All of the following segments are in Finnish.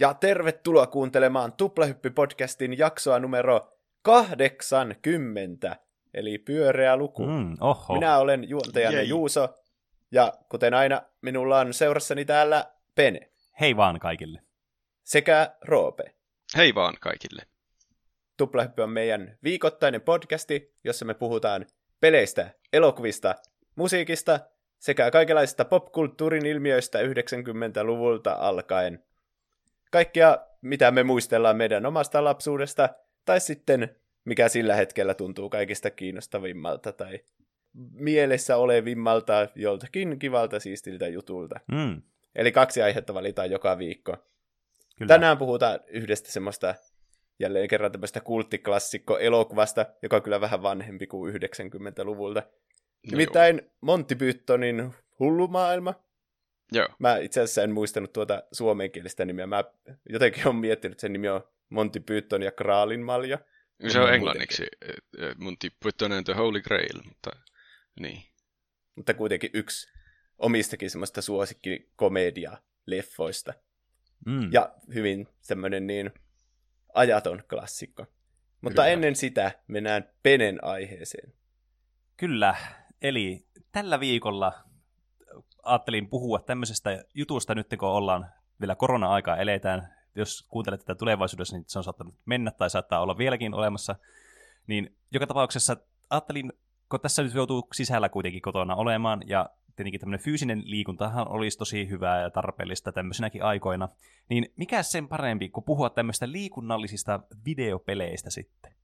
Ja tervetuloa kuuntelemaan Tuplahyppy-podcastin jaksoa numero 80, eli pyöreä luku. Mm, oho. Minä olen juontajanne Jei. Juuso, ja kuten aina, minulla on seurassani täällä Pene Hei vaan kaikille. sekä Roope. Hei vaan kaikille. Tuplahyppy on meidän viikoittainen podcasti, jossa me puhutaan peleistä, elokuvista, musiikista sekä kaikenlaisista popkulttuurin ilmiöistä 90-luvulta alkaen. Kaikkea, mitä me muistellaan meidän omasta lapsuudesta, tai sitten mikä sillä hetkellä tuntuu kaikista kiinnostavimmalta tai mielessä olevimmalta joltakin kivalta siistiltä jutulta. Mm, Eli kaksi aihetta valitaan joka viikko. kyllä. Tänään puhutaan yhdestä semmoista jälleen kerran tämmöistä kulttiklassikko-elokuvasta, joka on kyllä vähän vanhempi kuin 90-luvulta. No Nimittäin Monty Pythonin Hullu maailma. Joo. Mä itse asiassa en muistanut tuota suomenkielistä nimeä. Mä jotenkin olen miettinyt, että sen nimi on Monty Python ja Kraalin malja. Se Mä on englanniksi äh, Monty Python and the Holy Grail, mutta niin. Mutta kuitenkin yksi omistakin semmoista suosikkikomedia-leffoista. Mm. Ja hyvin semmoinen niin ajaton klassikko. Mutta Kyllä. ennen sitä mennään Penen aiheeseen. Kyllä. Eli tällä viikolla ajattelin puhua tämmöisestä jutusta nyt, kun ollaan vielä korona-aikaa eletään. Jos kuuntelet tätä tulevaisuudessa, niin se on saattanut mennä tai saattaa olla vieläkin olemassa. Niin joka tapauksessa ajattelin, kun tässä nyt joutuu sisällä kuitenkin kotona olemaan, ja tietenkin tämmöinen fyysinen liikuntahan olisi tosi hyvää ja tarpeellista tämmöisenäkin aikoina, niin mikä sen parempi kuin puhua tämmöistä liikunnallisista videopeleistä sitten?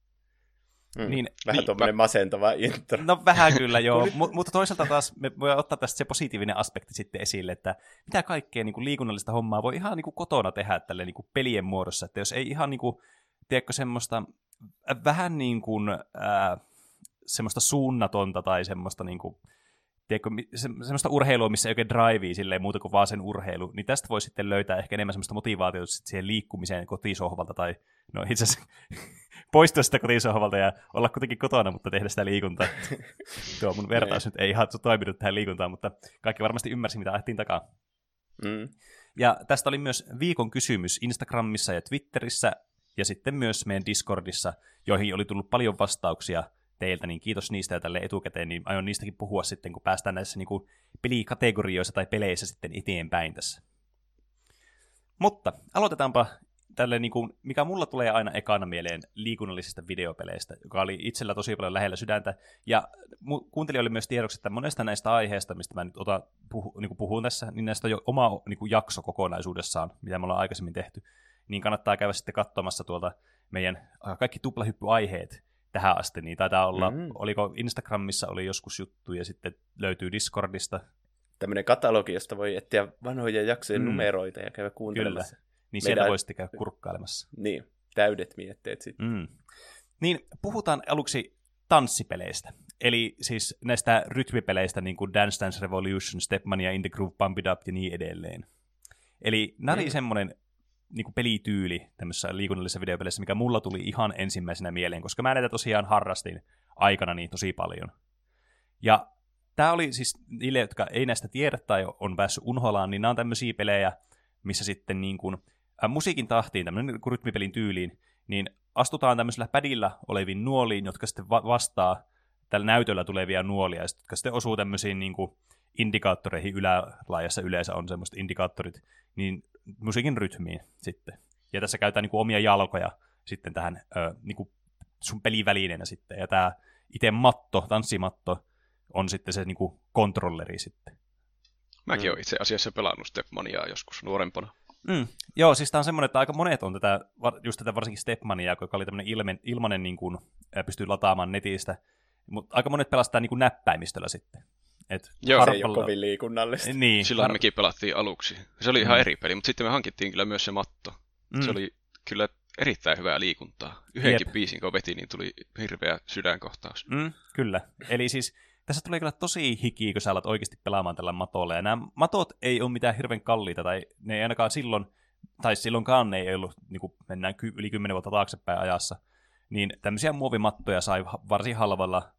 Mm. Niin, Vähän niin, tuommoinen masentava intro. No vähän kyllä joo, M- mutta toisaalta taas me voidaan ottaa tästä se positiivinen aspekti sitten esille, että mitä kaikkea niin kuin liikunnallista hommaa voi ihan niin kuin kotona tehdä tälle niin kuin pelien muodossa, että jos ei ihan niin kuin, tiedätkö, semmoista äh, vähän niin kuin äh, semmoista suunnatonta tai semmoista niin kuin, tiedätkö, se, semmoista urheilua, missä ei oikein drivea silleen muuta kuin vaan sen urheilu, niin tästä voi sitten löytää ehkä enemmän semmoista motivaatiota sit siihen liikkumiseen kotisohvalta tai no itse asiassa poistua sitä kotisohvalta ja olla kuitenkin kotona, mutta tehdä sitä liikuntaa. Tuo mun vertaus nyt ei ihan toiminut tähän liikuntaan, mutta kaikki varmasti ymmärsi, mitä ajettiin takaa. Mm. Ja tästä oli myös viikon kysymys Instagramissa ja Twitterissä ja sitten myös meidän Discordissa, joihin oli tullut paljon vastauksia teiltä, niin kiitos niistä ja tälle etukäteen, niin aion niistäkin puhua sitten, kun päästään näissä niin kuin pelikategorioissa tai peleissä sitten eteenpäin tässä. Mutta aloitetaanpa tälle, niin kuin, mikä mulla tulee aina ekana mieleen liikunnallisista videopeleistä, joka oli itsellä tosi paljon lähellä sydäntä. Ja kuuntelijoille myös tiedoksi, että monesta näistä aiheista, mistä mä nyt otan, puhu, niin kuin puhun tässä, niin näistä on jo oma niin kuin jakso kokonaisuudessaan, mitä me ollaan aikaisemmin tehty. Niin kannattaa käydä sitten katsomassa tuolta meidän äh, kaikki tuplahyppyaiheet tähän asti, niin taitaa olla, Mm. oliko Instagramissa oli joskus juttu ja sitten löytyy Discordista, Tämmöinen katalogi, josta voi etsiä vanhoja jaksojen Mm. numeroita ja käydä kuuntelemassa. niin sieltä Meidän- voi sitten käydä kurkkailemassa. Niin, täydet mietteet sitten. Mm. Niin puhutaan aluksi tanssipeleistä. Eli siis näistä rytmipeleistä, niin kuin Dance Dance Revolution, Stepmania, In the Groove, Pump It Up ja niin edelleen. Eli nämä oli Mm. semmoinen niin kuin pelityyli tämmöisessä liikunnallisessa videopeleissä, mikä mulla tuli ihan ensimmäisenä mieleen, koska mä näitä tosiaan harrastin aikana niin tosi paljon. Ja tämä oli siis niille, jotka ei näistä tiedä tai on päässyt unholaan, niin nämä on tämmöisiä pelejä, missä sitten niin kuin, äh, musiikin tahtiin, tämmöinen niin kuin rytmipelin tyyliin, niin astutaan tämmöisellä pädillä oleviin nuoliin, jotka sitten va- vastaa tällä näytöllä tulevia nuolia, jotka sitten osuu tämmöisiin niin kuin indikaattoreihin. Ylälaajassa yleensä on semmoiset indikaattorit, niin musiikin rytmiin sitten. Ja tässä käytetään niin kuin omia jalkoja sitten tähän ö, niin kuin sun pelivälineenä sitten. Ja tämä itse matto, tanssimatto, on sitten se niin kuin kontrolleri sitten. Mäkin Mm. olen itse asiassa pelannut Stepmaniaa joskus nuorempana. Mm. Joo, siis tämä on semmoinen, että aika monet on tätä, just tätä varsinkin Stepmania, joka oli tämmöinen ilmen, ilmanen, niin kuin, pystyy lataamaan netistä, mutta aika monet pelastaa niin kuin näppäimistöllä sitten. Et Joo, Se ei ole kovin liikunnallista. Niin, Silloin har- mekin pelattiin aluksi. Se oli ihan Mm. eri peli, mutta sitten me hankittiin kyllä myös se matto. mm. Se oli kyllä erittäin hyvää liikuntaa. Yhdenkin Jep. biisin kun veti, niin tuli hirveä sydänkohtaus. Mm, kyllä. Eli siis tässä tulee kyllä tosi hiki, kun sä alat oikeasti pelaamaan tällä matolla. Ja nämä matot ei ole mitään hirveän kalliita, tai ne ei ainakaan silloin, tai silloinkaan ne ei ollut, niin kuin mennään yli 10 vuotta taaksepäin ajassa, niin tämmöisiä muovimattoja sai varsin halvalla,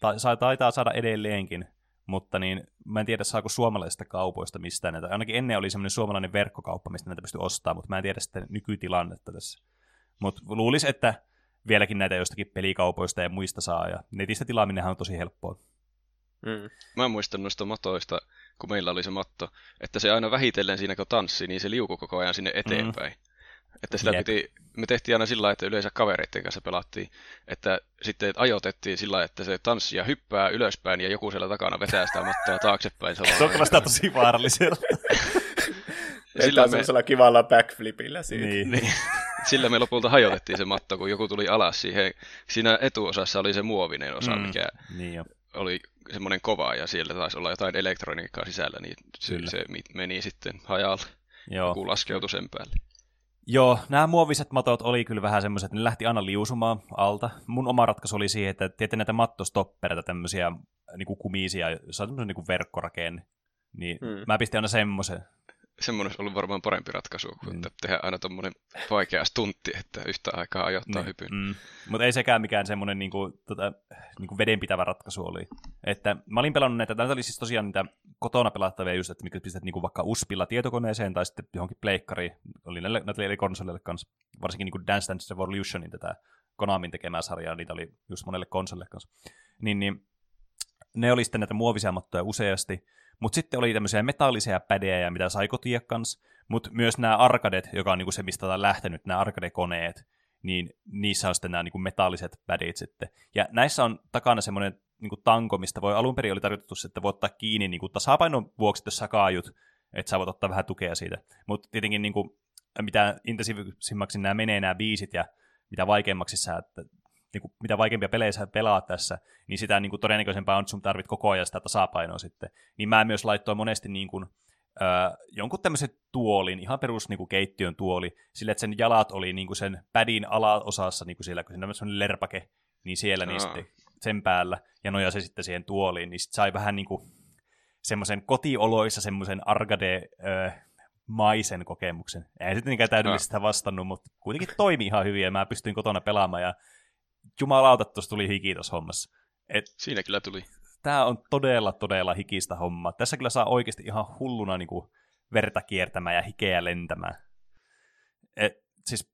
tai, sai, taitaa saada edelleenkin mutta niin, mä en tiedä saako suomalaisista kaupoista mistään näitä. Ainakin ennen oli semmoinen suomalainen verkkokauppa, mistä näitä pystyi ostamaan, mutta mä en tiedä sitten nykytilannetta tässä. Mutta luulisi, että vieläkin näitä jostakin pelikaupoista ja muista saa, ja netistä tilaaminenhan on tosi helppoa. Mm. Mä muistan noista matoista, kun meillä oli se matto, että se aina vähitellen siinä kun tanssi, niin se liukui koko ajan sinne eteenpäin. Mm. Että sitä piti, me tehtiin aina sillä että yleensä kavereiden kanssa pelattiin, että sitten ajoitettiin sillä että se tanssija hyppää ylöspäin ja joku siellä takana vetää sitä mattoa taaksepäin. Se on kyllä sitä tosi vaarallisella. sillä me... semmoisella kivalla backflipillä siitä. Niin. niin. Sillä me lopulta hajotettiin se matto, kun joku tuli alas siihen. Siinä etuosassa oli se muovinen osa, mm. mikä niin jo. oli semmoinen kova ja siellä taisi olla jotain elektroniikkaa sisällä, niin se, se meni sitten hajalle. Joo. Joku laskeutui sen päälle. Joo, nämä muoviset matot oli kyllä vähän semmoiset, että ne lähti aina liusumaan alta. Mun oma ratkaisu oli siihen, että tiedätte näitä mattostoppereita, tämmöisiä niin kuin kumisia, jossa on semmoinen niin verkkorakenne. Niin hmm. mä pistin aina semmoisen semmoinen olisi ollut varmaan parempi ratkaisu, kuin mm. tehdä aina tuommoinen vaikea stuntti, että yhtä aikaa ajoittaa niin. hypyn. Mm. Mutta ei sekään mikään semmoinen niin kuin, tota, niin kuin vedenpitävä ratkaisu oli. Että mä olin pelannut näitä, näitä oli siis tosiaan niitä kotona pelattavia just, että mikä pistät niin kuin vaikka uspilla tietokoneeseen tai sitten johonkin pleikkariin, oli näille, näille eri konsoleille kanssa, varsinkin niin kuin Dance Dance Revolutionin tätä Konamin tekemää sarjaa, niitä oli just monelle konsolille kanssa. Niin, niin ne oli sitten näitä muovisia mattoja useasti, mutta sitten oli tämmöisiä metallisia pädejä, mitä sai kotia kanssa. Mutta myös nämä arkadet, joka on niinku se, mistä on lähtenyt, nämä arcade-koneet, niin niissä on sitten nämä niinku metalliset pädit sitten. Ja näissä on takana semmoinen niinku tanko, mistä voi alun perin oli tarkoitettu, että voi ottaa kiinni niinku tasapainon vuoksi, jos sä kaajut, että sä voit ottaa vähän tukea siitä. Mutta tietenkin niinku, mitä intensiivisimmaksi nämä menee nämä biisit ja mitä vaikeammaksi sä niin kuin, mitä vaikeampia pelejä sä pelaat tässä, niin sitä niin kuin, todennäköisempää on, että sun tarvit koko ajan sitä tasapainoa sitten. Niin mä myös laittoin monesti niin kuin, äh, jonkun tämmöisen tuolin, ihan perus niin kuin keittiön tuoli, sillä että sen jalat oli niin kuin sen pädin alaosassa, niin kuin siellä, kun siinä on semmoinen lerpake, niin siellä niin sitten sen päällä, ja noja se sitten siihen tuoliin, niin sitten sai vähän niin kuin semmoisen kotioloissa semmoisen arcade äh, maisen kokemuksen. Ei sitten niinkään täydellistä vastannut, mutta kuitenkin toimi ihan hyvin ja mä pystyin kotona pelaamaan ja jumalauta, tuossa tuli hiki tuossa hommassa. Et, Siinä kyllä tuli. Tämä on todella, todella hikistä hommaa. Tässä kyllä saa oikeasti ihan hulluna niin kuin, verta kiertämään ja hikeä lentämään. Et, siis,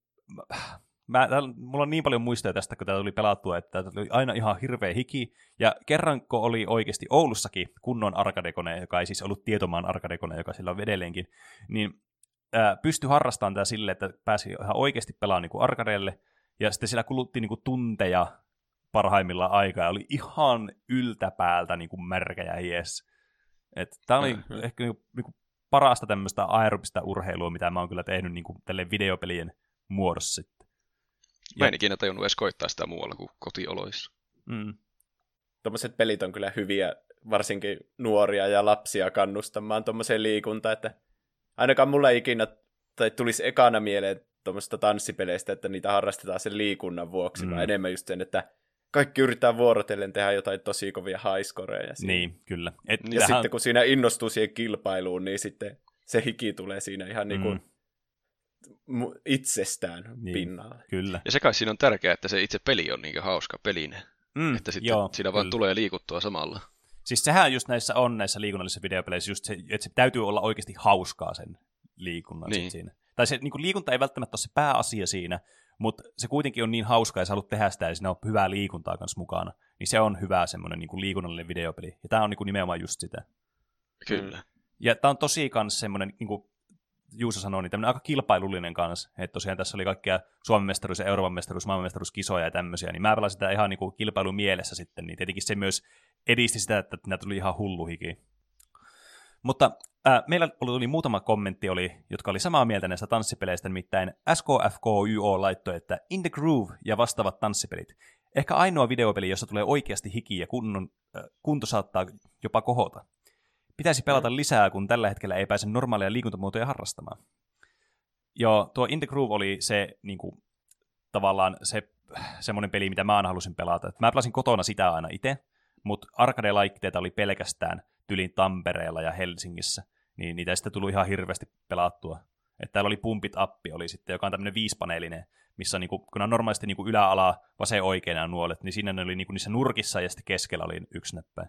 mä, täällä, mulla on niin paljon muistoja tästä, kun tämä tuli pelattua, että tämä oli aina ihan hirveä hiki. Ja kerranko oli oikeasti Oulussakin kunnon arkadekone, joka ei siis ollut tietomaan arkadekone, joka sillä on edelleenkin, niin ää, pystyi harrastamaan tämä sille, että pääsi ihan oikeasti pelaamaan niin arkadeille, ja sitten siellä kulutti niin kuin tunteja parhaimmillaan aikaa, ja oli ihan yltäpäältä niin kuin märkä ja hies. Tämä oli mm-hmm. ehkä niin kuin, niin kuin parasta tämmöistä aerobista urheilua, mitä mä oon kyllä tehnyt niin kuin tälle videopelien muodossa sitten. Mä en ikinä tajunnut edes koittaa sitä muualla kuin kotioloissa. Mm. Tuommoiset pelit on kyllä hyviä, varsinkin nuoria ja lapsia kannustamaan tuommoiseen liikuntaan, että ainakaan mulla ikinä tai tulisi ekana mieleen tuommoista tanssipeleistä, että niitä harrastetaan sen liikunnan vuoksi, mm. vaan enemmän just sen, että kaikki yrittää vuorotellen tehdä jotain tosi kovia highscoreja. Niin, kyllä. Et ja tähän... sitten kun siinä innostuu siihen kilpailuun, niin sitten se hiki tulee siinä ihan niin kuin mm. itsestään niin, pinnalle. Kyllä. Ja se kai siinä on tärkeää, että se itse peli on niin hauska peline. Mm, että sitten joo, siinä kyllä. vaan tulee liikuttua samalla. Siis sehän just näissä on näissä liikunnallisissa videopeleissä just se, että se täytyy olla oikeasti hauskaa sen liikunnan niin. siinä tai se niin kuin liikunta ei välttämättä ole se pääasia siinä, mutta se kuitenkin on niin hauska ja sä haluat tehdä sitä ja siinä on hyvää liikuntaa kanssa mukana, niin se on hyvä semmoinen niin kuin liikunnallinen videopeli. Ja tämä on niin kuin nimenomaan just sitä. Kyllä. Ja tämä on tosi kans semmoinen, niin kuin Juuso sanoi, niin tämmöinen aika kilpailullinen kanssa. Että tosiaan tässä oli kaikkia Suomen mestaruus ja Euroopan mestaruus, maailman mestaruuskisoja ja tämmöisiä, niin mä pelasin sitä ihan niin kuin kilpailun mielessä sitten, niin tietenkin se myös edisti sitä, että nämä tuli ihan hullu hiki. Mutta ää, meillä oli muutama kommentti, oli, jotka oli samaa mieltä näistä tanssipeleistä, nimittäin SKFKYO laittoi, että In the Groove ja vastaavat tanssipelit. Ehkä ainoa videopeli, jossa tulee oikeasti hiki ja kunnon, äh, kunto saattaa jopa kohota. Pitäisi pelata mm. lisää, kun tällä hetkellä ei pääse normaaleja liikuntamuotoja harrastamaan. Joo, tuo In the Groove oli se niin kuin, tavallaan se semmoinen peli, mitä mä aina halusin pelata. Mä pelasin kotona sitä aina itse, mutta arcade-laikkeita oli pelkästään tylin Tampereella ja Helsingissä, niin niitä sitten tullut ihan hirveästi pelattua. Että täällä oli Pumpit Appi, oli sitten, joka on tämmöinen viispaneelinen, missä niinku, kun on normaalisti niinku yläala, vasen oikein nuolet, niin siinä ne oli niinku niissä nurkissa ja sitten keskellä oli yksi näppäin.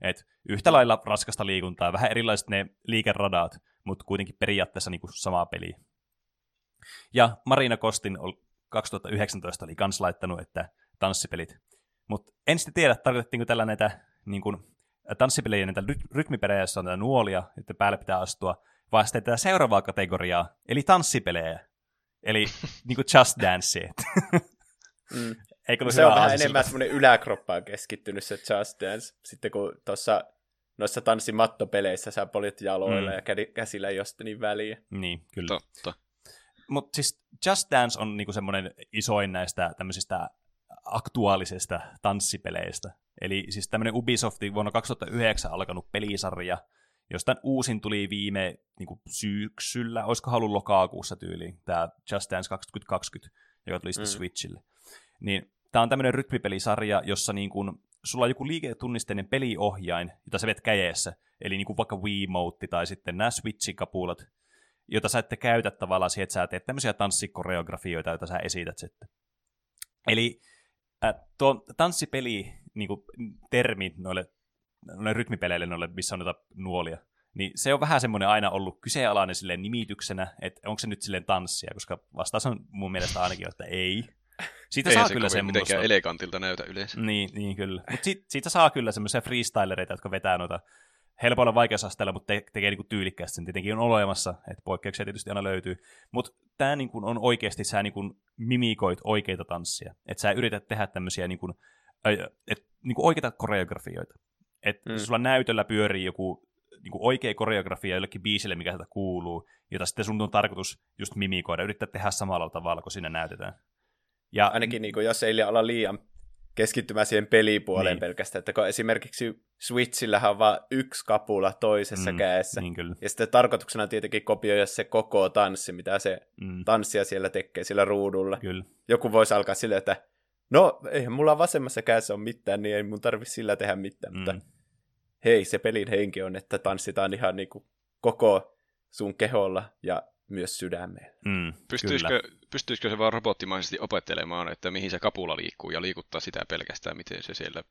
Et yhtä lailla raskasta liikuntaa, vähän erilaiset ne liikeradat, mutta kuitenkin periaatteessa niin kuin sama peli. Ja Marina Kostin 2019 oli kans laittanut, että tanssipelit. Mutta en sitten tiedä, tarkoitettiinko tällä näitä niin kuin, tanssipelejä, näitä rytmipelejä, joissa on näitä nuolia, että päälle pitää astua, vaan sitten tätä seuraavaa kategoriaa, eli tanssipelejä. Eli niin kuin Just Dance. mm. Eikö se on vähän enemmän semmoinen yläkroppaan keskittynyt se Just Dance. Sitten kun tuossa noissa tanssimattopeleissä sä polit jaloilla mm. ja käsillä ei ole niin väliä. Niin, kyllä. Totta. Mutta siis Just Dance on niinku semmoinen isoin näistä tämmöisistä aktuaalisista tanssipeleistä. Eli siis tämmöinen Ubisoftin vuonna 2009 alkanut pelisarja, josta uusin tuli viime niin kuin syksyllä, olisiko halu lokaakuussa tyyliin, tämä Just Dance 2020, joka tuli sitten mm. Switchille. Niin tämä on tämmöinen rytmipelisarja, jossa niin kuin, sulla on joku liiketunnisteinen peliohjain, jota sä vet käjeessä, eli niin kuin vaikka Wiimote tai sitten nämä Switch-kapulat, jota sä ette käytä tavallaan siihen, että sä teet tämmöisiä tanssikoreografioita, joita sä esität sitten. Eli äh, tuo tanssipeli niin kuin, termi noille, noille rytmipeleille, noille, missä on noita nuolia, niin se on vähän semmoinen aina ollut kyseenalainen silleen nimityksenä, että onko se nyt silleen tanssia, koska vastaus on mun mielestä ainakin, että ei. Siitä saa se kyllä semmoista... elegantilta näytä yleensä. Niin, niin kyllä. Mutta siitä, siitä saa kyllä semmoisia freestylereita, jotka vetää noita helpoilla vaikeusasteella, mutta te- tekee niinku tyylikkäästi sen tietenkin on olemassa, että poikkeuksia tietysti aina löytyy. Mutta tämä niinku on oikeasti, sä niinku mimikoit oikeita tanssia. Että sä yrität tehdä tämmöisiä niinku, et, niinku oikeita koreografioita. Että mm. sulla näytöllä pyörii joku niinku oikea koreografia jollekin biisille, mikä sieltä kuuluu, jota sitten sun on tarkoitus just mimikoida, yrittää tehdä samalla tavalla, kun siinä näytetään. Ja, Ainakin niin kuin, jos ei ala liian keskittymään siihen pelipuoleen niin. pelkästään, että kun esimerkiksi Switchillähän on vain yksi kapula toisessa mm, kädessä, niin kyllä. ja sitten tarkoituksena on tietenkin kopioida se koko tanssi, mitä se mm. tanssija siellä tekee sillä ruudulla. Kyllä. Joku voisi alkaa silleen, että no, eihän mulla vasemmassa kädessä ole mitään, niin ei mun tarvitse sillä tehdä mitään, mm. mutta hei, se pelin henki on, että tanssitaan ihan niin kuin koko sun keholla ja myös sydämeen. Mm, pystyisikö, pystyisikö se vaan robottimaisesti opettelemaan, että mihin se kapula liikkuu ja liikuttaa sitä pelkästään, miten se siellä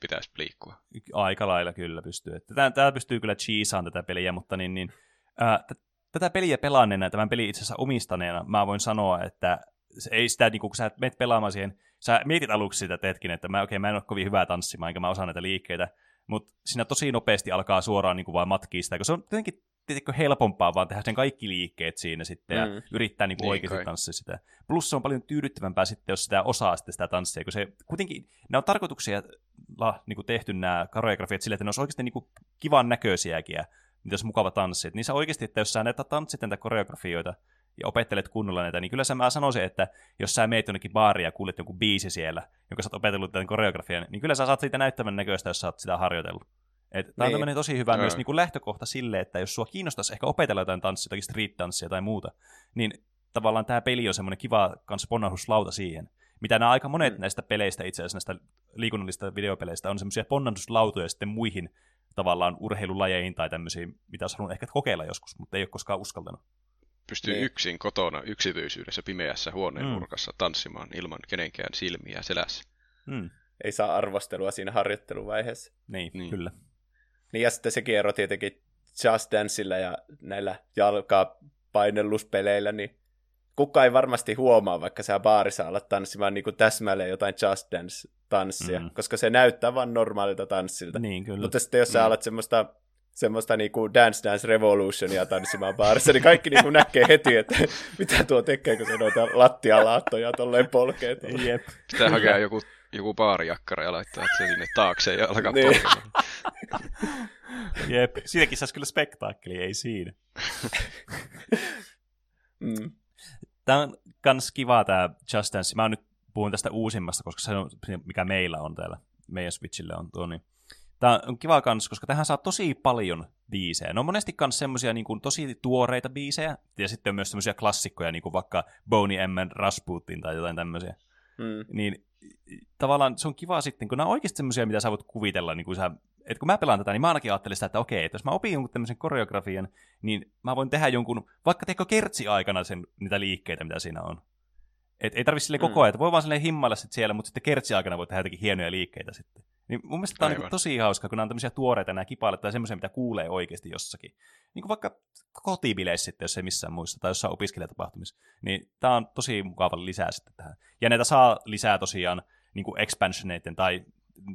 pitäisi liikkua? Aika lailla kyllä pystyy. Tämä, tämä pystyy kyllä cheesaan tätä peliä, mutta niin, niin, ää, t- tätä peliä pelanneena, tämän pelin itse asiassa omistaneena, mä voin sanoa, että se ei sitä, niin kun sä menet pelaamaan siihen, sä mietit aluksi sitä tetkin, että mä, okay, mä en ole kovin hyvää tanssimaan, enkä mä osaan näitä liikkeitä, mutta siinä tosi nopeasti alkaa suoraan niin kuin vaan matkia sitä, kun se on jotenkin tietenkin helpompaa vaan tehdä sen kaikki liikkeet siinä sitten ja mm. yrittää niin kuin niin oikeasti tanssia sitä. Plus se on paljon tyydyttävämpää sitten, jos sitä osaa sitten sitä tanssia, kun se kuitenkin, ne on tarkoituksia la, niin kuin tehty nämä koreografiat sille, että ne olisi oikeasti niin kuin kivan näköisiäkin ja niitä olisi mukava tanssia. Niin se oikeasti, että jos sä näitä tanssit näitä koreografioita ja opettelet kunnolla näitä, niin kyllä sä mä sanoisin, että jos sä meet jonnekin baariin ja kuulet jonkun biisi siellä, jonka sä oot opetellut tämän koreografian, niin kyllä sä saat siitä näyttävän näköistä, jos sä oot sitä harjoitellut. Tämä on niin. tämmöinen tosi hyvä no. myös niin kuin lähtökohta sille, että jos sua kiinnostaisi ehkä opetella jotain tanssia, jotakin street-tanssia tai muuta, niin tavallaan tämä peli on semmoinen kiva kans ponnahduslauta siihen. Mitä nämä aika monet mm. näistä peleistä itse asiassa, näistä liikunnallisista videopeleistä, on semmoisia ponnahduslautoja sitten muihin tavallaan urheilulajeihin tai tämmöisiin, mitä olisi halunnut ehkä kokeilla joskus, mutta ei ole koskaan uskaltanut. Pystyy niin. yksin kotona yksityisyydessä pimeässä huoneen mm. nurkassa tanssimaan ilman kenenkään silmiä selässä. Mm. Ei saa arvostelua siinä harjoitteluvaiheessa. Niin, niin. kyllä. Niin ja sitten se kierro tietenkin Just Danceilla ja näillä jalkapainelluspeleillä, niin kukaan ei varmasti huomaa, vaikka sä baarissa alat tanssimaan niin täsmälleen jotain Just Dance-tanssia, mm. koska se näyttää vain normaalilta tanssilta. Niin, kyllä. Mutta sitten jos sä mm. alat semmoista semmoista niinku Dance Dance Revolutionia tanssimaan baarissa, niin kaikki niinku näkee heti, että mitä tuo tekee, kun se noita lattialaattoja tolleen polkee. Jep. Pitää hakea joku, joku baarijakkara ja laittaa se sinne taakse ja alkaa niin. Jep, siitäkin saisi kyllä spektaakkeli, ei siinä. mm. Tämä on kans kiva tämä Just Dance. Mä nyt puhun tästä uusimmasta, koska se on mikä meillä on täällä, meidän Switchille on tuo, niin Tämä on kiva kans, koska tähän saa tosi paljon biisejä. Ne on monesti kans semmosia niin kuin, tosi tuoreita biisejä, ja sitten on myös semmoisia klassikkoja, niin kuin vaikka Boney M. Rasputin tai jotain tämmöisiä. Mm. Niin tavallaan se on kiva sitten, kun nämä on oikeasti semmoisia, mitä sä voit kuvitella, niin kuin sä että kun mä pelaan tätä, niin mä ainakin ajattelin sitä, että okei, että jos mä opin jonkun tämmöisen koreografian, niin mä voin tehdä jonkun, vaikka teko kertsi aikana sen, niitä liikkeitä, mitä siinä on. Et ei tarvitse sille koko mm. ajan, että voi vaan sille himmailla sit siellä, mutta sitten kertsi aikana voi tehdä jotakin hienoja liikkeitä sitten. Niin mun mielestä tämä on niin tosi hauska, kun nämä on tämmöisiä tuoreita nämä kipailet tai semmoisia, mitä kuulee oikeasti jossakin. Niin kuin vaikka kotibileissä sitten, jos ei missään muissa, tai jossain opiskelijatapahtumissa. Niin tämä on tosi mukava lisää sitten tähän. Ja näitä saa lisää tosiaan niin kuin expansioneiden, tai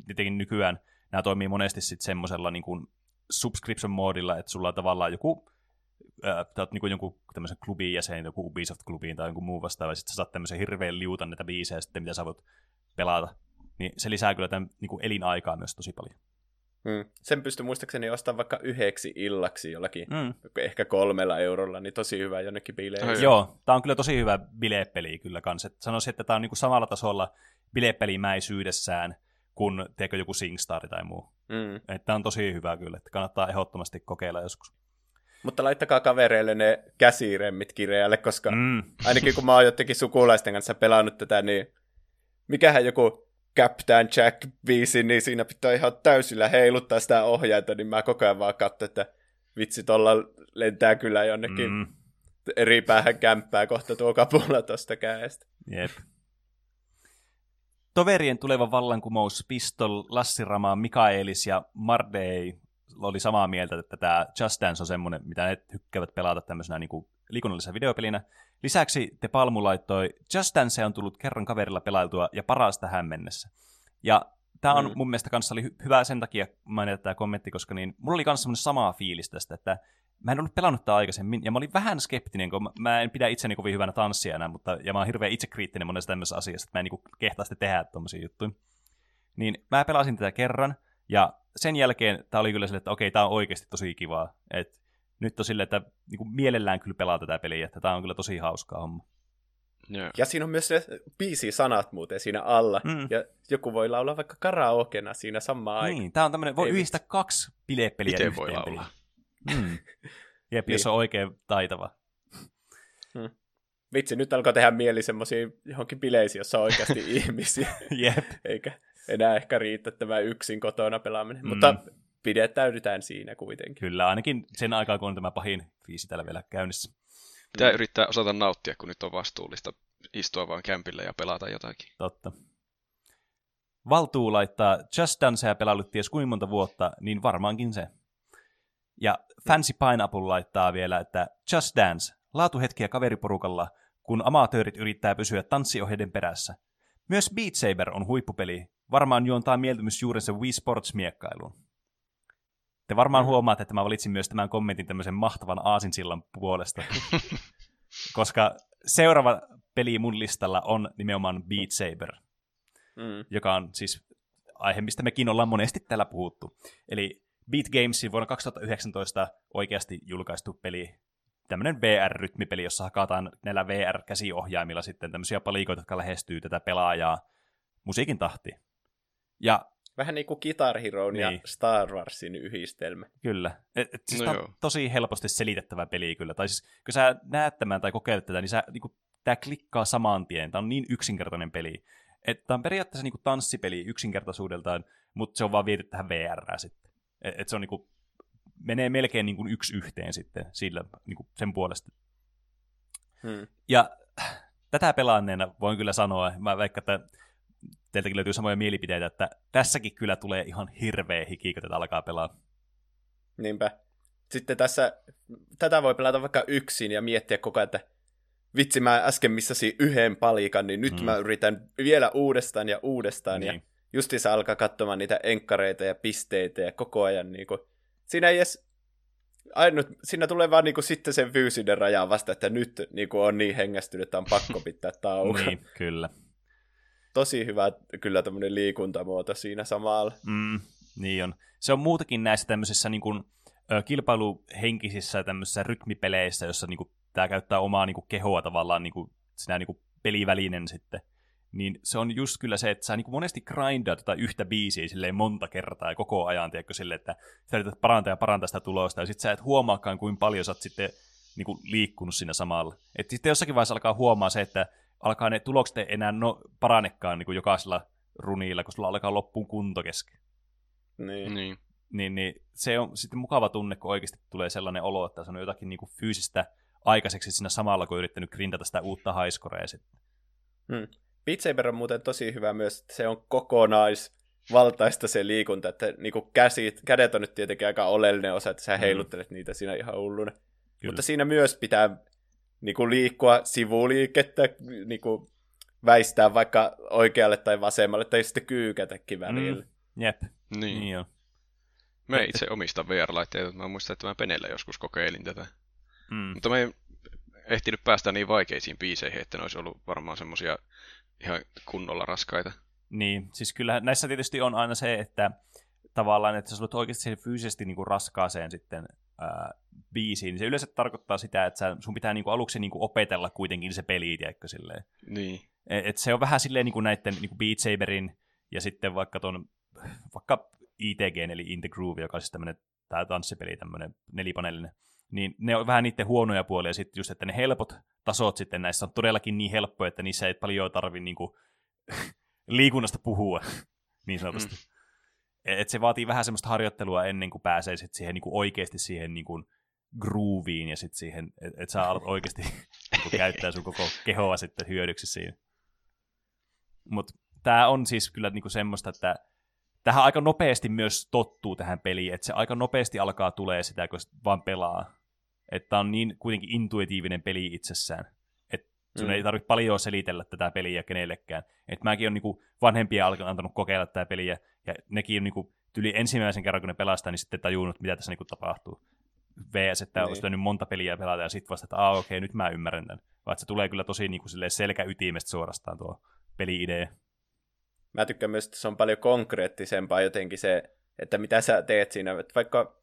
tietenkin nykyään nämä toimii monesti sitten semmoisella niin kuin subscription-moodilla, että sulla on tavallaan joku äh, niin jonkun tämmöisen klubin jäsen, joku Ubisoft-klubiin tai jonkun muu vastaava, ja sitten sä saat tämmöisen hirveän liutan näitä biisejä sitten, mitä sä voit pelata. Niin se lisää kyllä tämän niin kuin elinaikaa myös tosi paljon. Mm. Sen pystyy muistaakseni ostamaan vaikka yhdeksi illaksi jollakin, mm. ehkä kolmella eurolla, niin tosi hyvä jonnekin bileihin. Oh, joo, tämä on kyllä tosi hyvä bilepeli kyllä kanssa. Sanoisin, että tämä on niin kuin samalla tasolla bilepelimäisyydessään kuin teekö joku SingStar tai muu. Mm. Että on tosi hyvä kyllä, että kannattaa ehdottomasti kokeilla joskus. Mutta laittakaa kavereille ne käsiremmit kirjalle, koska mm. ainakin kun mä oon jotenkin sukulaisten kanssa pelannut tätä, niin mikähän joku Captain Jack biisi, niin siinä pitää ihan täysillä heiluttaa sitä ohjainta, niin mä koko ajan vaan katson, että vitsi, tuolla lentää kyllä jonnekin mm. eri päähän kämppää kohta tuo kapula tuosta käestä. Jep. Toverien tuleva vallankumous, Pistol, Lassi Rama, Mikaelis ja Mardei oli samaa mieltä, että tämä Just Dance on semmoinen, mitä ne tykkäävät pelata tämmöisenä niin kuin liikunnallisena videopelinä. Lisäksi te Palmu laittoi, Just Dance on tullut kerran kaverilla pelailtua ja paras tähän mennessä. Ja tämä on mm. mun mielestä kanssa oli hyvä sen takia mainita tämä kommentti, koska niin, mulla oli kanssa semmoinen sama fiilis tästä, että mä en ollut pelannut tätä aikaisemmin, ja mä olin vähän skeptinen, kun mä en pidä itseni kovin hyvänä tanssijana, mutta, ja mä oon hirveän itsekriittinen monessa tämmöisessä asiassa, että mä en niin kehtaa sitten tehdä tommosia juttuja. Niin mä pelasin tätä kerran, ja sen jälkeen tämä oli kyllä sille, että okei, tämä on oikeasti tosi kivaa. Et nyt on silleen, että niin kuin mielellään kyllä pelaa tätä peliä, että tämä on kyllä tosi hauskaa homma. Yeah. Ja siinä on myös biisi sanat muuten siinä alla, mm. ja joku voi laulaa vaikka karaokena siinä samaan Niin, tämä on tämmöinen, voi Ei yhdistää kaksi bilepeliä Miten voi laulaa? Mm. Jep, niin. jos on oikein taitava. Hmm. Vitsi, nyt alkoi tehdä mieli semmoisiin johonkin bileisiin, jossa on oikeasti ihmisiä. Jep. Eikä enää ehkä riitä tämä yksin kotona pelaaminen, mm. mutta pidettäydytään siinä kuitenkin. Kyllä, ainakin sen aikaa, kun on tämä pahin kriisi täällä vielä käynnissä. Pitää mm. yrittää osata nauttia, kun nyt on vastuullista istua vaan kämpillä ja pelata jotakin. Totta. Valtuu laittaa Just Dancea pelaillut ties kuinka monta vuotta, niin varmaankin se. Ja Fancy Pineapple laittaa vielä, että Just Dance, laatuhetkiä kaveriporukalla, kun amatöörit yrittää pysyä tanssiohjeiden perässä. Myös Beat Saber on huippupeli, varmaan juontaa mieltymys juurensa Wii Sports-miekkailuun. Te varmaan mm. huomaatte, että mä valitsin myös tämän kommentin tämmöisen mahtavan aasinsillan puolesta. Koska seuraava peli mun listalla on nimenomaan Beat Saber, mm. joka on siis aihe, mistä mekin ollaan monesti täällä puhuttu. Eli Beat Gamesin vuonna 2019 oikeasti julkaistu peli, tämmöinen VR-rytmipeli, jossa hakataan näillä VR-käsiohjaimilla sitten tämmöisiä palikoita, jotka lähestyy tätä pelaajaa musiikin tahtiin. Ja Vähän niin kuin Guitar Hero niin. ja Star Warsin yhdistelmä. Kyllä. Et, et, siis no on tosi helposti selitettävä peli kyllä. Tai siis, kun sä näet tämän tai kokeilet tätä, niin, sä, niin kuin, tämä klikkaa saman tien. Tämä on niin yksinkertainen peli. Tämä on periaatteessa niin kuin tanssipeli yksinkertaisuudeltaan, mutta se on vaan viety tähän VR sitten. Et, et se on niin kuin, menee melkein niin kuin yksi yhteen sitten sillä, niin kuin sen puolesta. Hmm. Ja tätä pelaanneena voin kyllä sanoa, mä vaikka, että teiltäkin löytyy samoja mielipiteitä, että tässäkin kyllä tulee ihan hirveä hiki, kun tätä alkaa pelaa. Niinpä. Sitten tässä, tätä voi pelata vaikka yksin ja miettiä koko ajan, että vitsi mä äsken missasin yhden palikan, niin nyt mm. mä yritän vielä uudestaan ja uudestaan. Niin. Ja justiinsa alkaa katsomaan niitä enkkareita ja pisteitä ja koko ajan niin kuin, siinä ei edes ainut, siinä tulee vaan niin kuin, sitten sen fyysinen raja vasta, että nyt niin kuin, on niin hengästynyt, että on pakko pitää tauko. niin, kyllä tosi hyvä kyllä tämmöinen liikuntamuoto siinä samalla. Mm, niin on. Se on muutakin näissä tämmöisissä niin kuin, kilpailuhenkisissä tämmöisissä rytmipeleissä, jossa niin kuin, tämä käyttää omaa niin kuin, kehoa tavallaan niin kuin, sinä niin kuin, pelivälinen sitten. Niin se on just kyllä se, että sä niin kuin monesti grindaat tota yhtä biisiä silleen monta kertaa ja koko ajan, tiedätkö, silleen, että sä yrität parantaa ja parantaa sitä tulosta, ja sitten sä et huomaakaan, kuinka paljon sä oot sitten niin kuin, liikkunut siinä samalla. Että sitten jossakin vaiheessa alkaa huomaa se, että alkaa ne tulokset ei enää no, paranekaan niin kuin jokaisella runilla, kun sulla alkaa loppuun kunto kesken. Niin. niin. Niin, niin se on sitten mukava tunne, kun oikeasti tulee sellainen olo, että se on jotakin niin kuin fyysistä aikaiseksi siinä samalla, kun yrittänyt grindata sitä uutta haiskorea sitten. Hmm. Beat Saber on muuten tosi hyvä myös, että se on kokonais valtaista se liikunta, että niinku käsit, kädet on nyt tietenkin aika oleellinen osa, että sä Mm. heiluttelet niitä siinä ihan hulluna. Kyllä. Mutta siinä myös pitää niinku liikkua sivuliikettä, niinku väistää vaikka oikealle tai vasemmalle, tai sitten kyykätäkin välillä. Mm. Jep, Niin. niin, niin on. Mä itse omistan VR-laitteita, mä muistan, että mä Penellä joskus kokeilin tätä. Mm. Mutta mä en ehtinyt päästä niin vaikeisiin biiseihin, että ne olisi ollut varmaan semmosia ihan kunnolla raskaita. Niin, siis kyllä näissä tietysti on aina se, että tavallaan, että sä olet oikeasti fyysisesti niin kuin raskaaseen sitten ää, biisiin, niin se yleensä tarkoittaa sitä, että sä, sun pitää niin kuin aluksi niin kuin opetella kuitenkin se peli, tiedätkö, silleen. Niin. Et et se on vähän silleen niin kuin näiden niin kuin Beat Saberin ja sitten vaikka ton, vaikka ITG, eli In the Groove, joka on siis tämmöinen tää tanssipeli, tämmöinen nelipaneelinen, niin ne on vähän niiden huonoja puolia sitten just, että ne helpot tasot sitten näissä on todellakin niin helppoja, että niissä ei paljon tarvi niin kuin, liikunnasta puhua, niin sanotusti. Mm. Et se vaatii vähän semmoista harjoittelua ennen kuin pääsee sit siihen niin kuin oikeasti siihen niin kuin grooveen ja sitten siihen, että et sä alat oikeasti niin käyttää sun koko kehoa sitten hyödyksi siinä. Mutta tämä on siis kyllä niinku semmoista, että tähän aika nopeasti myös tottuu tähän peliin, että se aika nopeasti alkaa tulee sitä, kun sit vaan pelaa. Että on niin kuitenkin intuitiivinen peli itsessään, että sun Mm. ei tarvitse paljon selitellä tätä peliä kenellekään. Et mäkin on niinku vanhempia alkanut antanut kokeilla tätä peliä, ja nekin on niinku tyli ensimmäisen kerran, kun ne pelastaa, niin sitten tajunnut, mitä tässä niinku tapahtuu. VS, että Niin. olisi pitänyt monta peliä pelata, ja sitten vasta, että okei, nyt mä ymmärrän tämän. Vaan että se tulee kyllä tosi niinku silleen selkäytimestä suorastaan tuo peli-idea. Mä tykkään myös, että se on paljon konkreettisempaa jotenkin se, että mitä sä teet siinä. Että vaikka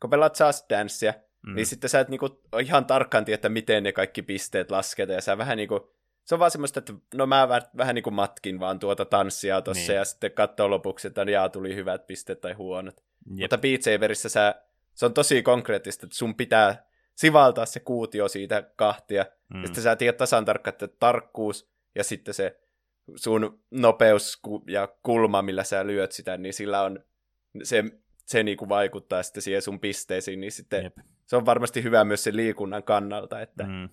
kun pelaat Just Dancea, Mm. niin sitten sä et niinku ihan tarkkaan tiedä, että miten ne kaikki pisteet lasketaan. Ja sä vähän niinku, se on vaan semmoista, että no mä vähän, niinku matkin vaan tuota tanssia tossa Niin. niin. ja sitten katsoo lopuksi, että jaa, tuli hyvät pisteet tai huonot. Jep. Mutta Beat Saberissä sä, se on tosi konkreettista, että sun pitää sivaltaa se kuutio siitä kahtia. Mm. Ja sitten sä tiedät tasan tarkkaan, että tarkkuus ja sitten se sun nopeus ja kulma, millä sä lyöt sitä, niin sillä on, se, se niinku vaikuttaa sitten siihen sun pisteisiin, niin sitten Jep. se on varmasti hyvä myös sen liikunnan kannalta, että, mm.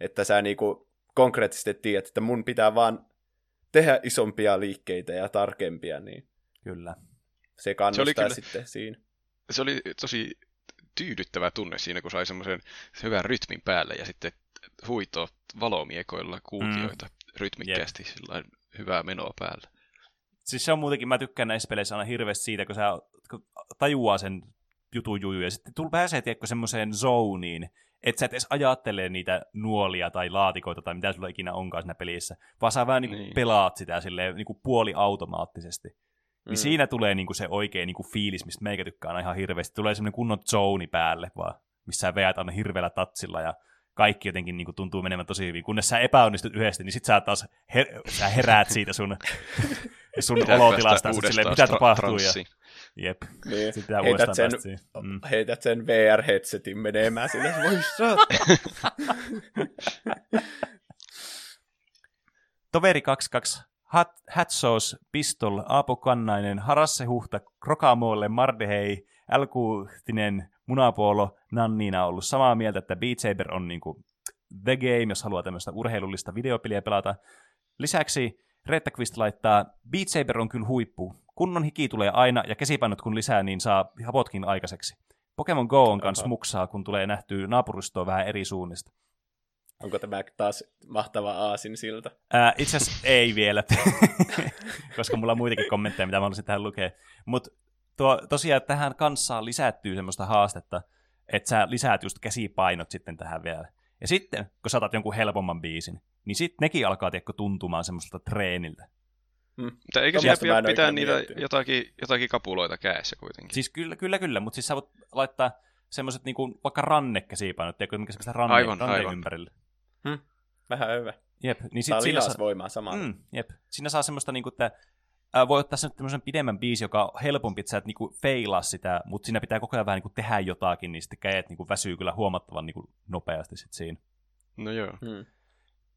Että sä niinku konkreettisesti tiedät, että mun pitää vaan tehdä isompia liikkeitä ja tarkempia, niin Kyllä. se kannustaa kyllä- sitten siinä. Se oli tosi tyydyttävä tunne siinä, kun sai semmoisen hyvän rytmin päälle ja sitten huitoo valomiekoilla kuutioita mm. rytmikkäästi, sillä hyvää menoa päällä. Siis se on muutenkin, mä tykkään näissä peleissä aina hirveästi siitä, kun sä kun tajuaa sen jutun juju, ja sitten tul pääsee, tiedätkö, semmoiseen zoniin, että sä et edes ajattele niitä nuolia tai laatikoita tai mitä sulla ikinä onkaan siinä pelissä, vaan sä vähän niin Niin. pelaat sitä silleen niin kuin Niin Mm. siinä tulee niin kuin se oikea niin kuin fiilis, mistä meikä tykkää aina ihan hirveästi. Tulee semmoinen kunnon zoni päälle vaan, missä sä veät aina hirveällä tatsilla ja kaikki jotenkin niin kuin tuntuu menemään tosi hyvin. Kunnes sä epäonnistut yhdesti, niin sit sä taas her- sä heräät siitä sun, sun olotilasta. silleen, mitä tra- tapahtuu? Ja, transsiin. jep, Niin. sitten pitää Heität sen. Mm. heität sen VR-headsetin menemään sinne, voi. Toveri 22, Hat, Hatsos, Pistol, Aapo Kannainen, Harasse Huhta, Krokamoolle, Mardehei, Älkuhtinen, Munapuolo, Nannina on ollut samaa mieltä, että Beat Saber on niinku the game, jos haluaa tämmöistä urheilullista videopeliä pelata. Lisäksi Rettaqvist laittaa, Beat Saber on kyllä huippu. Kunnon hiki tulee aina, ja käsipainot kun lisää, niin saa hapotkin aikaiseksi. Pokemon Go on kans muksaa, kun tulee nähtyä naapuristoa vähän eri suunnista. Onko tämä taas mahtava aasin silta? Ää, itse asiassa ei vielä, koska mulla on muitakin kommentteja, mitä mä haluaisin tähän lukea. Mutta tosiaan tähän kanssaan lisättyy semmoista haastetta, että sä lisäät just käsipainot sitten tähän vielä. Ja sitten, kun saatat jonkun helpomman biisin, niin sitten nekin alkaa tiedätkö, tuntumaan semmoiselta treeniltä. Mutta eikö siellä pidä pitää oikein niitä jotakin, jotakin kapuloita kädessä kuitenkin? Siis kyllä, kyllä, kyllä, mutta siis sä voit laittaa semmoiset niinku, vaikka rannekäsipainot, tiedätkö, mikä semmoista ranne, Aivan, ranne aivan. ympärille. Vähän hyvä. Jep, niin sit sillä saa, lihasvoimaa samalla. Mm, jep. Siinä saa semmoista, niinku, että ää, voi ottaa sen tämmöisen pidemmän biisi, joka on helpompi, että sä et niinku feilaa sitä, mutta siinä pitää koko ajan vähän niinku tehdä jotakin, niin sitten kädet niinku väsyy kyllä huomattavan niinku nopeasti sit siinä. No joo. Mm.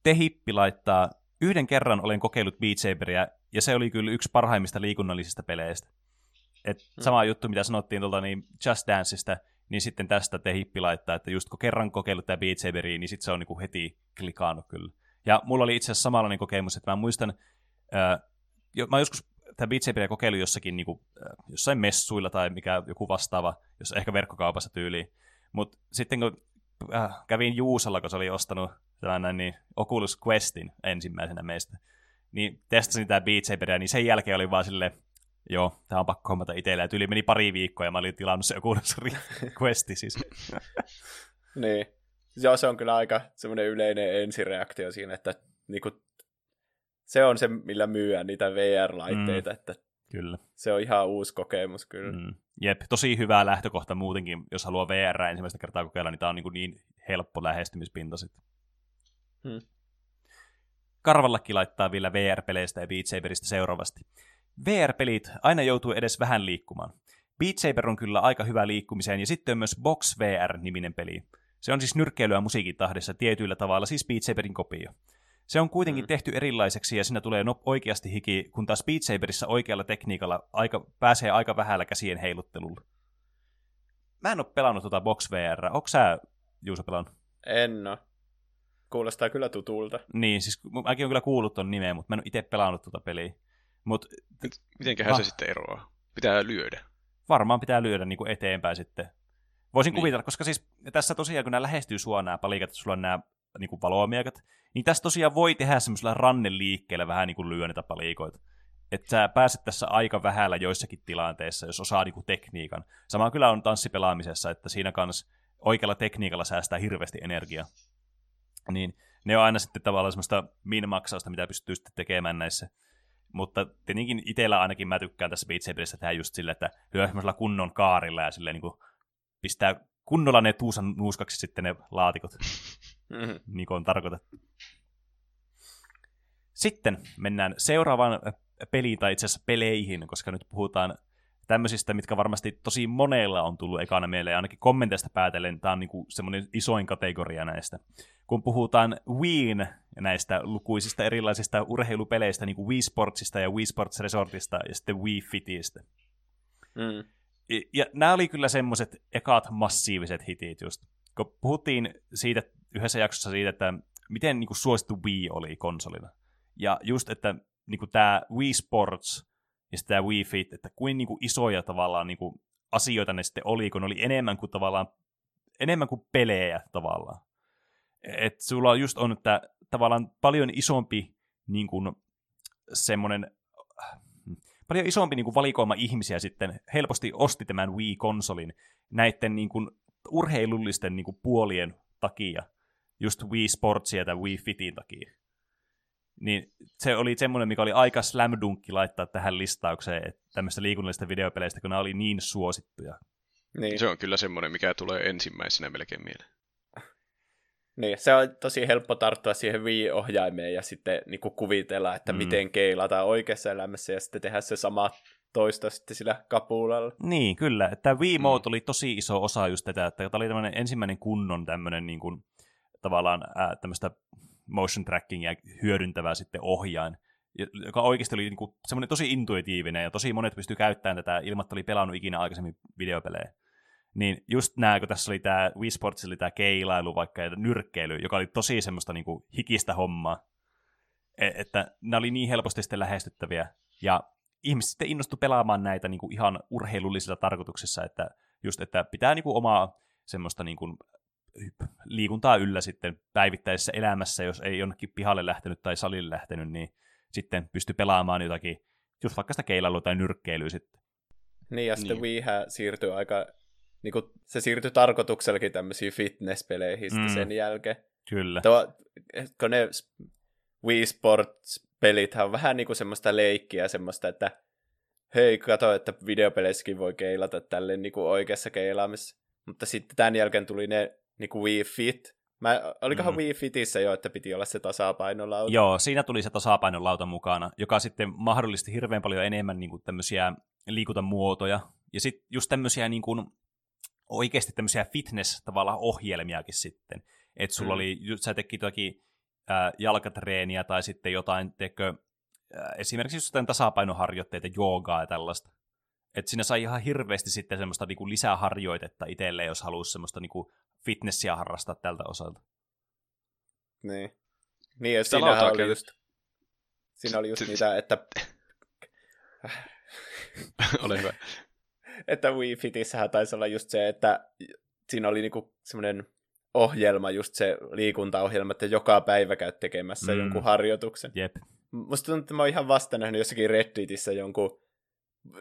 Tehippi laittaa, yhden kerran olen kokeillut Beat Saberia, ja se oli kyllä yksi parhaimmista liikunnallisista peleistä. Et Mm. sama juttu, mitä sanottiin tuolta niin Just Danceista, niin sitten tästä Tehippi laittaa, että just kun kerran kokeillut tämä Beat Saberia, niin sitten se on niinku heti klikannut kyllä. Ja mulla oli itse asiassa samanlainen kokemus, että mä muistan, ää, jo, mä joskus tämä Beat Saberia kokeilu jossakin niin kuin, jossain messuilla tai mikä joku vastaava, jos ehkä verkkokaupassa tyyliin. Mutta sitten kun äh, kävin Juusalla, kun se oli ostanut tämän niin Oculus Questin ensimmäisenä meistä, niin testasin tämä Beat Saberia, niin sen jälkeen oli vaan silleen, joo, tämä on pakko hommata itselle. Ja tyyli meni pari viikkoa ja mä olin tilannut se Oculus Questi siis. niin. Joo, se on kyllä aika semmoinen yleinen ensireaktio siinä, että niinku, se on se, millä myyään niitä VR-laitteita, mm. että Kyllä. Se on ihan uusi kokemus kyllä. Mm. Jep, tosi hyvä lähtökohta muutenkin, jos haluaa VR ensimmäistä kertaa kokeilla, niin tämä on niin, niin helppo lähestymispinta sitten. Hmm. Karvallakin laittaa vielä VR-peleistä ja Beat Saberista seuraavasti. VR-pelit aina joutuu edes vähän liikkumaan. Beat Saber on kyllä aika hyvä liikkumiseen, ja sitten on myös Box VR-niminen peli. Se on siis nyrkkeilyä musiikin tahdessa tietyillä tavalla, siis Beat Saberin kopio. Se on kuitenkin mm. tehty erilaiseksi ja siinä tulee no, oikeasti hiki, kun taas Beat Saberissa oikealla tekniikalla aika, pääsee aika vähällä käsien heiluttelulla. Mä en ole pelannut tuota Box VR. Onko sä, Juuso, pelannut? En ole. Kuulostaa kyllä tutulta. Niin, siis mäkin olen kyllä kuullut ton nimeä, mutta mä en ole itse pelannut tuota peliä. Mut, Mitenköhän ah, se sitten eroaa? Pitää lyödä. Varmaan pitää lyödä niin kuin eteenpäin sitten. Voisin niin. kuvitella, koska siis tässä tosiaan, kun nämä lähestyy sua nämä palikat, sulla on nämä niin kuin valoamiekat, niin tässä tosiaan voi tehdä semmoisella ranneliikkeellä vähän niin kuin lyö niitä palikoita. Että sä pääset tässä aika vähällä joissakin tilanteissa, jos osaa niin kuin tekniikan. Sama kyllä on tanssipelaamisessa, että siinä kanssa oikealla tekniikalla säästää hirveästi energiaa. Niin ne on aina sitten tavallaan semmoista min-maksausta, mitä pystyy sitten tekemään näissä. Mutta tietenkin itsellä ainakin mä tykkään tässä Beat Saberissä tehdä just sille, että lyö semmoisella kunnon kaarilla ja silleen niin kuin pistää kunnolla ne tuusan nuuskaksi sitten ne laatikot. Mm-hmm. niin kuin on tarkoitettu. Sitten mennään seuraavaan peliin, tai itse asiassa peleihin, koska nyt puhutaan tämmöisistä, mitkä varmasti tosi monella on tullut ekana mieleen, ja ainakin kommenteista päätellen tämä on niin semmoinen isoin kategoria näistä. Kun puhutaan Wiin näistä lukuisista erilaisista urheilupeleistä, niin kuin Wii Sportsista ja Wii Sports Resortista ja sitten Wii Fitistä. Mm. Ja, ja nämä oli kyllä semmoiset ekat massiiviset hitit just. Kun puhuttiin siitä yhdessä jaksossa siitä, että miten niin kuin, suosittu Wii oli konsolina. Ja just, että niin kuin, tämä Wii Sports ja tämä Wii Fit, että kuin, niin kuin isoja tavallaan niin kuin, asioita ne sitten oli, kun ne oli enemmän kuin tavallaan enemmän kuin pelejä tavallaan. Et sulla just on, että tavallaan paljon isompi niin kuin, semmoinen paljon isompi niin kuin valikoima ihmisiä sitten helposti osti tämän Wii-konsolin näiden niin kuin, urheilullisten niin kuin, puolien takia, just Wii Sportsia tai Wii Fitin takia. Niin se oli semmoinen, mikä oli aika slam dunkki laittaa tähän listaukseen, että tämmöistä liikunnallisista videopeleistä, kun nämä oli niin suosittuja. Niin. Se on kyllä semmoinen, mikä tulee ensimmäisenä melkein mieleen. Niin, se on tosi helppo tarttua siihen Wii-ohjaimeen ja sitten niin kuin kuvitella, että mm. miten keilataan oikeassa elämässä ja sitten tehdä se sama toista sitten sillä kapulalla. Niin, kyllä. Tämä Wii Mode mm. oli tosi iso osa just tätä, että tämä oli tämmöinen ensimmäinen kunnon tämmöinen niin kuin, tavallaan ää, tämmöistä motion trackingia hyödyntävää sitten ohjain, joka oikeasti oli niin kuin, semmoinen tosi intuitiivinen ja tosi monet pystyi käyttämään tätä ilman, että oli pelannut ikinä aikaisemmin videopelejä. Niin just nämä, kun tässä oli tämä Wii Sports, oli tämä keilailu vaikka ja nyrkkeily, joka oli tosi semmoista niin kuin hikistä hommaa, e, että nämä oli niin helposti sitten lähestyttäviä. Ja ihmiset sitten innostu pelaamaan näitä niin kuin ihan urheilullisilla tarkoituksissa, että just, että pitää niin kuin omaa semmoista niin kuin liikuntaa yllä sitten päivittäisessä elämässä, jos ei jonnekin pihalle lähtenyt tai salille lähtenyt, niin sitten pystyy pelaamaan jotakin, just vaikka sitä keilailua tai nyrkkeilyä sitten. Niin, ja sitten niin. Wii siirtyy aika niin kuin, se siirtyi tarkoituksellakin tämmöisiin fitness-peleihin mm. sen jälkeen. Kyllä. Tuo, kun ne Wii Sports-pelit on vähän niin kuin semmoista leikkiä, semmoista, että hei, kato, että videopeleissäkin voi keilata tälle niin kuin oikeassa keilaamissa. Mutta sitten tämän jälkeen tuli ne niin kuin Wii Fit, Mä, olikohan mm. Wii Fitissä jo, että piti olla se tasapainolauta? Joo, siinä tuli se tasapainolauta mukana, joka sitten mahdollisti hirveän paljon enemmän niin kuin tämmöisiä liikuntamuotoja. Ja sitten just tämmöisiä niin kuin, oikeasti tämmöisiä fitness tavallaan ohjelmiakin sitten. Että sulla mm. oli, sä teki jotakin äh, jalkatreeniä tai sitten jotain, tekö, äh, esimerkiksi jotain tasapainoharjoitteita, joogaa ja tällaista. Että siinä sai ihan hirveästi sitten semmoista niinku lisäharjoitetta itselleen, jos haluaisi semmoista niinku fitnessiä harrastaa tältä osalta. Niin. Niin, että siinä oli just, siinä oli just niitä, että Ole hyvä. Että Wii Fitissähän taisi olla just se, että siinä oli niinku semmoinen ohjelma, just se liikuntaohjelma, että joka päivä käyt tekemässä mm. jonkun harjoituksen. Jep. Musta tuntuu, että mä oon ihan vasta nähnyt jossakin Redditissä jonkun,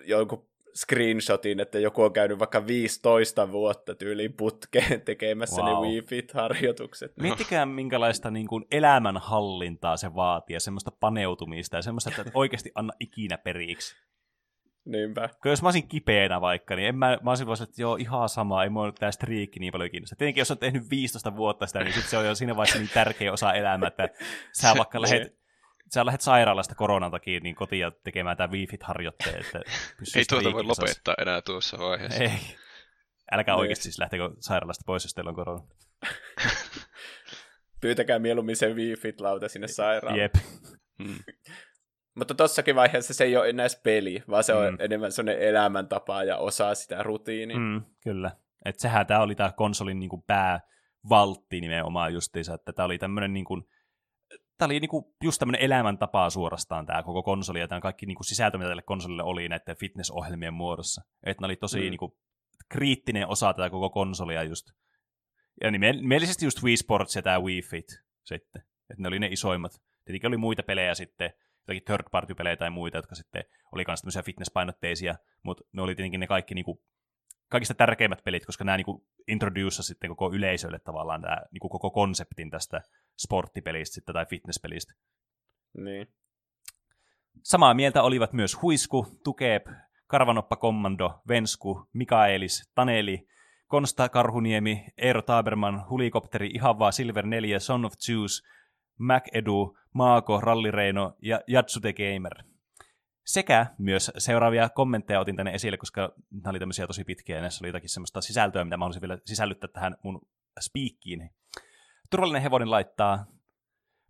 jonkun screenshotin, että joku on käynyt vaikka 15 vuotta tyyliin putkeen tekemässä wow. ne Wii Fit-harjoitukset. Miettikää, minkälaista niin kuin elämänhallintaa se vaatii ja semmoista paneutumista ja semmoista, että oikeasti anna ikinä periksi. Niinpä. Kun jos mä olisin kipeänä vaikka, niin en mä, mä olisin että joo, ihan sama, ei mua tämä striikki niin paljon kiinnosta. Tietenkin jos on tehnyt 15 vuotta sitä, niin sit se on jo siinä vaiheessa niin tärkeä osa elämää, että sä vaikka lähet, sä lähdet sairaalasta koronan takia niin kotiin tekemään tämä Wii-Fit-harjoitteen. Että ei tuota voi lopettaa enää tuossa vaiheessa. Ei. Älkää niin. oikeasti siis lähtekö sairaalasta pois, jos teillä on korona. Pyytäkää mieluummin se Wii Fit-lauta sinne sairaalaan. Jep. Hmm. Mutta tossakin vaiheessa se ei ole enää peli, vaan se on mm. enemmän sellainen elämäntapa ja osa sitä rutiinia. Mm, kyllä. Että sehän tämä oli tämä konsolin niin kuin päävaltti nimenomaan justiinsa, että tämä oli tämmöinen niin kuin, tämä oli niinku just tämmöinen elämäntapa suorastaan tämä koko konsoli, ja tämä kaikki niinku sisältö, mitä tälle konsolille oli näiden fitnessohjelmien muodossa. Että ne oli tosi mm. niinku kriittinen osa tätä koko konsolia just. Ja nimellisesti just Wii Sports ja tämä Wii Fit sitten. Että ne oli ne isoimmat. Tietenkin oli muita pelejä sitten, jotakin third party pelejä tai muita, jotka sitten oli myös tämmöisiä fitnesspainotteisia, mutta ne oli tietenkin ne kaikki niinku, kaikista tärkeimmät pelit, koska nämä niinku introduce sitten koko yleisölle tavallaan tämä niinku koko konseptin tästä sporttipelistä sitten, tai fitnesspelistä. Niin. Samaa mieltä olivat myös Huisku, Tukeep, Karvanoppa Kommando, Vensku, Mikaelis, Taneli, Konsta Karhuniemi, Eero Taberman, Hulikopteri, Ihavaa, Silver 4, Son of Zeus, MacEdu, Maako, Rallireino ja Jatsute Gamer. Sekä myös seuraavia kommentteja otin tänne esille, koska nämä oli tämmöisiä tosi pitkiä ja näissä oli jotakin semmoista sisältöä, mitä mä haluaisin vielä sisällyttää tähän mun speakkiin. Turvallinen hevonen laittaa,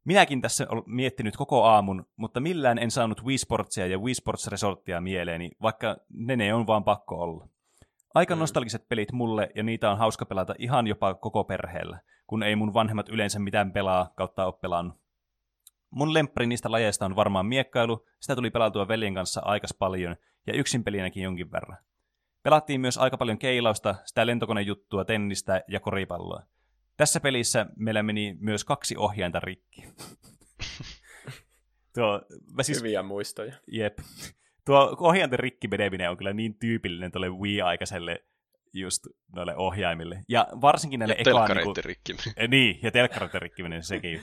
Minäkin tässä olen miettinyt koko aamun, mutta millään en saanut Wii Sportsia ja Wii Sports Resorttia mieleeni, vaikka ne ne on vaan pakko olla. Aika mm. nostalgiset pelit mulle, ja niitä on hauska pelata ihan jopa koko perheellä, kun ei mun vanhemmat yleensä mitään pelaa kautta ole pelannut. Mun lemppari niistä lajeista on varmaan miekkailu, sitä tuli pelautua veljen kanssa aikas paljon, ja yksin pelinäkin jonkin verran. Pelattiin myös aika paljon keilausta, sitä lentokonejuttua, tennistä ja koripalloa. Tässä pelissä meillä meni myös kaksi ohjainta rikki. Tuo, mä siis, Hyviä muistoja. Jep. Tuo ohjainten rikki meneminen on kyllä niin tyypillinen tuolle Wii-aikaiselle just noille ohjaimille. Ja varsinkin näille ja ekaan... Niinku. Eh, niin, ja telkkareiden rikkiminen sekin.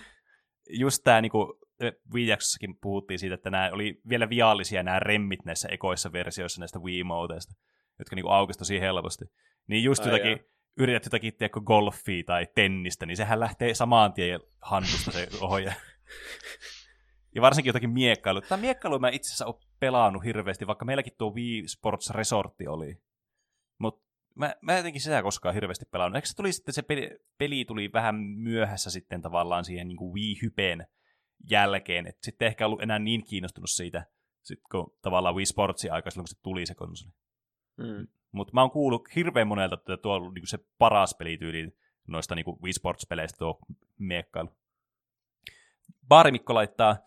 Just tämä niinku, Wii-jaksossakin puhuttiin siitä, että nämä oli vielä viallisia nämä remmit näissä ekoissa versioissa näistä Wii-modeista, jotka niinku aukesi tosi helposti. Niin just Ai jotakin, jaa. yrität jotakin tiedätkö, golfia tai tennistä, niin sehän lähtee samaan tien hantusta se ohjaaja. Ja varsinkin jotakin miekkailu. Tämä miekkailu mä itse asiassa ole pelannut hirveästi, vaikka meilläkin tuo Wii Sports Resortti oli. Mutta mä, mä jotenkin sitä koskaan hirveästi pelannut. Eikö se tuli sitten, se peli, peli tuli vähän myöhässä sitten tavallaan siihen niin Wii-hypeen jälkeen, että sitten ehkä ollut enää niin kiinnostunut siitä, sit kun tavallaan Wii Sportsin aika silloin, kun se tuli se konsoli. Mm. Mutta mä oon kuullut hirveän monelta, että tuo on ollut niin se paras pelityyli noista niin Wii Sports-peleistä tuo miekkailu. Baarimikko laittaa,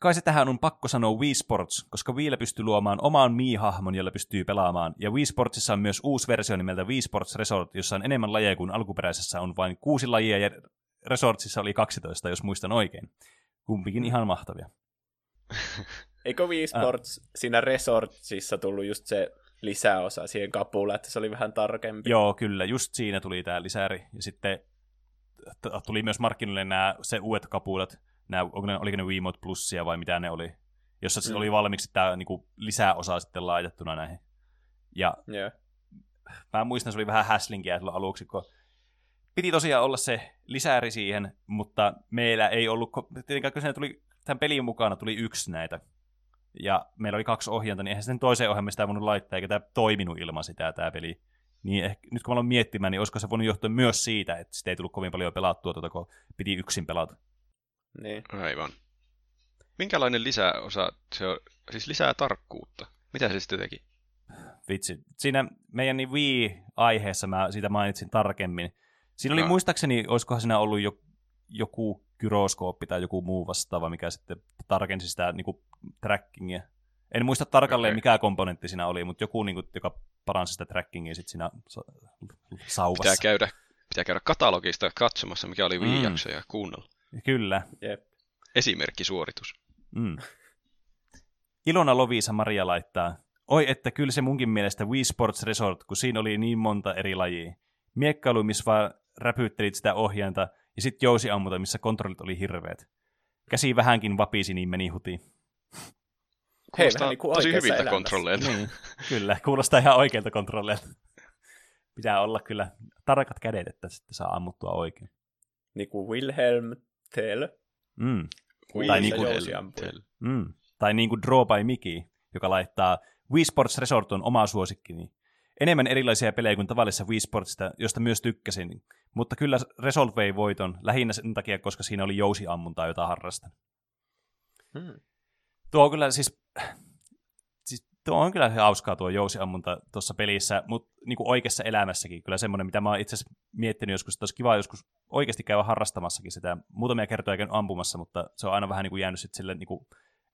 Kai se tähän on pakko sanoa Wii Sports, koska Wiillä pystyy luomaan oman Mii-hahmon, jolla pystyy pelaamaan. Ja Wii Sportsissa on myös uusi versio nimeltä Wii Sports Resort, jossa on enemmän lajeja kuin alkuperäisessä on vain kuusi lajia ja Resortsissa oli 12, jos muistan oikein. Kumpikin ihan mahtavia. Eikö Wii Sports äh. siinä Resortsissa tullut just se lisäosa siihen kapulaan, että se oli vähän tarkempi? Joo, kyllä. Just siinä tuli tämä lisäri. Ja sitten tuli myös markkinoille nämä se uudet kapulat, nämä, oliko ne Wiimote Plusia vai mitä ne oli, jossa mm. oli valmiiksi tämä niinku, lisäosa sitten laitettuna näihin. Ja yeah. mä muistan, se oli vähän häslinkiä silloin aluksi, kun piti tosiaan olla se lisääri siihen, mutta meillä ei ollut, tietenkään kun tuli, tämän pelin mukana tuli yksi näitä, ja meillä oli kaksi ohjainta, niin eihän sen toiseen ohjelmaan sitä voinut laittaa, eikä tämä toiminut ilman sitä tämä peli. Niin ehkä, nyt kun mä aloin miettimään, niin olisiko se voinut johtua myös siitä, että sitä ei tullut kovin paljon pelattua, tuota, kun piti yksin pelata. Niin. Aivan. Minkälainen lisäosa se on? Siis lisää tarkkuutta. Mitä se sitten teki? Vitsi. Siinä meidän niin Wii-aiheessa mä siitä mainitsin tarkemmin. Siinä oli no. muistaakseni, olisikohan siinä ollut jo, joku gyroskooppi tai joku muu vastaava, mikä sitten tarkensi sitä niin kuin, trackingia. En muista tarkalleen, Okei. mikä komponentti siinä oli, mutta joku, niin kuin, joka paransi sitä trackingia sit siinä sa- sauvassa. Pitää käydä, pitää käydä katalogista katsomassa, mikä oli Mm. Wii-jakso ja kuunnella. Kyllä. Jep. Esimerkkisuoritus. Mm. Ilona Lovisa Maria laittaa, oi että kyllä se munkin mielestä Wii Sports Resort, kun siinä oli niin monta eri lajia. Miekkailu, missä vaan räpyttelit sitä ohjainta, ja sitten jousiammunta, missä kontrollit oli hirveät. Käsi vähänkin vapisi, niin meni huti. Hei, Kuulostaa vähän niin tosi hyviltä elämässä. kontrolleilta. Niin, kyllä, kuulostaa ihan oikealta kontrolleilta. Pitää olla kyllä tarkat kädet, että sitten saa ammuttua oikein. Niin kuin Wilhelm Tell. Mm. Wii Tai Wii niinku- jousiampuja. Mm. Tai niin kuin Draw by Mickey, joka laittaa Wii Sports Resort on oma suosikkini. Enemmän erilaisia pelejä kuin tavallisessa Wii Sportsista, josta myös tykkäsin. Mutta kyllä Resolve vei voiton, lähinnä sen takia, koska siinä oli jousiammuntaa, jota harrastan. Hmm. Tuo on kyllä siis tuo on kyllä hauskaa tuo jousiammunta tuossa pelissä, mutta niin kuin oikeassa elämässäkin kyllä semmoinen, mitä mä oon itse asiassa miettinyt joskus, että olisi kiva joskus oikeasti käydä harrastamassakin sitä. Muutamia kertoja käynyt ampumassa, mutta se on aina vähän niin kuin jäänyt sitten sille, niin kuin,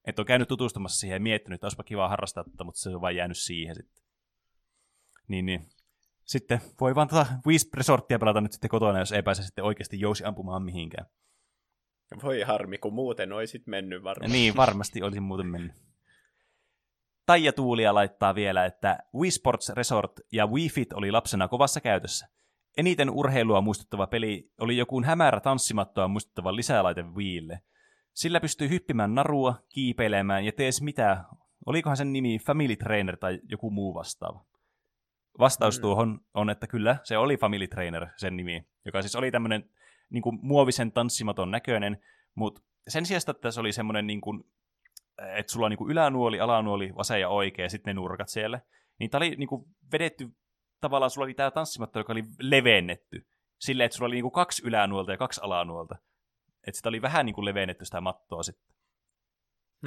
että on käynyt tutustumassa siihen ja miettinyt, että olisipa kiva harrastaa tätä, mutta se on vain jäänyt siihen sitten. Niin, niin. Sitten voi vaan tuota Wii Resorttia pelata nyt sitten kotona, jos ei pääse sitten oikeasti jousi ampumaan mihinkään. Voi harmi, kun muuten oisit mennyt varmaan. Niin, varmasti olisi muuten mennyt. Taija Tuulia laittaa vielä, että Wii Sports Resort ja Wii Fit oli lapsena kovassa käytössä. Eniten urheilua muistuttava peli oli joku hämärä tanssimattoa muistuttava lisälaite Wiille. Sillä pystyi hyppimään narua, kiipeilemään ja tees mitä. Olikohan sen nimi Family Trainer tai joku muu vastaava? Vastaus Mm. tuohon on, että kyllä, se oli Family Trainer sen nimi, joka siis oli tämmöinen niin muovisen tanssimaton näköinen, mutta sen sijaan, että se oli semmoinen, niin kuin, että sulla on niin kuin ylänuoli, alanuoli, vasen ja oikea, ja sitten ne nurkat siellä, niin tämä oli niin kuin vedetty, tavallaan sulla oli tämä tanssimatto, joka oli levennetty, silleen, että sulla oli niin kuin kaksi ylänuolta ja kaksi alanuolta. Että sitä oli vähän niin kuin levennetty sitä mattoa sitten.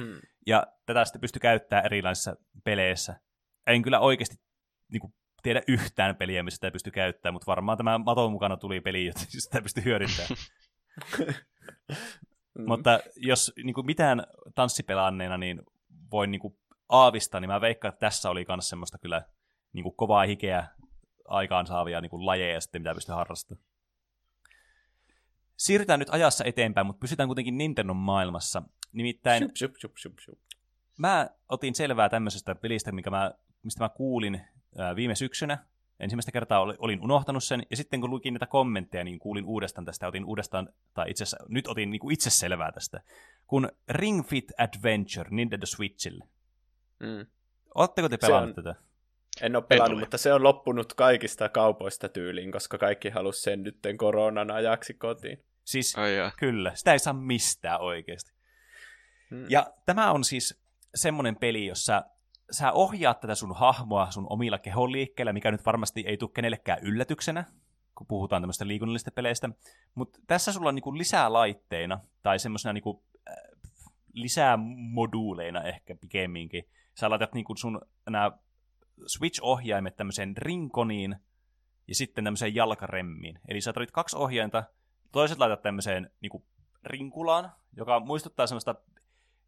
Hmm. Ja tätä sitten pystyi käyttämään erilaisissa peleissä. En kyllä oikeasti niin kuin, tiedä yhtään peliä, missä sitä pystyi käyttämään, mutta varmaan tämä maton mukana tuli peli, jotta sitä pystyi hyödyntämään. Mm. Mutta jos niin kuin mitään tanssipelanneena niin voin niin kuin aavistaa, niin mä veikkaan, että tässä oli myös semmoista kyllä niin kuin kovaa hikeä aikaansaavia niin kuin lajeja sitten, mitä pystyy harrastamaan. Siirrytään nyt ajassa eteenpäin, mutta pysytään kuitenkin Nintendon maailmassa. Nimittäin Shup, shup, shup, shup, shup. mä otin selvää tämmöisestä pelistä, mikä mä, mistä mä kuulin ää, viime syksynä. Ensimmäistä kertaa oli- olin unohtanut sen, ja sitten kun lukin niitä kommentteja, niin kuulin uudestaan tästä, otin uudestaan, tai itse asiassa nyt otin niin kuin itse selvää tästä, kun Ring Fit Adventure Nintendo Switchille. Mm. Oletteko te pelannut on- tätä? En ole pelannut, mutta se on loppunut kaikista kaupoista tyyliin, koska kaikki halusi sen nytten koronan ajaksi kotiin. Siis Ai jaa. kyllä, sitä ei saa mistään oikeasti. Hmm. Ja tämä on siis semmoinen peli, jossa sä ohjaat tätä sun hahmoa sun omilla kehon liikkeellä, mikä nyt varmasti ei tule kenellekään yllätyksenä, kun puhutaan tämmöistä liikunnallisista peleistä. Mutta tässä sulla on niinku lisää laitteina, tai semmoisena niinku, äh, lisää moduuleina ehkä pikemminkin. Sä laitat niinku sun nämä Switch-ohjaimet tämmöiseen rinkoniin, ja sitten tämmöiseen jalkaremmiin. Eli sä tarvit kaksi ohjainta, toiset laitat tämmöiseen niinku rinkulaan, joka muistuttaa semmoista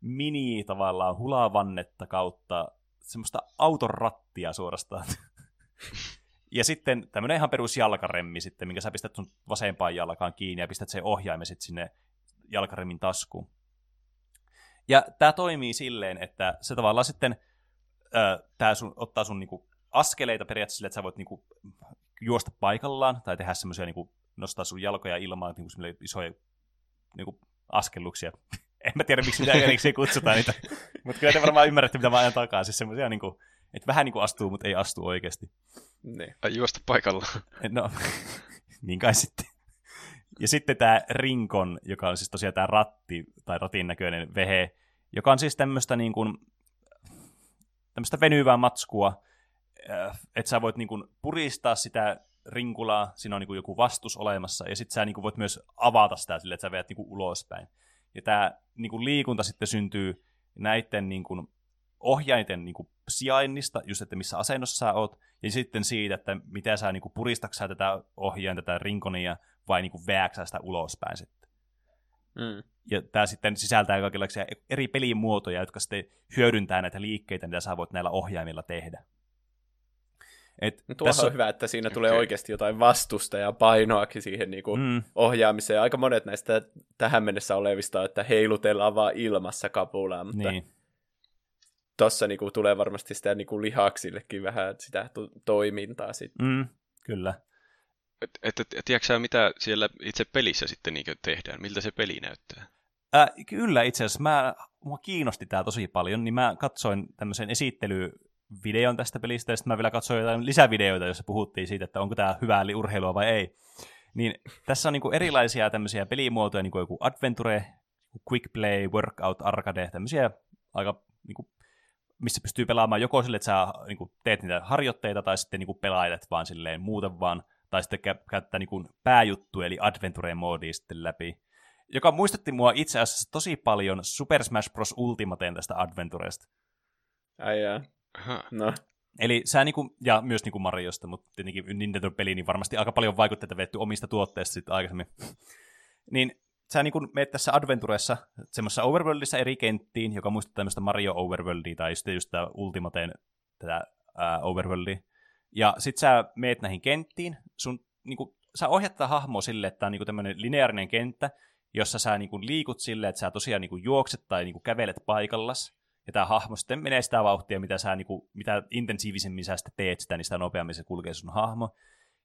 mini tavallaan hulavannetta kautta semmoista auton rattia suorastaan. ja sitten tämmöinen ihan perus jalkaremmi sitten, minkä sä pistät sun vasempaan jalkaan kiinni ja pistät sen ohjaimen sitten sinne jalkaremmin taskuun. Ja tämä toimii silleen, että se tavallaan sitten ö, tää sun, ottaa sun niinku askeleita periaatteessa että sä voit niinku juosta paikallaan tai tehdä semmoisia niinku, nostaa sun jalkoja ilmaan niinku isoja niinku, askelluksia. En mä tiedä, miksi mitä erikseen kutsutaan niitä. Mutta kyllä te varmaan ymmärrätte, mitä mä ajan takaa. Siis semmoisia, niinku, että vähän niin kuin astuu, mutta ei astu oikeasti. Niin. Ai juosta paikalla. No, niin kai sitten. Ja sitten tämä Rinkon, joka on siis tosiaan tämä ratti tai ratin näköinen vehe, joka on siis tämmöistä niin kuin, tämmöistä venyvää matskua, äh, että sä voit niin kuin puristaa sitä rinkulaa, siinä on niin kuin joku vastus olemassa, ja sitten sä niin kuin voit myös avata sitä sille, että sä veät niin kuin ulospäin. Ja tämä niin kuin liikunta sitten syntyy näiden niin kuin ohjainten niin kuin sijainnista, just että missä asennossa sä oot, ja sitten siitä, että mitä sä niin kuin tätä ohjainta, tätä rinkonia, vai niin kuin sitä ulospäin sitten. Mm. Ja tämä sitten sisältää kaikenlaisia eri pelimuotoja, jotka sitten hyödyntää näitä liikkeitä, mitä sä voit näillä ohjaimilla tehdä. Et no, tässä on hyvä, että siinä tulee okay. oikeasti jotain vastusta ja painoakin siihen niin kuin mm. ohjaamiseen. Aika monet näistä tähän mennessä olevista, että heilutellaan vaan ilmassa kapulaa, mutta niin. tuossa niin kuin, tulee varmasti sitä niin kuin lihaksillekin vähän sitä to- toimintaa sitten. Mm, kyllä. Et, et, et, tiedätkö mitä siellä itse pelissä sitten niin tehdään? Miltä se peli näyttää? Äh, kyllä itse asiassa. Mä, mua kiinnosti tämä tosi paljon, niin mä katsoin tämmöisen esittelyvideon tästä pelistä, ja sitten mä vielä katsoin jotain lisävideoita, joissa puhuttiin siitä, että onko tämä hyvää urheilua vai ei. Niin tässä on niinku erilaisia tämmöisiä pelimuotoja, niin kuin joku Adventure, Quick Play, Workout, Arcade, tämmöisiä aika niinku, missä pystyy pelaamaan joko sille, että sä niinku, teet niitä harjoitteita, tai sitten niinku, pelailet vaan silleen muuten vaan, tai sitten käyttää niin kuin pääjuttu, eli adventure moodi sitten läpi. Joka muistutti mua itse asiassa tosi paljon Super Smash Bros. Ultimateen tästä Adventuresta. Ai jaa. No. Eli sä niinku, ja myös niinku Mariosta, mutta tietenkin Nintendo-peli, niin varmasti aika paljon vaikutteita vetty omista tuotteista sitten aikaisemmin. niin sä niinku meet tässä Adventuressa semmoisessa overworldissa eri kenttiin, joka muistuttaa tämmöistä Mario Overworldia tai just, just tämä Ultimateen tätä uh, Overworldia. Ja sit sä meet näihin kenttiin, sun, niinku, sä ohjat tätä hahmoa sille, että tämä on niinku tämmöinen lineaarinen kenttä, jossa sä niinku liikut silleen, että sä tosiaan niinku juokset tai niinku kävelet paikallas, ja tämä hahmo sitten menee sitä vauhtia, mitä, sä, niinku, mitä intensiivisemmin sä sitten teet sitä, niin sitä nopeammin se kulkee sun hahmo.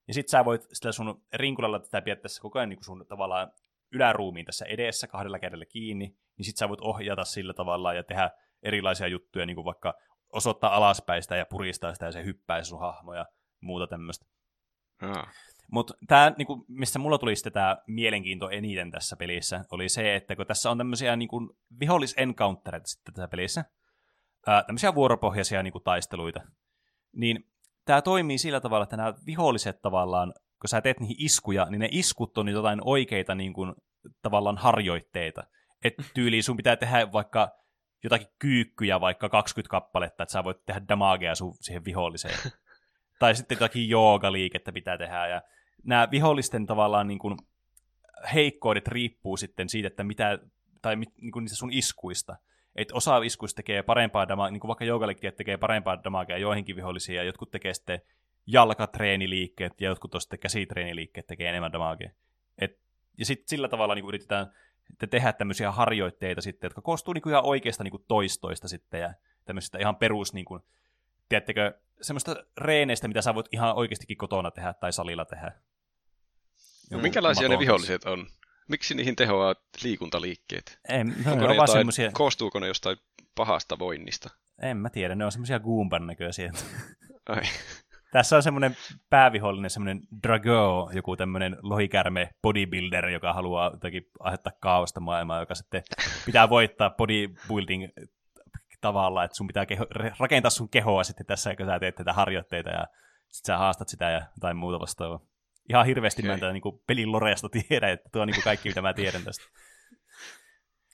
Ja sit sä voit sitä sun rinkulalla tätä pidä tässä koko ajan niinku sun tavallaan yläruumiin tässä edessä kahdella kädellä kiinni, niin sit sä voit ohjata sillä tavalla ja tehdä erilaisia juttuja, niin kuin vaikka osoittaa alaspäin sitä ja puristaa sitä ja se hyppää sun hahmo ja muuta tämmöistä. Ah. Mutta tämä, niinku, missä mulla tuli sitten tämä mielenkiinto eniten tässä pelissä, oli se, että kun tässä on tämmöisiä niinku, vihollisencountereita sitten tässä pelissä, ää, tämmöisiä vuoropohjaisia niinku, taisteluita, niin tämä toimii sillä tavalla, että nämä viholliset tavallaan, kun sä teet niihin iskuja, niin ne iskut on jotain oikeita niinku, tavallaan harjoitteita. Että tyyliin sun pitää tehdä vaikka jotakin kyykkyjä vaikka 20 kappaletta, että sä voit tehdä damagea sun siihen viholliseen. tai sitten jotakin joogaliikettä pitää tehdä. Ja nämä vihollisten tavallaan niin kuin heikkoudet riippuu sitten siitä, että mitä, tai niin kuin niistä sun iskuista. Että osa iskuista tekee parempaa damagea, niin kuin vaikka joogaliikkeet tekee parempaa damagea joihinkin vihollisiin, ja jotkut tekee sitten jalkatreeniliikkeet, ja jotkut sitten käsitreeniliikkeet tekee enemmän damagea. Et, ja sitten sillä tavalla niin kuin yritetään tehdä tämmöisiä harjoitteita sitten, jotka koostuu niin kuin ihan oikeasta niin kuin toistoista sitten ja tämmöisistä ihan perus, niin kuin, tiedättekö, semmoista reeneistä, mitä sä voit ihan oikeastikin kotona tehdä tai salilla tehdä. No, minkälaisia ne viholliset on? Miksi niihin tehoaa liikuntaliikkeet? En, no, ne on jotain, semmosia... Koostuuko ne jostain pahasta voinnista? En mä tiedä, ne on semmoisia Goomban näköisiä. Ai. Tässä on semmoinen päävihollinen, semmoinen Drago, joku tämmöinen lohikärme bodybuilder, joka haluaa jotenkin aiheuttaa kaaosta maailmaa, joka sitten pitää voittaa bodybuilding tavalla, että sun pitää keho, rakentaa sun kehoa sitten tässä, kun sä teet tätä harjoitteita ja sitten sä haastat sitä ja jotain muuta vastaavaa. Ihan hirveästi okay. mä en niin pelin loreasta tiedä, että tuo on niin kaikki, mitä mä tiedän tästä.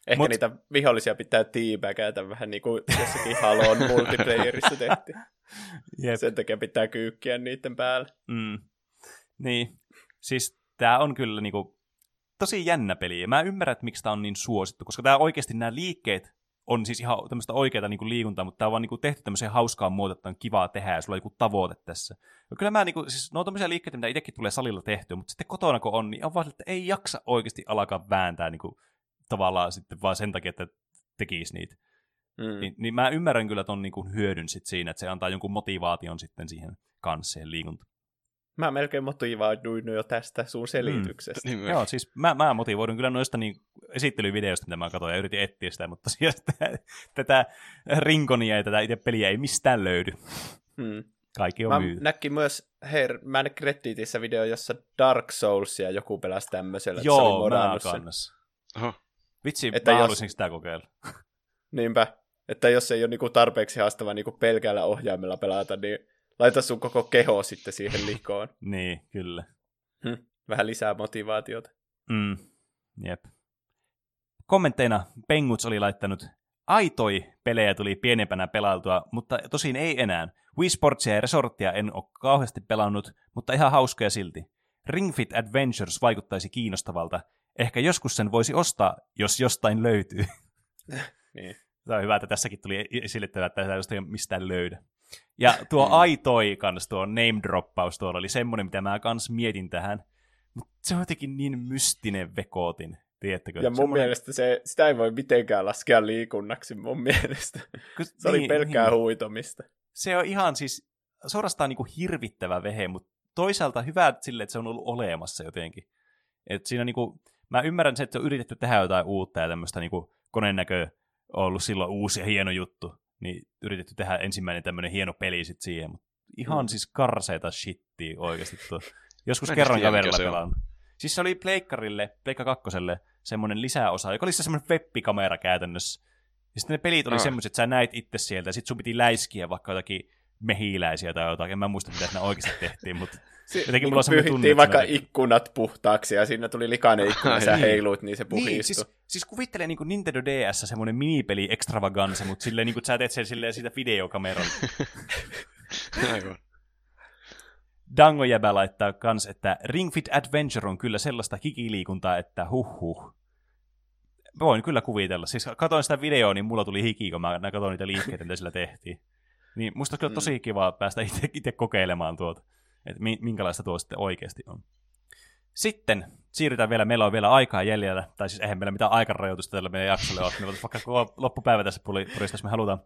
Ehkä Mut... niitä vihollisia pitää tiipäkätä vähän niin kuin jossakin Halon multiplayerissa tehtiin. Jep. Sen takia pitää kyykkiä niiden päällä. Mm. Niin, siis tämä on kyllä niinku tosi jännä peli. Ja mä ymmärrän, että miksi tämä on niin suosittu, koska tämä oikeasti nämä liikkeet on siis ihan tämmöistä oikeaa niin liikuntaa, mutta tämä on vaan niin tehty tämmöiseen hauskaan muotoon, että on kivaa tehdä ja sulla on joku tavoite tässä. Ja kyllä mä, niin kuin, siis, ne on tämmöisiä liikkeitä, mitä itsekin tulee salilla tehtyä, mutta sitten kotona kun on, niin on vaan, että ei jaksa oikeasti alkaa vääntää niin kuin, tavallaan sitten vaan sen takia, että tekisi niitä. Mm. Niin, niin mä ymmärrän kyllä ton niin kuin hyödyn sit siinä, että se antaa jonkun motivaation sitten siihen kansseen liikuntaan. Mä melkein motivoiduin jo tästä sun selityksestä. Mm. Niin Joo, siis mä, mä motivoidun kyllä noista niin esittelyvideoista, mitä mä katsoin ja yritin etsiä sitä, mutta siis tätä, rinkonia ja tätä itse peliä ei mistään löydy. Hmm. Kaikki on mä myyty. näkin myös, hei, mä näkin Redditissä video, jossa Dark Soulsia joku pelasi tämmöisellä. Joo, mä kannas. Vitsi, että mä jos... sitä kokeilla. Niinpä, että jos ei ole niinku tarpeeksi haastava niinku pelkällä ohjaimella pelata, niin laita sun koko keho sitten siihen likoon. niin, kyllä. Hm, vähän lisää motivaatiota. Mm, jep. Kommentteina Penguts oli laittanut, aitoi pelejä tuli pienempänä pelailtua, mutta tosin ei enää. Wii Sportsia ja Resorttia en ole kauheasti pelannut, mutta ihan hauskoja silti. Ring Fit Adventures vaikuttaisi kiinnostavalta. Ehkä joskus sen voisi ostaa, jos jostain löytyy. niin. Tämä on hyvä, että tässäkin tuli esille, että tätä ei mistään löydä. Ja tuo mm. Aitoi kanssa, tuo name droppaus tuolla oli semmoinen, mitä mä kans mietin tähän. Mutta se on jotenkin niin mystinen vekotin, tiedättekö? Ja mun semmoinen... mielestä se, sitä ei voi mitenkään laskea liikunnaksi mun mielestä. Kun, se niin, oli pelkkää niin. huitomista. Se on ihan siis suorastaan niin kuin hirvittävä vehe, mutta toisaalta hyvä sille, että se on ollut olemassa jotenkin. Et siinä niin kuin, mä ymmärrän se, että on yritetty tehdä jotain uutta ja tämmöistä niin koneen näköä on ollut silloin uusi ja hieno juttu, niin yritetty tehdä ensimmäinen tämmöinen hieno peli sitten siihen, mutta ihan mm. siis karseita shittiä oikeasti tuo. Joskus Mä kerran kaverilla pelannut. Siis se oli Pleikkarille, Pleikka kakkoselle, semmoinen lisäosa, joka oli semmoinen webbikamera käytännössä. Ja sitten ne pelit oli ah. semmoiset, että sä näit itse sieltä, ja sitten sun piti läiskiä vaikka jotakin mehiläisiä tai jotain. En mä muista, mitä ne oikeasti tehtiin, mutta si- jotenkin niin mulla semmoinen tunne, vaikka että... ikkunat puhtaaksi ja siinä tuli likainen ikkuna, sä heiluit, niin se puhistui. Niin, siis, siis kuvittele niin kuin Nintendo DS semmoinen minipeli extravaganza, mutta silleen niin kuin sä teet sen silleen siitä videokameran. Aivan. Dango jäbä laittaa kans, että Ring Fit Adventure on kyllä sellaista kikiliikuntaa, että huh huh. Voin kyllä kuvitella. Siis katoin sitä videoa, niin mulla tuli hiki, kun mä katsoin niitä liikkeitä, mitä sillä tehtiin. Niin musta olisi kyllä tosi mm. kiva päästä itse kokeilemaan tuota, että minkälaista tuo sitten oikeasti on. Sitten siirrytään vielä, meillä on vielä aikaa jäljellä, tai siis eihän meillä mitään aikarajoitusta tällä meidän jaksolle ole, me vaikka koko loppupäivä tässä purista, jos me halutaan.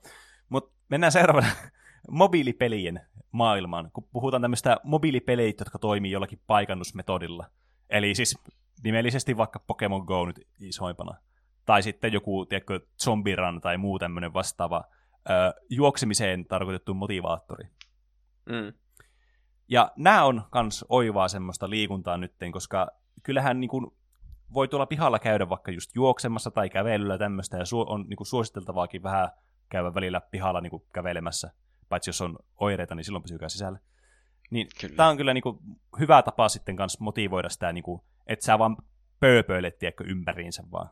Mutta mennään seuraavana mobiilipelien maailmaan, kun puhutaan tämmöistä mobiilipeleitä, jotka toimii jollakin paikannusmetodilla. Eli siis nimellisesti vaikka Pokemon Go nyt isoimpana. Tai sitten joku, tiedätkö, Zombie Run tai muu tämmöinen vastaava ö, juoksemiseen tarkoitettu motivaattori. Mm. Ja nämä on kans oivaa semmoista liikuntaa nytten, koska kyllähän niin kuin, voi tuolla pihalla käydä vaikka just juoksemassa tai kävelyllä tämmöistä, ja su- on niin kuin suositeltavaakin vähän käydä välillä pihalla niin kuin kävelemässä, paitsi jos on oireita, niin silloin pysykää sisällä. Niin tämä on kyllä niin kuin, hyvä tapa sitten kanssa motivoida sitä, niin kuin, että sä vaan pööpöilet, tiedätkö, ympäriinsä vaan.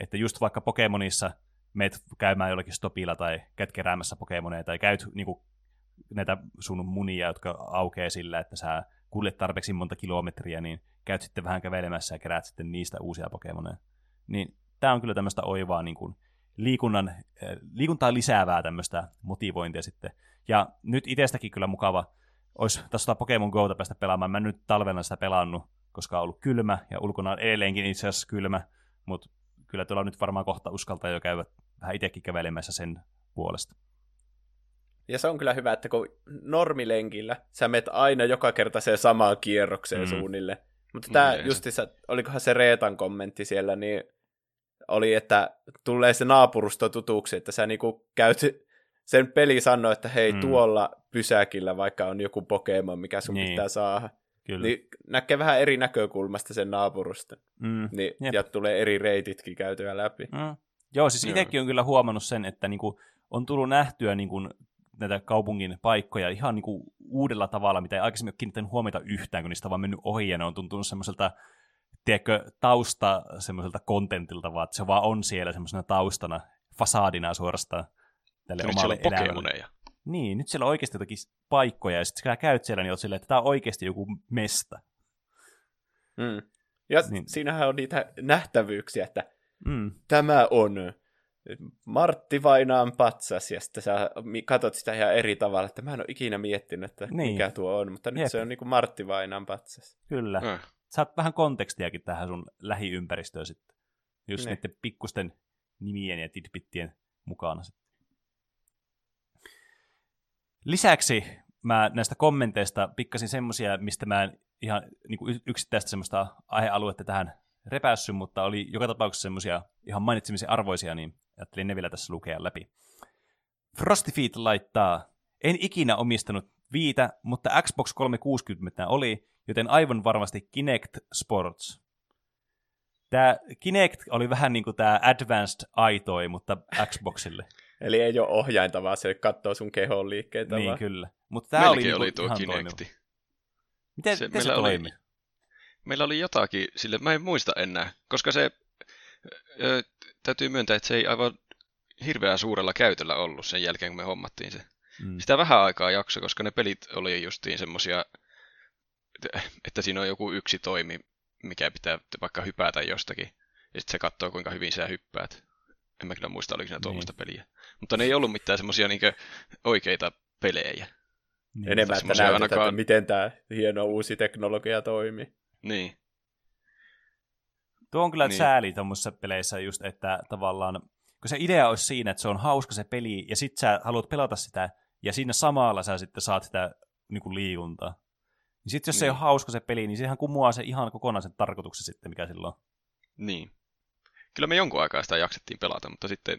Että just vaikka Pokemonissa meet käymään jollakin stopilla tai käyt keräämässä Pokemoneja tai käyt niin kuin, näitä sun munia, jotka aukeaa sillä, että sä kuljet tarpeeksi monta kilometriä, niin käyt sitten vähän kävelemässä ja keräät sitten niistä uusia Pokemoneja. Niin tämä on kyllä tämmöistä oivaa niin kuin, liikunnan, eh, liikuntaa lisäävää tämmöistä motivointia sitten. Ja nyt itsestäkin kyllä mukava, olisi tässä Pokemon Go päästä pelaamaan. Mä en nyt talvella sitä pelannut, koska on ollut kylmä, ja ulkona on edelleenkin itse asiassa kylmä, mutta kyllä tuolla nyt varmaan kohta uskaltaa jo käydä vähän itsekin kävelemässä sen puolesta. Ja se on kyllä hyvä, että kun normilenkillä sä menet aina joka kerta se samaan kierrokseen mm. suunnille. Mutta tämä mm, justissa, olikohan se Reetan kommentti siellä, niin oli, että tulee se naapurusto tutuksi, että sä niinku käyt, sen peli sanoo, että hei mm. tuolla pysäkillä vaikka on joku Pokemon, mikä sun niin. pitää saada. Kyllä. Niin näkee vähän eri näkökulmasta sen naapurusta. Mm. Niin, ja tulee eri reititkin käytyä läpi. Mm. Joo, siis itsekin on kyllä huomannut sen, että niinku on tullut nähtyä niinku näitä kaupungin paikkoja ihan niinku uudella tavalla, mitä ei aikaisemmin ole kiinnittänyt huomiota yhtään, kun niistä on vaan mennyt ohi ja ne on tuntunut semmoiselta tiedätkö, tausta semmoiselta kontentilta, vaan että se vaan on siellä semmoisena taustana, fasaadina suorastaan tälle nyt omalle siellä on Pokemoneja. Niin, nyt siellä on oikeasti jotakin paikkoja, ja sitten kun käyt siellä, niin oot silleen, että tämä on oikeasti joku mesta. Mm. Ja niin. siinähän on niitä nähtävyyksiä, että mm. tämä on Martti Vainaan patsas, ja sitten sä katsot sitä ihan eri tavalla, että mä en ole ikinä miettinyt, että niin. mikä tuo on, mutta nyt Jep. se on niin kuin Martti Vainaan patsas. Kyllä. Mm saat vähän kontekstiakin tähän sun lähiympäristöön sitten. Just ne. niiden pikkusten nimien ja tidbittien mukana sitten. Lisäksi mä näistä kommenteista pikkasin semmosia, mistä mä en ihan niin kuin yksittäistä semmoista aihealuetta tähän repässy, mutta oli joka tapauksessa semmosia ihan mainitsemisen arvoisia, niin ajattelin ne vielä tässä lukea läpi. Frosty laittaa, en ikinä omistanut viitä, mutta Xbox 360 oli, joten aivan varmasti Kinect Sports. Tämä Kinect oli vähän niin kuin tämä Advanced Aitoi, mutta Xboxille. Eli ei ole ohjainta, vaan se katsoo sun kehon liikkeitä. Niin, vaan. kyllä. Mutta tämä oli, niinku oli tuo Kinecti. Toimiva. Miten se, miten se toimi? Oli, meillä oli jotakin, sille mä en muista enää, koska se ö, täytyy myöntää, että se ei aivan hirveän suurella käytöllä ollut sen jälkeen, kun me hommattiin se. Mm. Sitä vähän aikaa jakso, koska ne pelit oli justiin semmosia, että siinä on joku yksi toimi, mikä pitää vaikka hypätä jostakin, ja sitten se katsoo, kuinka hyvin sä hyppäät. En mä kyllä muista, oliko siinä tuommoista niin. peliä. Mutta ne ei ollut mitään semmoisia niin oikeita pelejä. Niin, Enemmän, että näytetään, ainakaan... että miten tämä hieno uusi teknologia toimii. Niin. Tuo on kyllä niin. sääli tuommoisissa peleissä just, että tavallaan, kun se idea olisi siinä, että se on hauska se peli, ja sit sä haluat pelata sitä, ja siinä samalla sä sitten saat sitä niin kuin liikuntaa. Niin sitten jos niin. se ei ole hauska se peli, niin sehän kumoaa se ihan kokonaisen tarkoituksen sitten, mikä silloin on. Niin. Kyllä me jonkun aikaa sitä jaksettiin pelata, mutta sitten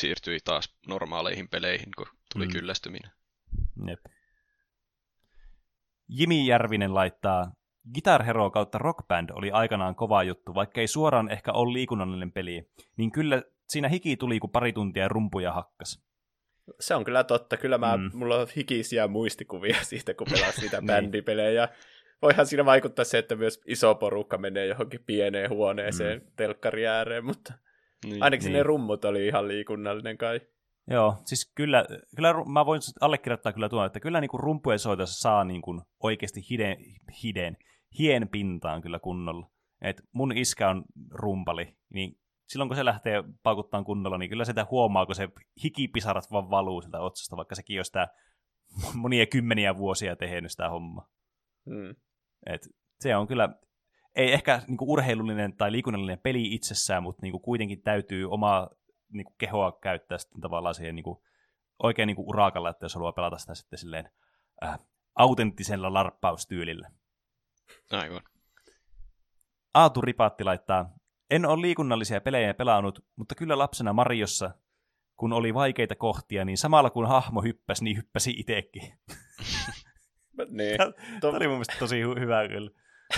siirtyi taas normaaleihin peleihin, kun tuli mm. kyllästyminen. Jep. Jimi Järvinen laittaa, Guitar Hero kautta Rock Band oli aikanaan kova juttu, vaikka ei suoraan ehkä ole liikunnallinen peli, niin kyllä siinä hiki tuli, kun pari tuntia rumpuja hakkas. Se on kyllä totta. Kyllä mä, mm. mulla on hikisiä muistikuvia siitä, kun pelasin niitä niin. bändipelejä. Voihan siinä vaikuttaa se, että myös iso porukka menee johonkin pieneen huoneeseen mm. telkkari ääreen, mutta niin. ainakin niin. ne rummut oli ihan liikunnallinen kai. Joo, siis kyllä, kyllä mä voin allekirjoittaa kyllä tuon, että kyllä niin kuin rumpujen soitossa saa niin kuin oikeasti hiden, hiden, hien pintaan kyllä kunnolla. Et mun iskä on rumpali, niin silloin kun se lähtee paukuttaan kunnolla, niin kyllä sitä huomaa, kun se hikipisarat vaan valuu sieltä otsasta, vaikka sekin on sitä monia kymmeniä vuosia tehnyt sitä hommaa. Hmm. Et se on kyllä, ei ehkä niinku urheilullinen tai liikunnallinen peli itsessään, mutta niinku kuitenkin täytyy omaa niinku kehoa käyttää sitten tavallaan siihen niinku, oikein niinku urakalla, että jos haluaa pelata sitä sitten silleen äh, autenttisella larppaustyylillä. Aivan. Aatu Ripaatti laittaa, en ole liikunnallisia pelejä pelannut, mutta kyllä lapsena Mariossa, kun oli vaikeita kohtia, niin samalla kun hahmo hyppäsi, niin hyppäsi itsekin. niin. Tämä oli mun mielestä tosi hyvä kyllä.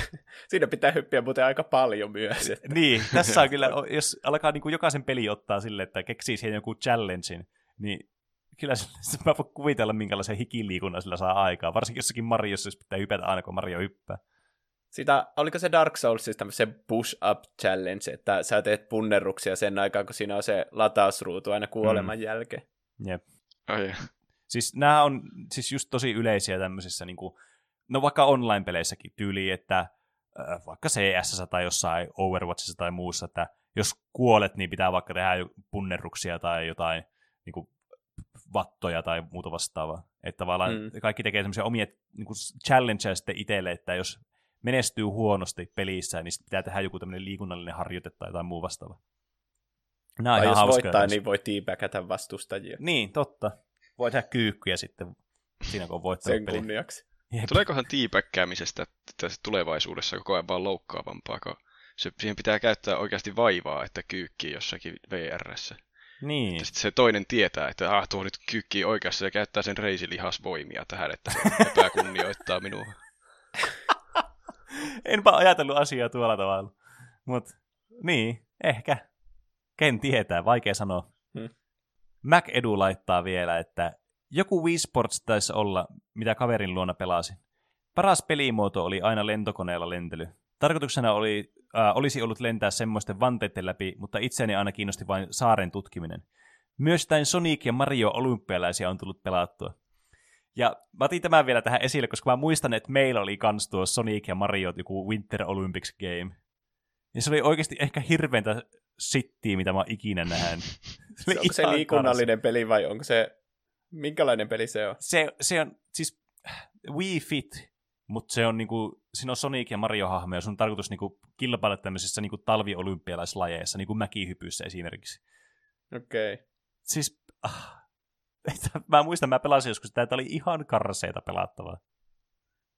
Siinä pitää hyppiä muuten aika paljon myös. Että. Niin, tässä on kyllä, jos alkaa niin kuin jokaisen peli ottaa sille, että keksii siihen joku challengein, niin kyllä mä voin kuvitella, minkälaisen hikiliikunnan sillä saa aikaa. Varsinkin jossakin Mariossa, jos pitää hypätä aina, kun Mario hyppää. Sitä, oliko se Dark Souls siis se push-up challenge, että sä teet punnerruksia sen aikaa, kun siinä on se latausruutu aina kuoleman mm. jälkeen. Jep. Oh, yeah. Siis nämä on siis just tosi yleisiä tämmöisissä, niin kuin, no vaikka online-peleissäkin tyyli, että äh, vaikka CS tai jossain Overwatchissa tai muussa, että jos kuolet, niin pitää vaikka tehdä punnerruksia tai jotain niin kuin, vattoja tai muuta vastaavaa. Että tavallaan mm. kaikki tekee semmoisia omia niin kuin challengeja sitten itselle, että jos menestyy huonosti pelissä, niin pitää tehdä joku tämmöinen liikunnallinen harjoite tai jotain muu vastaava. Nämä tai jos voittaa, niin voi tiipäkätä vastustajia. Niin, totta. Voi tehdä kyykkyjä sitten siinä, kun on voittanut Sen kunniaksi. Jep. Tuleekohan tiipäkkäämisestä tässä tulevaisuudessa koko ajan vaan loukkaavampaa, kun se, siihen pitää käyttää oikeasti vaivaa, että kyykkii jossakin VRssä. Niin. Sitten se toinen tietää, että ah, tuo nyt kyykkii oikeassa ja käyttää sen reisilihasvoimia tähän, että se epäkunnioittaa minua. Enpä ajatellut asiaa tuolla tavalla. Mutta niin, ehkä. Ken tietää, vaikea sanoa. Hmm. Mac Edu laittaa vielä, että joku Wii Sports taisi olla, mitä kaverin luona pelasi. Paras pelimuoto oli aina lentokoneella lentely. Tarkoituksena oli, äh, olisi ollut lentää semmoisten vanteiden läpi, mutta itseäni aina kiinnosti vain saaren tutkiminen. Myös tämän Sonic ja Mario olympialaisia on tullut pelattua. Ja mä otin tämän vielä tähän esille, koska mä muistan, että meillä oli kans tuo Sonic ja Mario joku Winter Olympics game. Ja se oli oikeasti ehkä hirveintä sittiä, mitä mä ikinä nähnyt. se onko se liikunnallinen peli vai onko se... Minkälainen peli se on? Se, se on siis Wii Fit, mutta se on niinku, siinä on Sonic ja Mario-hahmoja, sun on tarkoitus niinku kilpailla tämmöisissä niinku talviolympialaislajeissa, niinku mäkihypyissä esimerkiksi. Okei. Okay. Siis, ah, mä muistan, mä pelasin joskus sitä, että oli ihan karseita pelattavaa.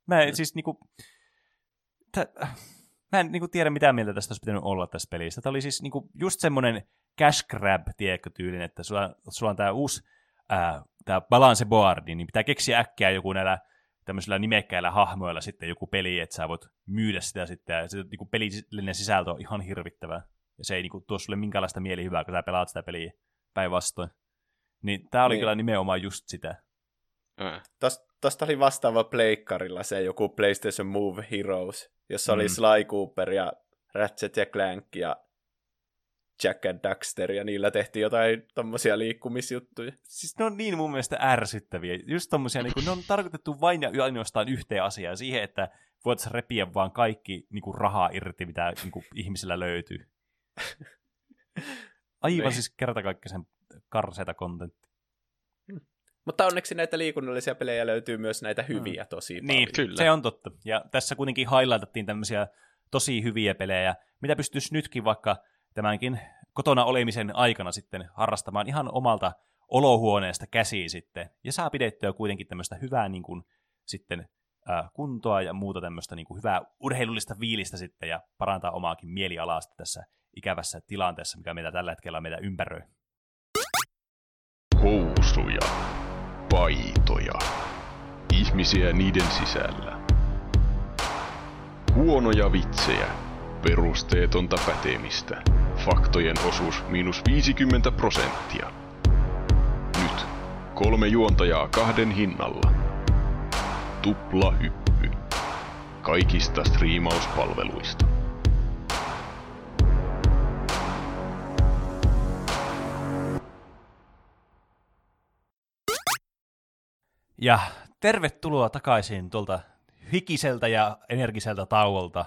Mä en, mm. siis niinku, tä, mä en niinku tiedä, mitä mieltä tästä olisi pitänyt olla tässä pelissä. Tämä oli siis niinku just semmoinen cash grab, tiedätkö, tyylin, että sulla, sulla on tämä uusi ää, tää balance boardi, niin pitää keksiä äkkiä joku näillä tämmöisillä nimekkäillä hahmoilla sitten joku peli, että sä voit myydä sitä sitten, ja se niinku pelillinen sisältö on ihan hirvittävää. Ja se ei niinku tuo sulle minkäänlaista mielihyvää, kun sä pelaat sitä peliä päinvastoin. Niin tää oli niin. kyllä nimenomaan just sitä. Tosta oli vastaava pleikkarilla se joku PlayStation Move Heroes, jossa mm. oli Sly Cooper ja Ratchet ja Clank ja Jack and Daxter, ja niillä tehtiin jotain tommosia liikkumisjuttuja. Siis ne on niin mun mielestä ärsyttäviä. Just tommosia, niin ne on tarkoitettu vain ja ainoastaan yhteen asiaan, siihen, että voitaisiin repiä vaan kaikki niin kuin rahaa irti, mitä niin kuin, ihmisillä löytyy. Aivan Niin. siis kertakaikkisen karseita kontentti. Mutta onneksi näitä liikunnallisia pelejä löytyy myös näitä hyviä tosi paljon. Niin, Kyllä. se on totta. Ja tässä kuitenkin highlightattiin tämmöisiä tosi hyviä pelejä, mitä pystyisi nytkin vaikka tämänkin kotona olemisen aikana sitten harrastamaan ihan omalta olohuoneesta käsiin sitten. Ja saa pidettyä kuitenkin tämmöistä hyvää niin kuin, sitten äh, kuntoa ja muuta tämmöistä niin kuin, hyvää urheilullista viilistä sitten ja parantaa omaakin mielialaa sitten tässä ikävässä tilanteessa, mikä meitä tällä hetkellä meitä ympäröi. Housuja, paitoja, ihmisiä niiden sisällä. Huonoja vitsejä, perusteetonta pätemistä, faktojen osuus miinus 50 prosenttia. Nyt kolme juontajaa kahden hinnalla. Tupla hyppy. Kaikista striimauspalveluista. Ja tervetuloa takaisin tuolta hikiseltä ja energiseltä tauolta.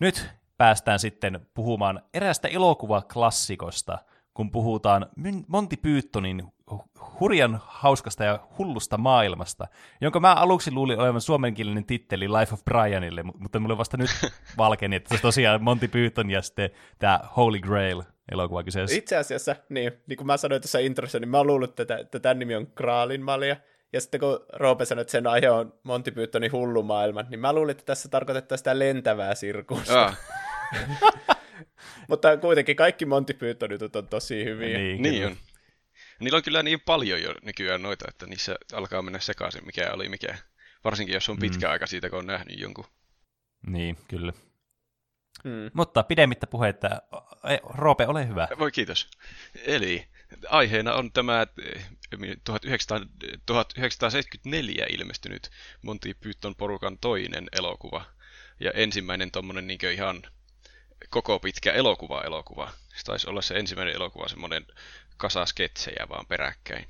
Nyt päästään sitten puhumaan eräästä elokuvaklassikosta, kun puhutaan Mon- Monty Pythonin hu- hurjan hauskasta ja hullusta maailmasta, jonka mä aluksi luulin olevan suomenkielinen titteli Life of Brianille, mu- mutta mulle vasta nyt valkeni, että se on tosiaan Monty Python ja sitten tämä Holy Grail elokuva kyseessä. Itse asiassa, niin, niin kuin mä sanoin tuossa introssa, niin mä luullut, että, että tämän nimi on Kraalin malja. Ja sitten kun Roope sanoi, että sen aihe on Monty Pythonin hullu maailma, niin mä luulin, että tässä tarkoitetaan sitä lentävää sirkusta. Ah, Mutta kuitenkin kaikki Monty Python jutut on tosi hyviä. Niin, niin kyllä. on. Niillä on kyllä niin paljon jo nykyään noita, että niissä alkaa mennä sekaisin, mikä oli mikä. Varsinkin jos on pitkä aika siitä, kun on nähnyt jonkun. Niin, kyllä. Mm. Mutta pidemmittä puhetta, e, Roope, ole hyvä. Voi kiitos. Eli aiheena on tämä eh, 1900, 1974 ilmestynyt Monty Python porukan toinen elokuva. Ja ensimmäinen tommonen niin ihan koko pitkä elokuva-elokuva. Se taisi olla se ensimmäinen elokuva, semmoinen kasa sketsejä vaan peräkkäin.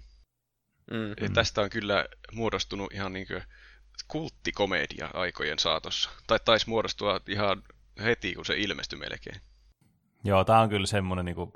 Mm. Ja tästä on kyllä muodostunut ihan niin kulttikomedia aikojen saatossa. Tai taisi muodostua ihan heti, kun se ilmestyi melkein. Joo, tää on kyllä semmonen, niinku,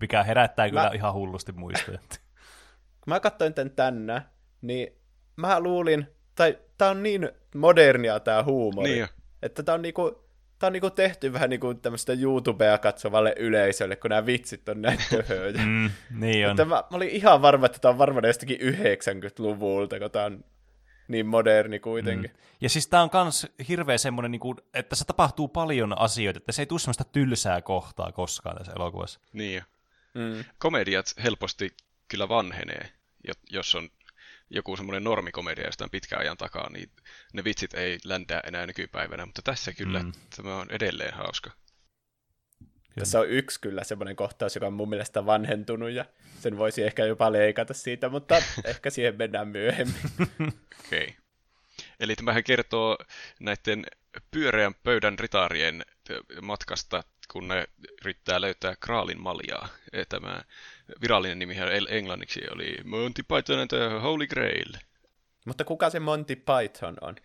mikä herättää kyllä Mä- ihan hullusti muistoja. Kun mä katsoin tän tänne, niin mä luulin, tai tää on niin modernia tää huumori, Niin jo. että tää on niinku, tää on niinku tehty vähän niinku tämmöistä YouTubea katsovalle yleisölle, kun nämä vitsit on näin töhöjä. mm, niin on. Että mä, mä olin ihan varma, että tää on varmaan jostakin 90-luvulta, kun tää on niin moderni kuitenkin. Mm. Ja siis tää on kans hirveä semmonen, niinku, että se tapahtuu paljon asioita, että se ei tule semmoista tylsää kohtaa koskaan tässä elokuvassa. Niin jo. Mm. Komediat helposti kyllä vanhenee, jo- jos on joku semmoinen normikomedia jostain pitkän ajan takaa, niin ne vitsit ei ländää enää nykypäivänä, mutta tässä kyllä mm. tämä on edelleen hauska. Tässä on yksi kyllä semmoinen kohtaus, joka on mun mielestä vanhentunut, ja sen voisi ehkä jopa leikata siitä, mutta ehkä siihen mennään myöhemmin. Okei. Okay. Eli tämähän kertoo näiden pyöreän pöydän ritaarien matkasta, kun ne yrittää löytää Kraalin maljaa. Ja Tämä virallinen nimi englanniksi oli Monty Python and the Holy Grail. mutta kuka se Monty Python on?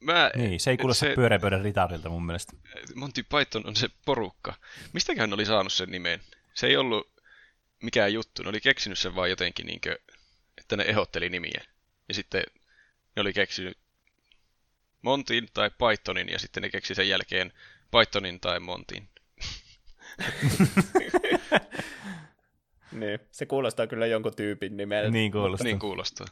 Mä, Niin, se ei kuulosta se... pyöreän pöydän ritarilta mun mielestä. Monty Python on se porukka. Mistäköhän oli saanut sen nimen? Se ei ollut mikään juttu. Ne oli keksinyt sen vaan jotenkin, niin kuin, että ne ehdotteli nimiä. Ja sitten ne oli keksinyt Montin tai Pythonin, ja sitten ne keksi sen jälkeen Pythonin tai Montin. Niin, se kuulostaa kyllä jonkun tyypin nimeltä. Niin kuulostaa. Niin kuulostaa.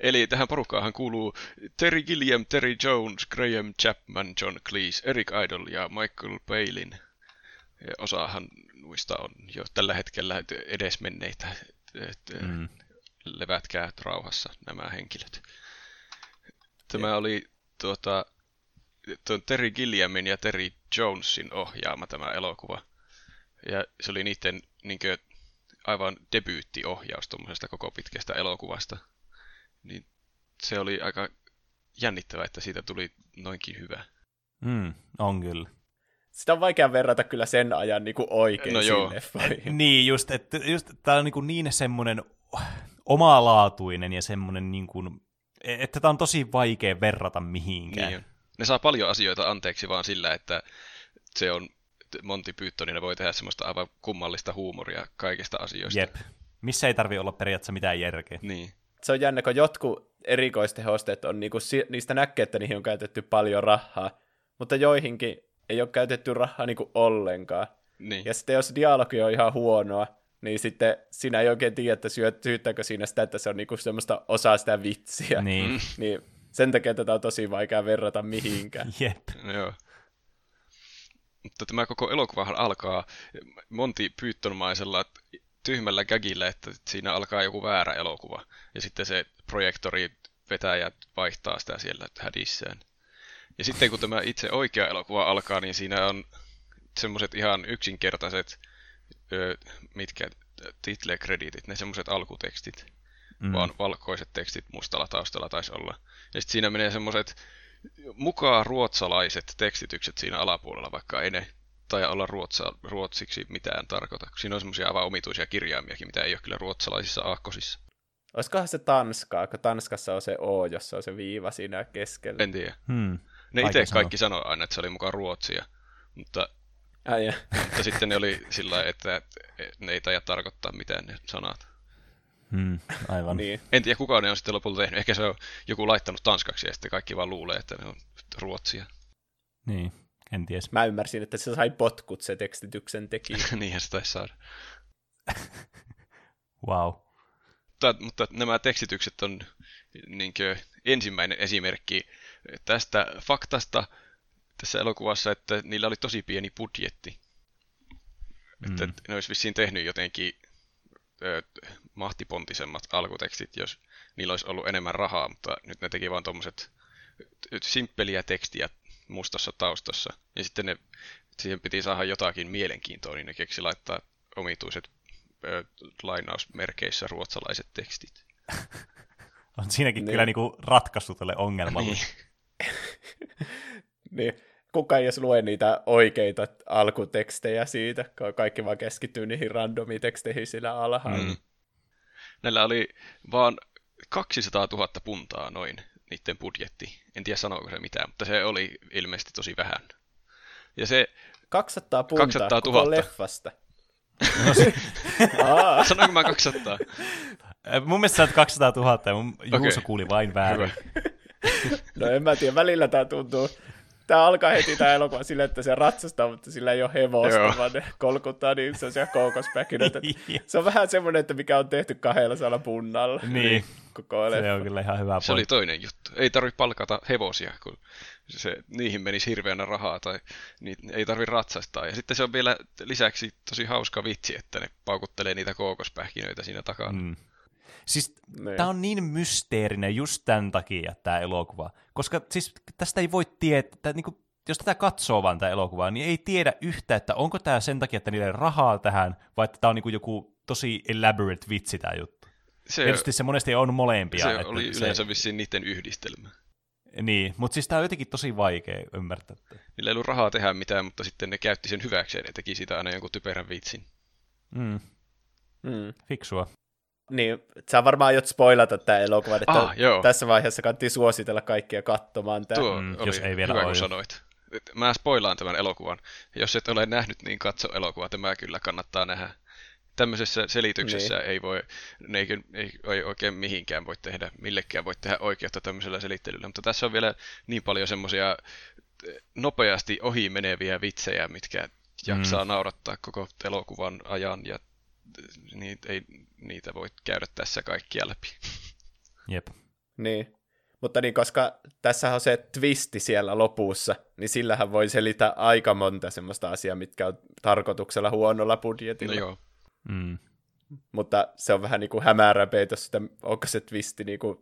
Eli tähän porukkaan kuuluu Terry Gilliam, Terry Jones, Graham Chapman, John Cleese, Eric Idle ja Michael Palin. Ja osahan muista on jo tällä hetkellä edesmenneitä. Mm. Levätkää rauhassa nämä henkilöt. Tämä oli tuota, tuon Terry Gilliamin ja Terry Jonesin ohjaama tämä elokuva. Ja se oli niiden niin kuin, aivan debyyttiohjaus tuommoisesta koko pitkästä elokuvasta. Niin se oli aika jännittävää, että siitä tuli noinkin hyvä. Mm, on kyllä. Sitä on vaikea verrata kyllä sen ajan niin kuin oikeisiin No joo. leffoihin. Niin, just, että just, tää on niin, niin semmoinen omalaatuinen ja semmoinen niin kuin, että tämä on tosi vaikea verrata mihinkään. Niin on. Ne saa paljon asioita anteeksi vaan sillä, että se on Monty Python, niin ne voi tehdä semmoista aivan kummallista huumoria kaikista asioista. Jep. Missä ei tarvi olla periaatteessa mitään järkeä. Niin. Se on jännä, kun jotkut erikoistehosteet on, niinku, niistä näkee, että niihin on käytetty paljon rahaa, mutta joihinkin ei ole käytetty rahaa niinku ollenkaan. Niin. Ja sitten jos dialogi on ihan huonoa, niin sitten sinä ei oikein tiedä, että syyttääkö siinä sitä, että se on niinku semmoista osaa sitä vitsiä. Niin. niin sen takia tätä on tosi vaikea verrata mihinkään. Jep. No joo. Mutta tämä koko elokuvahan alkaa Monty Pythonmaisella tyhmällä gagillä, että siinä alkaa joku väärä elokuva. Ja sitten se projektori vetäjät vaihtaa sitä siellä hädissään. Ja sitten kun tämä itse oikea elokuva alkaa, niin siinä on semmoiset ihan yksinkertaiset, mitkä title-krediitit, ne semmoiset alkutekstit. Mm. Vaan valkoiset tekstit mustalla taustalla taisi olla. Ja sitten siinä menee semmoiset mukaan ruotsalaiset tekstitykset siinä alapuolella, vaikka ei ne tai olla ruotsa, ruotsiksi mitään tarkoita. Siinä on semmoisia aivan omituisia kirjaimiakin, mitä ei ole kyllä ruotsalaisissa aakkosissa. Olisikohan se Tanskaa, kun Tanskassa on se O, jossa on se viiva siinä keskellä. En tiedä. Hmm. Ne itse kaikki sanoi aina, että se oli mukaan ruotsia, mutta, Ai, mutta sitten ne oli sillä että ne ei taida tarkoittaa mitään ne sanat. Hmm, aivan. niin. En tiedä kuka ne on sitten lopulta tehnyt. Ehkä se on joku laittanut tanskaksi ja sitten kaikki vaan luulee, että ne on ruotsia. Niin, en tiedä. Mä ymmärsin, että se sai potkut se tekstityksen teki. Niinhän se taisi saada. wow. Mutta, mutta nämä tekstitykset on niin ensimmäinen esimerkki tästä faktasta tässä elokuvassa, että niillä oli tosi pieni budjetti. Mm. Että ne olisi vissiin tehnyt jotenkin ö, mahtipontisemmat alkutekstit, jos niillä olisi ollut enemmän rahaa, mutta nyt ne teki vain tuommoiset simppeliä tekstiä mustassa taustassa. Ja sitten ne, siihen piti saada jotakin mielenkiintoa, niin ne keksi laittaa omituiset ö, lainausmerkeissä ruotsalaiset tekstit. On siinäkin niin. kyllä niinku ratkaisu tälle ongelmalle. Niin. niin. Kuka ei edes lue niitä oikeita alkutekstejä siitä, kun kaikki vaan keskittyy niihin randomiteksteihin sillä alhaalla. Mm. Näillä oli vaan 200 000 puntaa noin niiden budjetti. En tiedä sanoiko se mitään, mutta se oli ilmeisesti tosi vähän. Ja se 200 puntaa 200 000. koko leffasta. No se... Sanoinko mä 200? Mun mielestä sä oot 200 000 ja mun Juuso okay. kuuli vain väärin. no en mä tiedä, välillä tää tuntuu Tämä alkaa heti tämä elokuva silleen, että se ratsastaa, mutta sillä ei ole hevosta, Joo. vaan ne kolkuttaa niin se on siellä koukospäkinöitä. se on vähän semmoinen, että mikä on tehty kahdella saalla punnalla. Niin, koko se on kyllä ihan hyvä Se oli toinen juttu. Ei tarvitse palkata hevosia, kun se, niihin menisi hirveänä rahaa tai niin, ei tarvitse ratsastaa. Ja sitten se on vielä lisäksi tosi hauska vitsi, että ne paukuttelee niitä kookospähkinöitä siinä takana. Mm. Siis niin. tämä on niin mysteerinen just tämän takia tämä elokuva. Koska siis tästä ei voi tietää, niin kuin, jos tätä katsoo vaan tämä elokuva, niin ei tiedä yhtä, että onko tämä sen takia, että niillä ei rahaa tähän, vai että tämä on niin kuin joku tosi elaborate vitsi tämä juttu. Se, Tietysti se monesti on molempia. Se että oli yleensä se... vissiin niiden yhdistelmä. Niin, mutta siis tämä on jotenkin tosi vaikea ymmärtää. Niillä ei ollut rahaa tehdä mitään, mutta sitten ne käytti sen hyväkseen ja teki siitä aina jonkun typerän vitsin. Mm. Mm. Fiksua. Niin, sä varmaan aiot spoilata tämä elokuva, että ah, joo. tässä vaiheessa kannattaa suositella kaikkia katsomaan tämä. Tuo mm, oli jos ei vielä hyvä, kun sanoit. Mä spoilaan tämän elokuvan. Jos et ole nähnyt, niin katso elokuva. Tämä kyllä kannattaa nähdä. Tämmöisessä selityksessä niin. ei voi, ei, ei, ei oikein mihinkään voi tehdä, millekään voi tehdä oikeutta tämmöisellä selittelyllä. Mutta tässä on vielä niin paljon semmoisia nopeasti ohi meneviä vitsejä, mitkä jaksaa mm. naurattaa koko elokuvan ajan ja niitä, ei, niitä voi käydä tässä kaikkia läpi. Jep. Niin. Mutta niin, koska tässä on se twisti siellä lopussa, niin sillähän voi selittää aika monta semmoista asiaa, mitkä on tarkoituksella huonolla budjetilla. No joo. Mm. Mutta se on vähän niin kuin hämärä peitos, että onko se twisti niin kuin,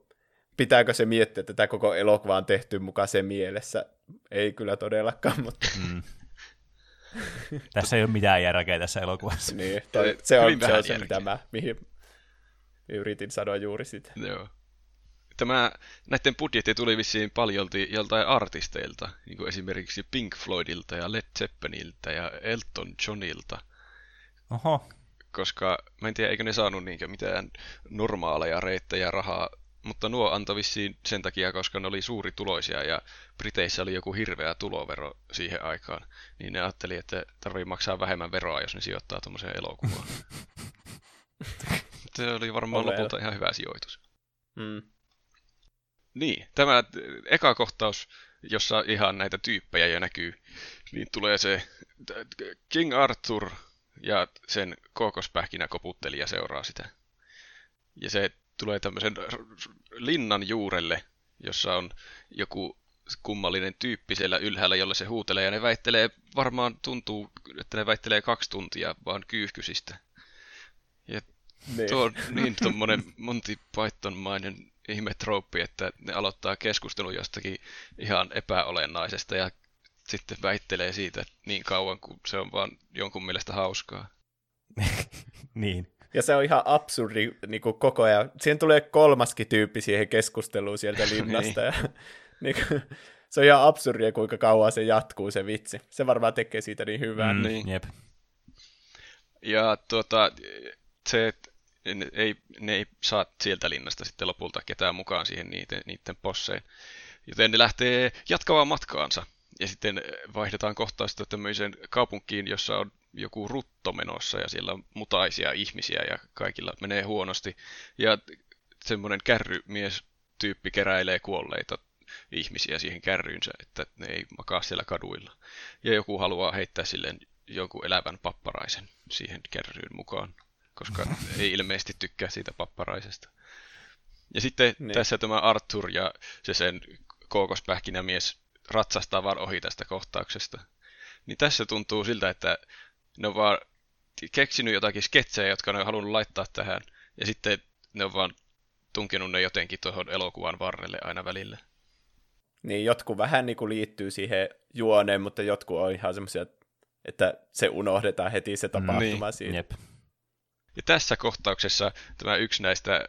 pitääkö se miettiä, että tämä koko elokuva on tehty mukaan se mielessä. Ei kyllä todellakaan, mutta... Mm. tässä ei ole mitään järkeä tässä elokuvassa. niin, toi, se on se, on se mitä mä, mihin yritin sanoa juuri sitä. Joo. Tämä, näiden budjetti tuli vissiin paljolti joltain artisteilta, niin kuin esimerkiksi Pink Floydilta ja Led Zeppeliniltä ja Elton Johnilta. Oho. Koska mä en tiedä, eikö ne saanut niinkö mitään normaaleja reittejä rahaa mutta nuo antoi vissiin sen takia, koska ne oli suurituloisia ja Briteissä oli joku hirveä tulovero siihen aikaan. Niin ne ajatteli, että tarvii maksaa vähemmän veroa, jos ne sijoittaa tuommoiseen elokuvaan. Se oli varmaan Ole. lopulta ihan hyvä sijoitus. Mm. Niin, tämä eka kohtaus, jossa ihan näitä tyyppejä jo näkyy, niin tulee se King Arthur ja sen kookospähkinä koputtelija seuraa sitä. Ja se tulee tämmöisen linnan juurelle, jossa on joku kummallinen tyyppi siellä ylhäällä, jolle se huutelee, ja ne väittelee, varmaan tuntuu, että ne väittelee kaksi tuntia vaan kyyhkysistä. Ja Niin. Tuo on niin tuommoinen Monty Python-mainen ihmetrooppi, että ne aloittaa keskustelun jostakin ihan epäolennaisesta ja sitten väittelee siitä niin kauan, kun se on vaan jonkun mielestä hauskaa. niin. Ja se on ihan absurdi niin kuin koko ajan. Siihen tulee kolmaskin tyyppi siihen keskusteluun sieltä linnasta. ja, niin kuin, se on ihan absurdia, kuinka kauan se jatkuu se vitsi. Se varmaan tekee siitä niin hyvää. Mm, niin. Jep. Ja tuota, se, ne ei, ne ei saa sieltä linnasta sitten lopulta ketään mukaan siihen niiden, niiden posseen. Joten ne lähtee jatkamaan matkaansa. Ja sitten vaihdetaan kohtaista tämmöiseen kaupunkiin, jossa on joku rutto menossa ja siellä on mutaisia ihmisiä ja kaikilla menee huonosti. Ja semmoinen kärrymies tyyppi keräilee kuolleita ihmisiä siihen kärryynsä, että ne ei makaa siellä kaduilla. Ja joku haluaa heittää silleen jonkun elävän papparaisen siihen kärryyn mukaan, koska ei ilmeisesti tykkää siitä papparaisesta. Ja sitten Niin. niin. tässä tämä Arthur ja se sen kookospähkinämies ratsastaa vaan ohi tästä kohtauksesta. Niin tässä tuntuu siltä, että ne on vaan keksinyt jotakin sketsejä, jotka ne on halunnut laittaa tähän, ja sitten ne on vaan tunkenut ne jotenkin tuohon elokuvan varrelle aina välillä. Niin jotkut vähän niin kuin liittyy siihen juoneen, mutta jotkut on ihan semmoisia, että se unohdetaan heti se tapahtuma Niin. siinä. Jep. Ja tässä kohtauksessa tämä yksi näistä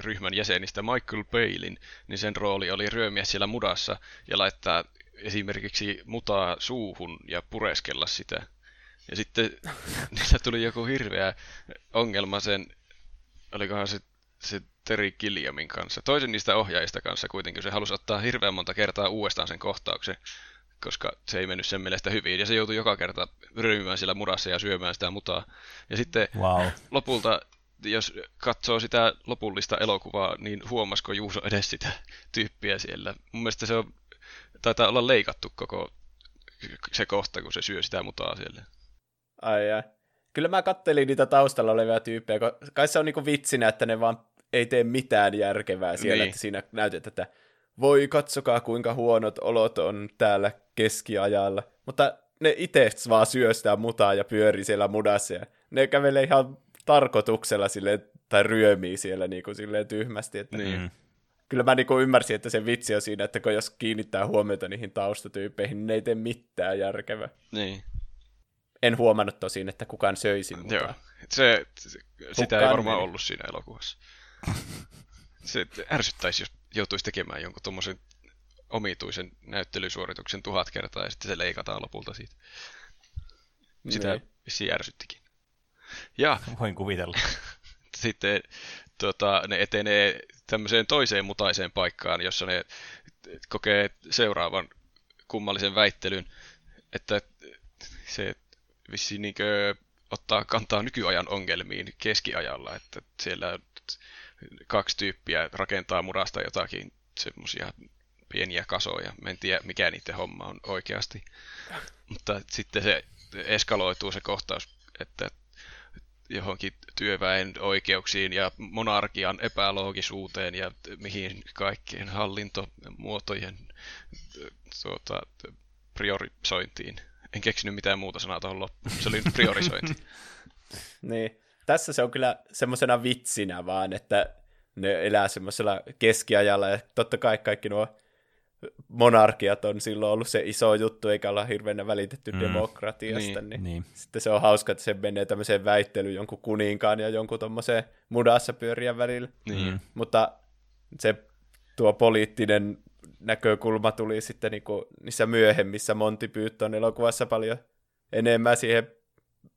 ryhmän jäsenistä, Michael Palin, niin sen rooli oli ryömiä siellä mudassa ja laittaa esimerkiksi mutaa suuhun ja pureskella sitä. Ja sitten niillä tuli joku hirveä ongelma sen, olikohan se, se Terry Gilliamin kanssa, toisen niistä ohjaajista kanssa kuitenkin, se halusi ottaa hirveän monta kertaa uudestaan sen kohtauksen, koska se ei mennyt sen mielestä hyvin, ja se joutui joka kerta ryömimään siellä mudassa ja syömään sitä mutaa. Ja sitten Wow. lopulta, jos katsoo sitä lopullista elokuvaa, niin huomasiko Juuso edes sitä tyyppiä siellä? Mun mielestä se on, taitaa olla leikattu koko se kohta, kun se syö sitä mutaa siellä. Ai jaa. Kyllä mä kattelin niitä taustalla olevia tyyppejä, kun kai se on niinku vitsinä, että ne vaan ei tee mitään järkevää siellä, Niin. että siinä näytetään, että voi katsokaa kuinka huonot olot on täällä keskiajalla. Mutta ne itse vaan syö sitä mutaa ja pyörii siellä mudassa ja ne kävelee ihan tarkoituksella silleen, tai ryömii siellä niinku silleen tyhmästi. Että Niin. Mm. Kyllä mä niinku ymmärsin, että se vitsi on siinä, että kun jos kiinnittää huomiota niihin taustatyyppeihin, niin ne ei tee mitään järkevää. Niin, En huomannut tosin, että kukaan söisi mutaa. joo. Se, se, sitä ei Hukkaan varmaan meni. ollut siinä elokuvassa. Se ärsyttäisi, jos joutuisi tekemään jonkun tuommoisen omituisen näyttelysuorituksen tuhat kertaa ja sitten se leikataan lopulta siitä. Sitä Niin. vissiin ärsyttikin. Ja Voin kuvitella. sitten tota, ne etenee tämmöiseen toiseen mutaiseen paikkaan, jossa ne kokee seuraavan kummallisen väittelyn, että se vissiin niinkö ottaa kantaa nykyajan ongelmiin keskiajalla, että siellä kaksi tyyppiä rakentaa murasta jotakin semmoisia pieniä kasoja. Mä en tiedä, mikä niiden homma on oikeasti. Mutta sitten se eskaloituu se kohtaus, että johonkin työväen oikeuksiin ja monarkian epäloogisuuteen ja mihin kaikkien hallintomuotojen tuota, priorisointiin. En keksinyt mitään muuta sanaa tuohon loppuun. Se oli nyt priorisointi. Niin. Tässä se on kyllä semmoisena vitsinä vaan, että ne elää semmoisella keskiajalla, ja totta kai kaikki nuo monarkiat on silloin ollut se iso juttu, eikä olla hirveänä välitetty Mm. demokratiasta, Niin, niin, niin sitten se on hauska, että se menee tämmöiseen väittelyyn jonkun kuninkaan ja jonkun tommoseen mudassa pyörien välillä. Niin. Mm. Mutta se tuo poliittinen näkökulma tuli sitten niinku niissä myöhemmissä Monty Python elokuvassa paljon enemmän siihen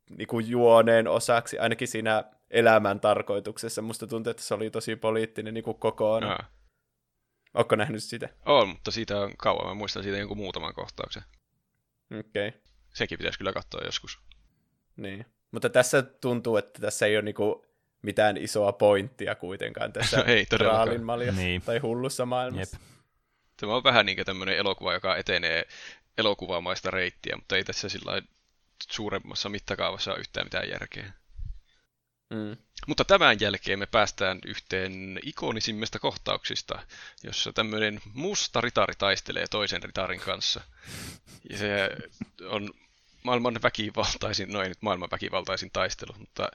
niinku juoneen osaksi, ainakin siinä elämän tarkoituksessa. Musta tuntuu, että se oli tosi poliittinen niin kokoon. No. Ootko nähnyt sitä? On, mutta siitä on kauan. Mä muistan siitä jonkun muutaman kohtauksen. Okei. Okay. Sekin pitäisi kyllä katsoa joskus. Niin. Mutta tässä tuntuu, että tässä ei ole niinku mitään isoa pointtia kuitenkaan tässä No ei todellakaan. raalinmaljassa Niin. tai hullussa maailmassa. Jep. Tämä on vähän niin kuin tämmöinen elokuva, joka etenee elokuvamaista reittiä, mutta ei tässä sillä suuremmassa mittakaavassa ole yhtään mitään järkeä. Mm. Mutta tämän jälkeen me päästään yhteen ikonisimmista kohtauksista, jossa tämmöinen musta ritari taistelee toisen ritarin kanssa. Ja se on maailman väkivaltaisin, no ei nyt maailman väkivaltaisin taistelu, mutta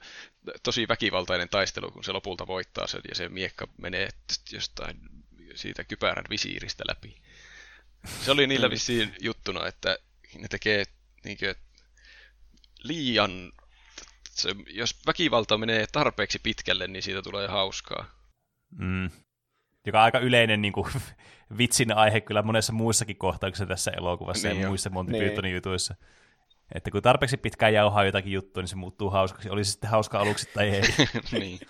tosi väkivaltainen taistelu, kun se lopulta voittaa sen ja se miekka menee jostain siitä kypärän visiiristä läpi. Se oli niillä vissiin juttuna, että ne tekee niinkö liian se, jos väkivalta menee tarpeeksi pitkälle, niin siitä tulee hauskaa. Mm. Joka on aika yleinen niin kuin, vitsin aihe kyllä monessa muissakin kohtauksissa tässä elokuvassa Niin ja jo. muissa Monty Niin. Pythonin jutuissa. Että kun tarpeeksi pitkään jauhaa jotakin juttua, niin se muuttuu hauskaksi. Oli se sitten hauska aluksi tai ei. niin.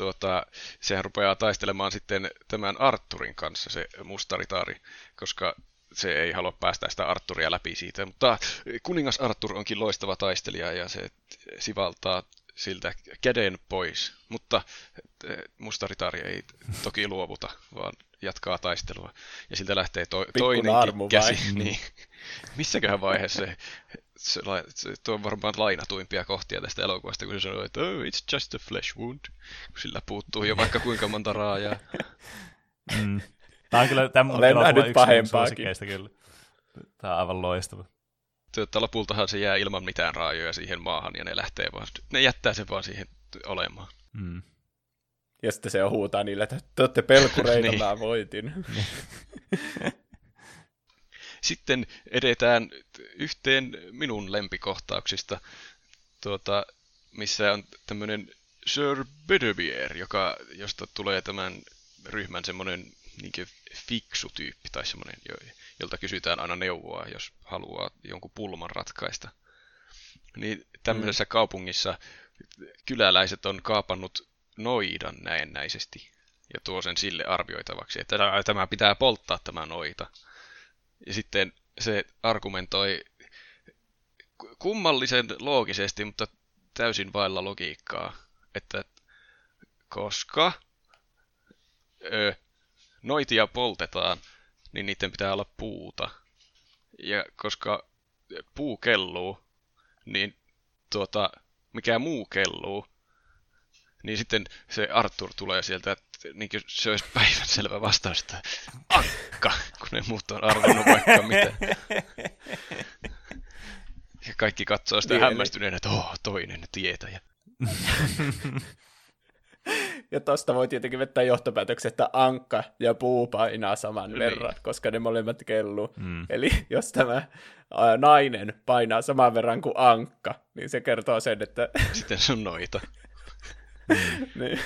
tuota, sehän rupeaa taistelemaan sitten tämän Arturin kanssa, se mustaritaari, koska se ei halua päästä sitä Arturia läpi siitä. Mutta kuningas Artur onkin loistava taistelija ja se sivaltaa siltä käden pois. Mutta eh, mustaritaari ei toki luovuta, vaan jatkaa taistelua. Ja siltä lähtee to- toinenkin vai? käsi. Niin. Missäköhän vaiheessa se, se, tuo on varmaan lainatuimpia kohtia tästä elokuvasta, kun se sanoo, että oh, it's just a flesh wound, kun sillä puuttuu jo vaikka kuinka monta raajaa. Mm. Tämä on kyllä tämä Olen nähnyt pahempaakin. suosikeista kyllä. Tämä on aivan loistava. Tuota, lopultahan se jää ilman mitään raajoja siihen maahan ja ne lähtee vaan, ne jättää sen vaan siihen olemaan. Mm. Ja sitten se huutaa niille, että te olette pelkureita, Niin. mä voitin. Sitten edetään yhteen minun lempikohtauksista, tuota, missä on tämmöinen Sir Bedivere, joka, josta tulee tämän ryhmän semmoinen niin fiksu tyyppi tai semmoinen, jo- jolta kysytään aina neuvoa, jos haluaa jonkun pulman ratkaista. Niin tämmöisessä kaupungissa kyläläiset on kaapannut noidan näennäisesti ja tuo sen sille arvioitavaksi, että "Tää- tämä pitää polttaa tämä noita. Ja sitten se argumentoi ku- kummallisen loogisesti, mutta täysin vailla logiikkaa, että koska ö, noitia poltetaan, niin niiden pitää olla puuta. Ja koska puu kelluu, niin tuota, mikä muu kelluu, niin sitten se Arthur tulee sieltä, että niin kuin se olisi päivänselvä vastaus, että akka, kun ne muut on arvannut vaikka mitä. Ja kaikki katsoo sitä Niin, hämmästyneenä, että oh, toinen tietäjä. Ja tosta voi tietenkin vetää johtopäätöksen, että ankka ja puu painaa saman Niin. verran, koska ne molemmat kelluu. Mm. Eli jos tämä ää, nainen painaa saman verran kuin ankka, niin se kertoo sen, että Sitten se on noita. niin,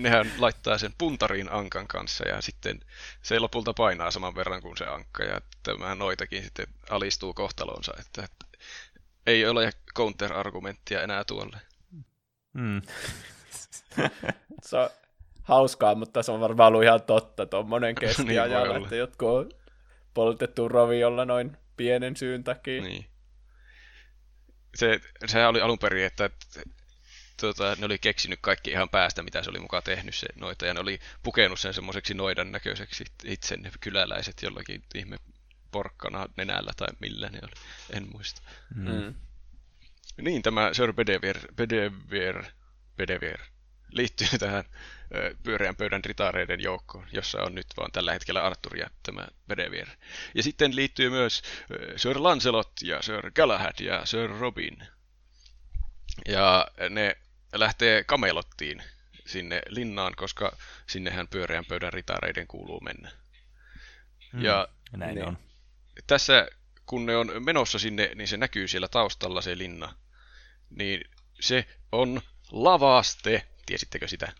Nehän laittaa sen puntariin ankan kanssa ja sitten se lopulta painaa saman verran kuin se ankka ja tämä noitakin sitten alistuu kohtalonsa, että, että ei ole counter-argumenttia enää tuolle. Mm. se on hauskaa, mutta se on varmaan ollut ihan totta tuommoinen Niin keskiajalla, olla. että jotkut on poltettu roviolla noin pienen syyn takia. Niin. Se, sehän oli alun perin, että että, tuota, ne oli keksinyt kaikki ihan päästä, mitä se oli mukaan tehnyt se noita, ja ne oli pukenut sen semmoiseksi noidan näköiseksi itse ne kyläläiset jollakin ihme porkkana nenällä tai millä ne oli, en muista. Mm. Niin, tämä Sir Bedivere, Bedivere, Bedivere liittyy tähän pyöreän pöydän ritareiden joukkoon, jossa on nyt vaan tällä hetkellä Arthur ja tämä Bedivere. Ja sitten liittyy myös Sir Lancelot ja Sir Galahad ja Sir Robin. Ja ne lähtee Kamelottiin sinne linnaan, koska sinnehän pyöreän pöydän ritareiden kuuluu mennä. Mm. Ja näin Niin. on. tässä, kun ne on menossa sinne, niin se näkyy siellä taustalla se linna. Niin se on lavaste. Tiesittekö sitä?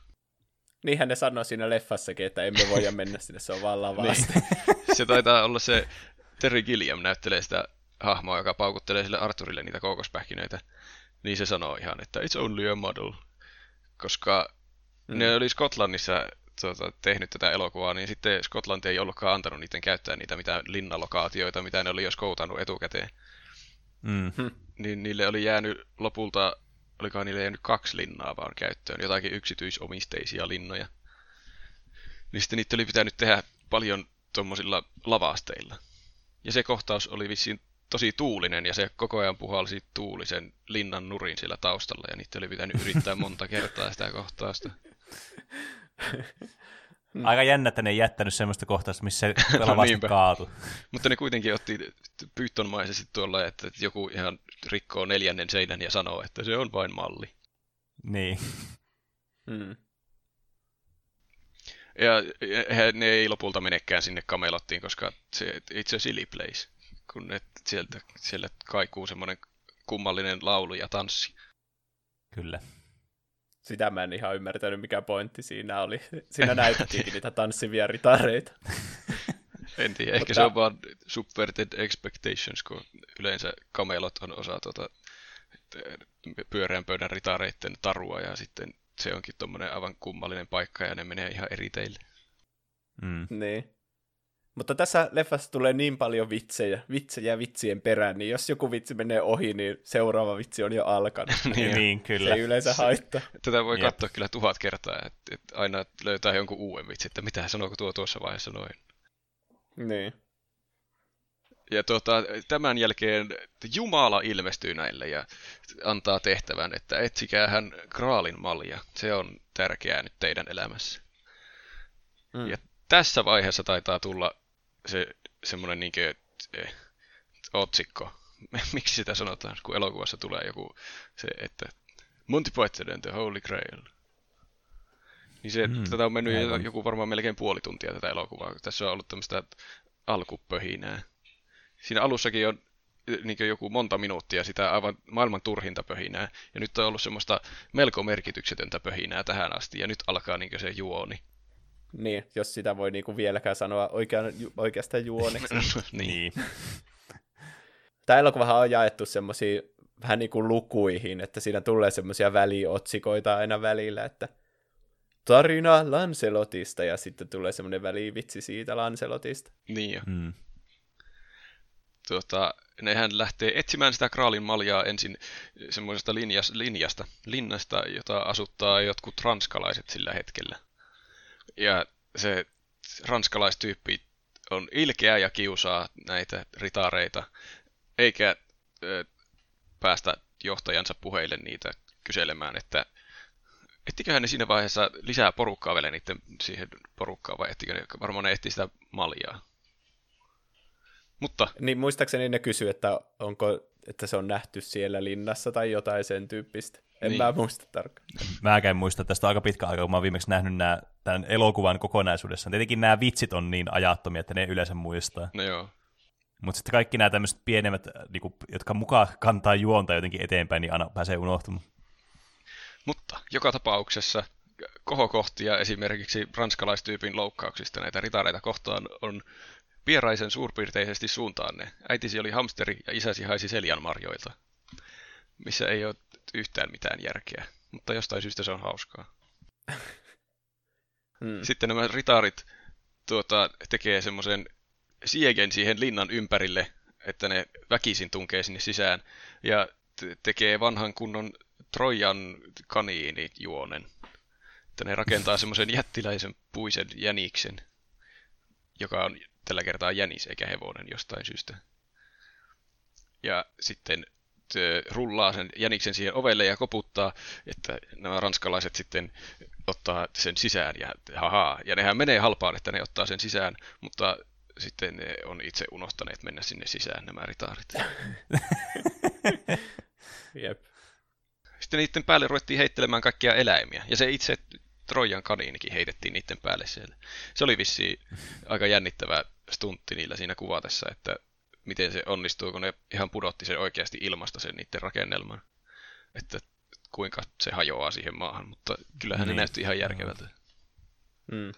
Niinhän ne sanoi siinä leffassakin, että emme voi mennä sinne, se on vaan lavasta. Se taitaa olla se Terry Gilliam näyttelee sitä hahmoa, joka paukuttelee sille Arthurille niitä kookospähkinöitä. Niin se sanoo ihan, että it's only a model. Koska mm. ne oli Skotlannissa tuota, tehnyt tätä elokuvaa, niin sitten Skotlanti ei ollutkaan antanut niiden käyttää niitä mitään linnalokaatioita, mitä ne oli jo skoutannut etukäteen. Mm. Niin niille oli jäänyt lopulta, olikohan niille jäänyt kaksi linnaa vaan käyttöön, jotakin yksityisomisteisia linnoja. Niin sitten niitä oli pitänyt tehdä paljon tuommoisilla lavasteilla. Ja se kohtaus oli vissiin tosi tuulinen ja se koko ajan puhalsi tuulisen linnan nurin siellä taustalla ja niitä oli pitänyt yrittää monta kertaa sitä kohtausta. Aika jännä, että ne ei jättänyt semmoista kohtausta, missä se No kaatu. Mutta ne kuitenkin otti pyyttonmaisesti tuolla, että joku ihan rikkoo neljännen seinän ja sanoo, että se on vain malli. Niin. Mm. Ja he, ne ei lopulta menekään sinne kamelottiin, koska se, it's a silly place, kun ne sieltä, siellä kaikuu semmoinen kummallinen laulu ja tanssi. Kyllä. Sitä mä en ihan ymmärtänyt, mikä pointti siinä oli. Siinä näytettiinkin niitä tanssivia ritareita. En tiedä, ehkä Mutta- se on vaan subverted expectations, kun yleensä kamelot on osa tuota pyöreän pöydän ritareitten tarua ja sitten se onkin tuommoinen aivan kummallinen paikka ja ne menee ihan eri teille. Mm. Niin. Mutta tässä leffassa tulee niin paljon vitsejä, vitsejä vitsien perään, niin jos joku vitsi menee ohi, niin seuraava vitsi on jo alkanut. Niin, niin, kyllä. Se ei yleensä haittaa. Tätä voi Jep. katsoa kyllä tuhat kertaa, että, että aina löytää jonkun uuden vitsi, että mitä sanooko tuo tuossa vaiheessa noin. Niin. Ja tuota, tämän jälkeen Jumala ilmestyy näille ja antaa tehtävän, että etsikää hän Graalin malja. Se on tärkeää nyt teidän elämässä. Mm. Ja tässä vaiheessa taitaa tulla se semmoinen niinkö, eh, otsikko. Miksi sitä sanotaan, kun elokuvassa tulee joku se, että Monty Python and the Holy Grail. Niin se, Mm, tätä on mennyt aivan. joku varmaan melkein puoli tuntia tätä elokuvaa. Tässä on ollut tämmöistä alkupöhinää. Siinä alussakin on niin joku monta minuuttia sitä aivan maailman turhinta pöhinää. Ja nyt on ollut semmoista melko merkityksetöntä pöhinää tähän asti. Ja nyt alkaa niin se juoni. Niin, jos sitä voi niinku vieläkään sanoa oikean, ju, oikeastaan juoneksi. niin. Niin. Tämä elokuvahan on jaettu semmoisiin vähän niin kuin lukuihin, että siinä tulee semmoisia väliotsikoita aina välillä, että tarina Lancelotista, ja sitten tulee semmoinen välivitsi siitä Lancelotista. niin jo. Mm. Tuota, nehän lähtee etsimään sitä Graalin maljaa ensin semmoisesta linjas, linjasta, linnasta, jota asuttaa jotkut ranskalaiset sillä hetkellä. Ja se ranskalaistyyppi on ilkeä ja kiusaa näitä ritaareita, eikä ö, päästä johtajansa puheille niitä kyselemään, että ettiköhän ne siinä vaiheessa lisää porukkaa vielä niiden siihen porukkaan, vai ettikö ne, varmaan ne etsii sitä maljaa. Mutta Niin muistaakseni ne kysyy, että onko, että se on nähty siellä linnassa tai jotain sen tyyppistä. En Niin. mä muista tarkkaan. Mäkään muista tästä on aika pitkä aika, kun mä oon viimeksi nähnyt nää, tämän elokuvan kokonaisuudessaan. Tietenkin nämä vitsit on niin ajattomia, että ne ei yleensä muistaa. no joo, Mutta sitten kaikki nämä tämmöiset pienemmät, äh, niinku, jotka mukaan kantaa juonta jotenkin eteenpäin, niin aina pääsee unohtumaan. Mutta joka tapauksessa kohokohtia esimerkiksi ranskalaistyypin loukkauksista näitä ritareita kohtaan on vieraisen suurpiirteisesti suuntaanne. Äitisi oli hamsteri ja isäsi haisi seljanmarjoilta, missä ei ole yhtään mitään järkeä, mutta jostain syystä se on hauskaa. Hmm. Sitten nämä ritarit tuota, tekee semmoisen siegen siihen linnan ympärille, että ne väkisin tunkee sinne sisään ja te- tekee vanhan kunnon Trojan kaniinijuonen. Että ne rakentaa semmoisen jättiläisen puisen jäniksen, joka on tällä kertaa jänis eikä hevonen jostain syystä. Ja sitten rullaa sen jäniksen siihen ovelle ja koputtaa, että nämä ranskalaiset sitten ottaa sen sisään ja haha. Ja nehän menee halpaan, että ne ottaa sen sisään, mutta sitten ne on itse unohtaneet mennä sinne sisään nämä ritaarit. Jep. Sitten niiden päälle ruvettiin heittelemään kaikkia eläimiä. Ja se itse Trojan kaniinikin heitettiin niiden päälle siellä. Se oli vissi aika jännittävä stuntti niillä siinä kuvatessa, että miten se onnistuu, kun ne ihan pudotti sen oikeasti ilmasta sen niiden rakennelman. Että kuinka se hajoaa siihen maahan, mutta kyllähän niin. Ne näytti ihan järkevältä. Hmm.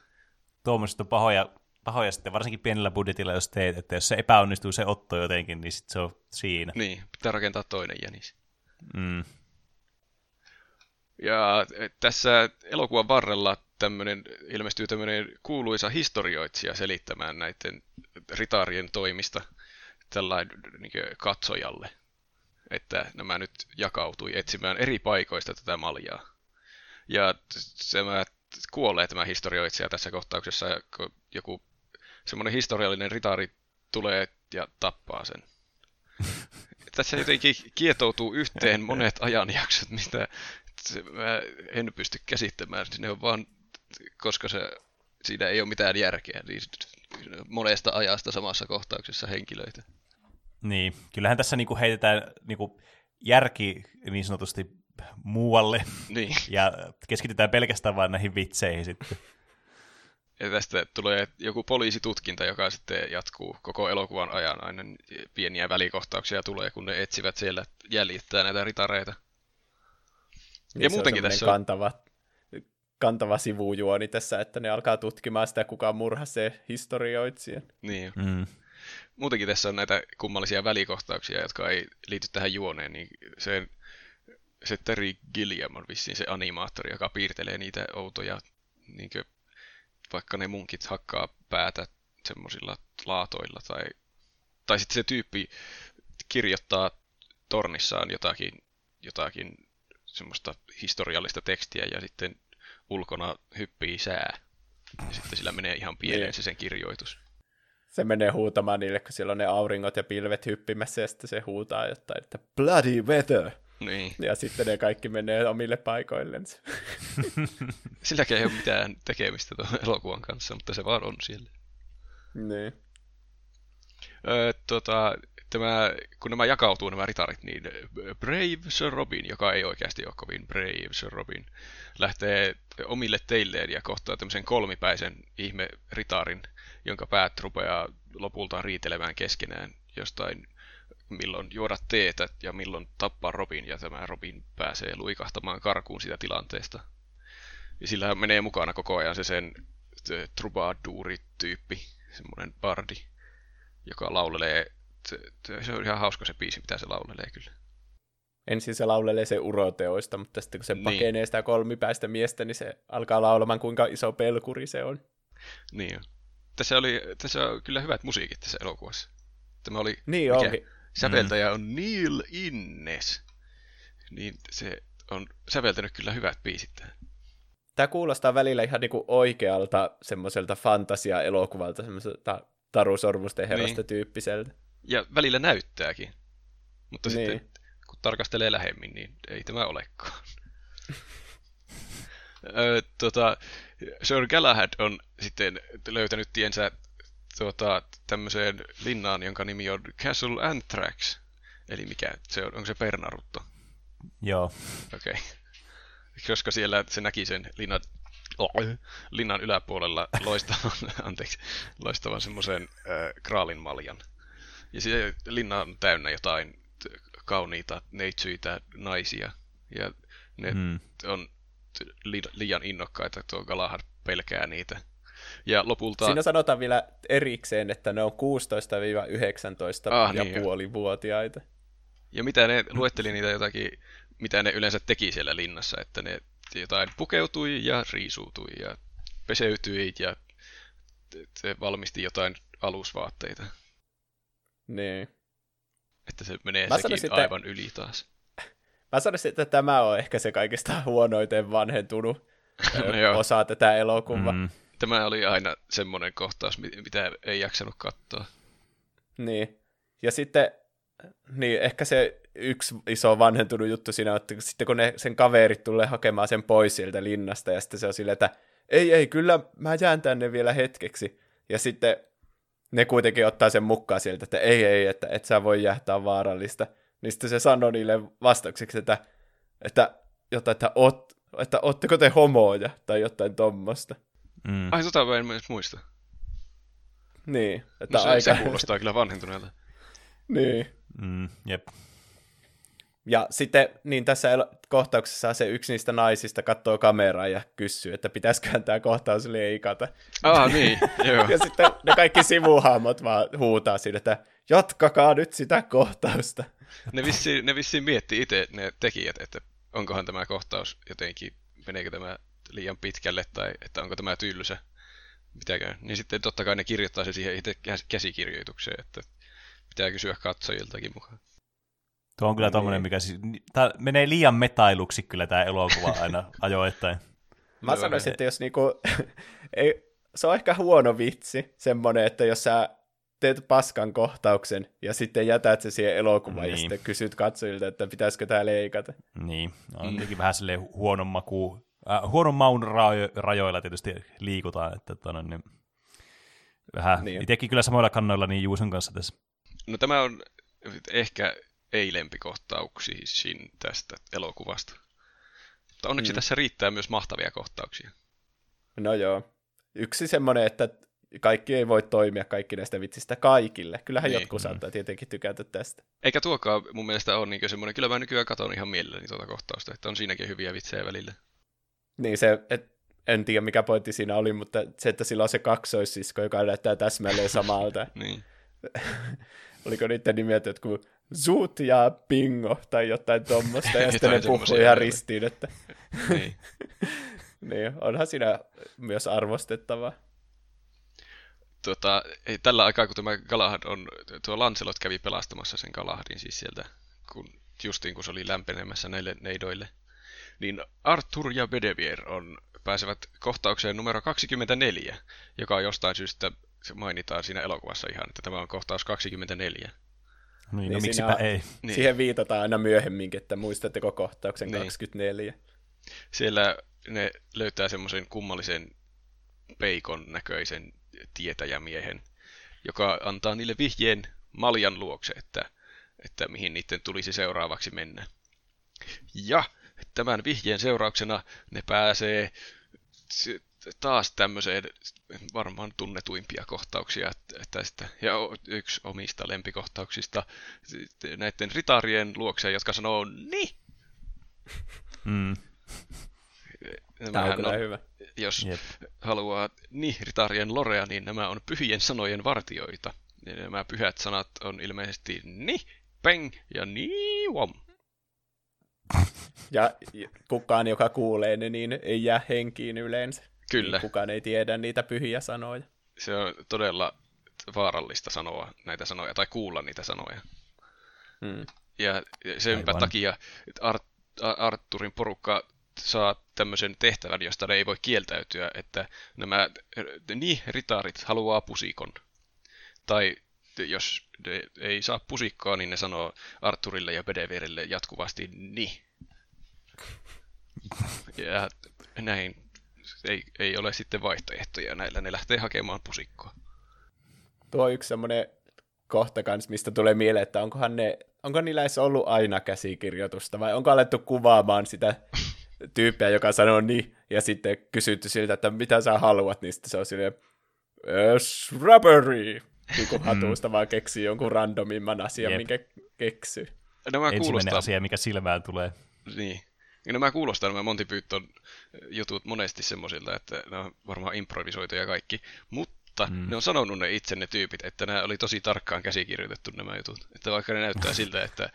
Tuommoiset on pahoja, pahoja sitten, varsinkin pienellä budjetilla, jos teet, että jos se epäonnistuu se otto jotenkin, niin sitten se on siinä. Niin, pitää rakentaa toinen jänis. Mm. Ja tässä elokuvan varrella tämmönen, ilmestyy tämmöinen kuuluisa historioitsija selittämään näiden ritaarien toimista tällainen niin katsojalle, että nämä nyt jakautui etsimään eri paikoista tätä maljaa. Ja tämä kuolee tämä historioitsija tässä kohtauksessa, kun joku semmoinen historiallinen ritaari tulee ja tappaa sen. Tässä jotenkin kietoutuu yhteen monet ajanjaksot, mistä mä en pysty käsittämään. Ne on vaan, koska se, siinä ei ole mitään järkeä, niin monesta ajasta samassa kohtauksessa henkilöitä. Niin, kyllähän tässä niinku heitetään niinku järki niin sanotusti muualle niin. ja keskitytään pelkästään vain näihin vitseihin sitten. Ja tästä tulee joku poliisitutkinta, joka sitten jatkuu koko elokuvan ajan. Aina pieniä välikohtauksia tulee, kun ne etsivät siellä jäljittää näitä ritareita. Niin ja muutenkin tässä on... kantava, kantava sivujuoni tässä, että ne alkaa tutkimaan sitä, kuka murhasi se historioitsija. Niin. Mm. Muutenkin tässä on näitä kummallisia välikohtauksia, jotka ei liity tähän juoneen, niin se, se Terry Gilliam on vissiin se animaattori, joka piirtelee niitä outoja, niin kuin, vaikka ne munkit hakkaa päätä semmoisilla laatoilla, tai, tai sitten se tyyppi kirjoittaa tornissaan jotakin, jotakin semmoista historiallista tekstiä ja sitten ulkona hyppii sää. Ja sitten sillä menee ihan pieleen niin. se sen kirjoitus. Se menee huutamaan niille, kun siellä on ne auringot ja pilvet hyppimässä ja sitten se huutaa jotain, että bloody weather. Niin. Ja sitten ne kaikki menee omille paikoillensa. Silläkään ei ole mitään tekemistä tuon elokuvan kanssa, mutta se vaan on siellä. Niin. Öö, tota, tämä, kun nämä jakautuu nämä ritarit, niin Brave Sir Robin, joka ei oikeasti ole kovin Brave Sir Robin, lähtee omille teilleen ja kohtaa tämmöisen kolmipäisen ihme ritarin, jonka päät rupeaa lopulta riitelemään keskenään jostain milloin juoda teetä ja milloin tappaa Robin, ja tämä Robin pääsee luikahtamaan karkuun sitä tilanteesta. Ja sillä menee mukana koko ajan se sen troubadouri-tyyppi, semmoinen bardi, joka laulelee se on ihan hauska se biisi, mitä se laulelee kyllä. Ensin se laulelee se uroteoista, mutta sitten kun se niin. pakenee sitä kolmipäistä miestä, niin se alkaa laulamaan, kuinka iso pelkuri se on. Niin Tässä, oli, tässä on kyllä hyvät musiikit tässä elokuvassa. Tämä oli... Niin onkin. Säveltäjä mm. on Neil Innes. Niin se on säveltänyt kyllä hyvät biisit tähän. Tämä kuulostaa välillä ihan niinku oikealta semmoiselta fantasia-elokuvalta, semmoiselta Taru Sormusten herrasta niin. tyyppiseltä. Ja välillä näyttääkin. Mutta niin. sitten kun tarkastelee lähemmin, niin ei tämä olekaan. Ö, tota, Sir Galahad on sitten löytänyt tiensä tuota, tämmöiseen linnaan, jonka nimi on Castle Anthrax. Eli mikä, se on, onko se Pernarutto? Joo. Okei. Okay. Koska siellä se näki sen linnan, linnan yläpuolella loistavan, anteeksi, loistavan semmoisen äh, kraalin maljan. Ja se linna on täynnä jotain kauniita, neitsyitä naisia. Ja ne hmm. on li- liian innokkaita, tuo Galahad pelkää niitä. Ja lopulta... Siinä sanotaan vielä erikseen, että ne on 16-19 ah, ja niin puoli vuotiaita. Ja mitä ne luetteli niitä jotakin, mitä ne yleensä teki siellä linnassa, että ne jotain pukeutui ja riisuutui ja peseytyi ja se valmisti jotain alusvaatteita. Niin. Että se menee Mä sekin sanoisin, aivan yli taas. Mä sanoisin, että tämä on ehkä se kaikista huonoiten vanhentunut no osa tätä elokuvaa. Mm. Tämä oli aina semmoinen kohtaus, mitä ei jaksanut katsoa. Niin. Ja sitten, niin ehkä se yksi iso vanhentunut juttu siinä, että sitten kun ne, sen kaverit tulee hakemaan sen pois sieltä linnasta, ja sitten se on silleen, että ei, ei, kyllä mä jään tänne vielä hetkeksi. Ja sitten ne kuitenkin ottaa sen mukaan sieltä, että ei, ei, että et sä voi jähtää vaarallista. Niin sitten se sanoo niille vastaukseksi, että, että jotain, että, oot, että ootteko te homoja tai jotain tommosta. Mm. Ai tota mä en myös muista. Niin. Että no se, aika... se kuulostaa kyllä vanhentuneelta. niin. Mm, jep. Ja sitten niin tässä kohtauksessa se yksi niistä naisista katsoo kameraa ja kysyy, että pitäisiköhän tämä kohtaus leikata. Ah, niin, joo. ja sitten ne kaikki sivuhahmot vaan huutaa siinä, että jatkakaa nyt sitä kohtausta. Ne vissiin, ne vissiin mietti itse ne tekijät, että onkohan tämä kohtaus jotenkin, meneekö tämä liian pitkälle tai että onko tämä tyylysä, mitäkään. Niin sitten totta kai ne kirjoittaa se siihen itse käsikirjoitukseen, että pitää kysyä katsojiltakin mukaan. Tuo on kyllä niin. tommonen, mikä siis, tää menee liian metailuksi kyllä tämä elokuva aina ajoittain. Mä sanoisin, että jos niinku, ei, se on ehkä huono vitsi, semmonen, että jos sä teet paskan kohtauksen ja sitten jätät se siihen elokuvaan niin. ja sitten kysyt katsojilta, että pitäisikö tämä leikata. Niin, on mm. tietenkin vähän silleen huonon maku, äh, huonon maun rajo- rajoilla tietysti liikutaan, että tonne, niin vähän niin. itsekin kyllä samoilla kannoilla niin Juuson kanssa tässä. No tämä on ehkä ei lempikohtauksiin tästä elokuvasta. Mutta onneksi mm. tässä riittää myös mahtavia kohtauksia. No joo. Yksi semmoinen, että kaikki ei voi toimia kaikki näistä vitsistä kaikille. Kyllähän niin. jotkut saattaa tietenkin tykätä tästä. Eikä tuokaan mun mielestä ole niin semmoinen, kyllä mä nykyään katon ihan mielelläni tuota kohtausta, että on siinäkin hyviä vitsejä välillä. Niin se, et, en tiedä mikä pointti siinä oli, mutta se, että sillä on se kaksoissisko, joka näyttää täsmälleen samalta. niin. Oliko niiden nimet jotkut Zoot ja Pingo tai jotain tuommoista, ja sitten ne puhuu ihan ristiin, että... niin. niin, onhan siinä myös arvostettavaa tuota, ei, tällä aikaa, kun tämä Galahad on, tuo Lancelot kävi pelastamassa sen Galahadin siis sieltä, kun, justiin kun se oli lämpenemässä näille neidoille, niin Arthur ja Bedevier on, pääsevät kohtaukseen numero 24, joka jostain syystä se mainitaan siinä elokuvassa ihan, että tämä on kohtaus 24. Niin, niin no miksipä ei. Niin. Siihen viitataan aina myöhemminkin, että muistatteko kohtauksen niin. 24. Siellä ne löytää semmoisen kummallisen peikon näköisen tietäjämiehen, joka antaa niille vihjeen maljan luokse, että, että mihin niiden tulisi seuraavaksi mennä. Ja tämän vihjeen seurauksena ne pääsee taas tämmöiseen varmaan tunnetuimpia kohtauksia tästä. Ja yksi omista lempikohtauksista näiden ritarien luokse, jotka sanoo ni. Mm. Tämä on kyllä on, hyvä. Jos yep. haluaa nihritarien lorea, niin nämä on pyhien sanojen vartioita. Ja nämä pyhät sanat on ilmeisesti ni, peng ja ni, wom. Ja kukaan, joka kuulee ne, niin ei jää henkiin yleensä. Kyllä. Niin kukaan ei tiedä niitä pyhiä sanoja. Se on todella vaarallista sanoa näitä sanoja, tai kuulla niitä sanoja. Hmm. Ja senpä Aivan. takia Art- Arturin porukka saa tämmöisen tehtävän, josta ne ei voi kieltäytyä, että nämä niin ritaarit haluaa pusikon. Tai jos ne ei saa pusikkoa, niin ne sanoo Arturille ja Bedeverille jatkuvasti ni. Ja näin ei, ei ole sitten vaihtoehtoja näillä, ne lähtee hakemaan pusikkoa. Tuo on yksi semmoinen kohta kans, mistä tulee mieleen, että onkohan ne, onko niillä edes ollut aina käsikirjoitusta, vai onko alettu kuvaamaan sitä tyyppiä, joka sanoo niin, ja sitten kysytty siltä, että mitä sä haluat, niin sitten se on silleen, strawberry, niin kuin hatusta vaan keksii jonkun randomimman asian, Jep. minkä keksyy. Nämä Ensimmäinen kuulostaa... asia, mikä silmään tulee. Niin. Ja nämä kuulostaa nämä Monty Python jutut monesti semmoisilta, että ne on varmaan improvisoituja kaikki, mutta mutta mm. ne on sanonut ne itse ne tyypit, että nämä oli tosi tarkkaan käsikirjoitettu nämä jutut. Että vaikka ne näyttää siltä, että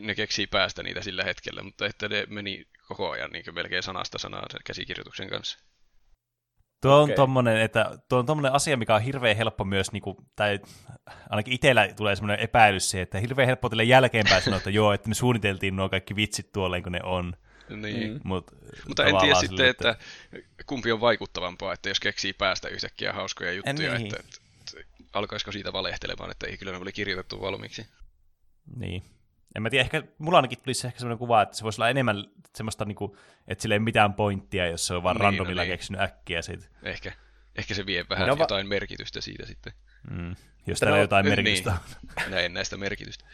ne keksii päästä niitä sillä hetkellä, mutta että ne meni koko ajan niin melkein sanasta sanaan sen käsikirjoituksen kanssa. Tuo on, okay. tommonen, että, tuo on tommonen asia, mikä on hirveän helppo myös, niin kuin, tai ainakin itsellä tulee semmoinen epäilys se, että hirveän helppo tälle jälkeenpäin sanoa, että joo, että me suunniteltiin nuo kaikki vitsit tuolle, kun ne on. Niin. Mm. Mut, Mutta en tiedä sitten, sille, että... että kumpi on vaikuttavampaa, että jos keksii päästä yhtäkkiä hauskoja juttuja, niin. että, että alkaisiko siitä valehtelemaan, että ei kyllä ne oli kirjoitettu valmiiksi. Niin. En mä tiedä, ehkä mulla ainakin tulisi ehkä sellainen kuva, että se voisi olla enemmän semmoista, niin kuin, että sillä ei mitään pointtia, jos se on vaan niin, randomilla no niin. keksinyt äkkiä siitä. Ehkä. Ehkä se vie vähän no, jotain va- merkitystä siitä sitten. Mm. Jos täällä no, jotain merkitystä niin. Näin näistä merkitystä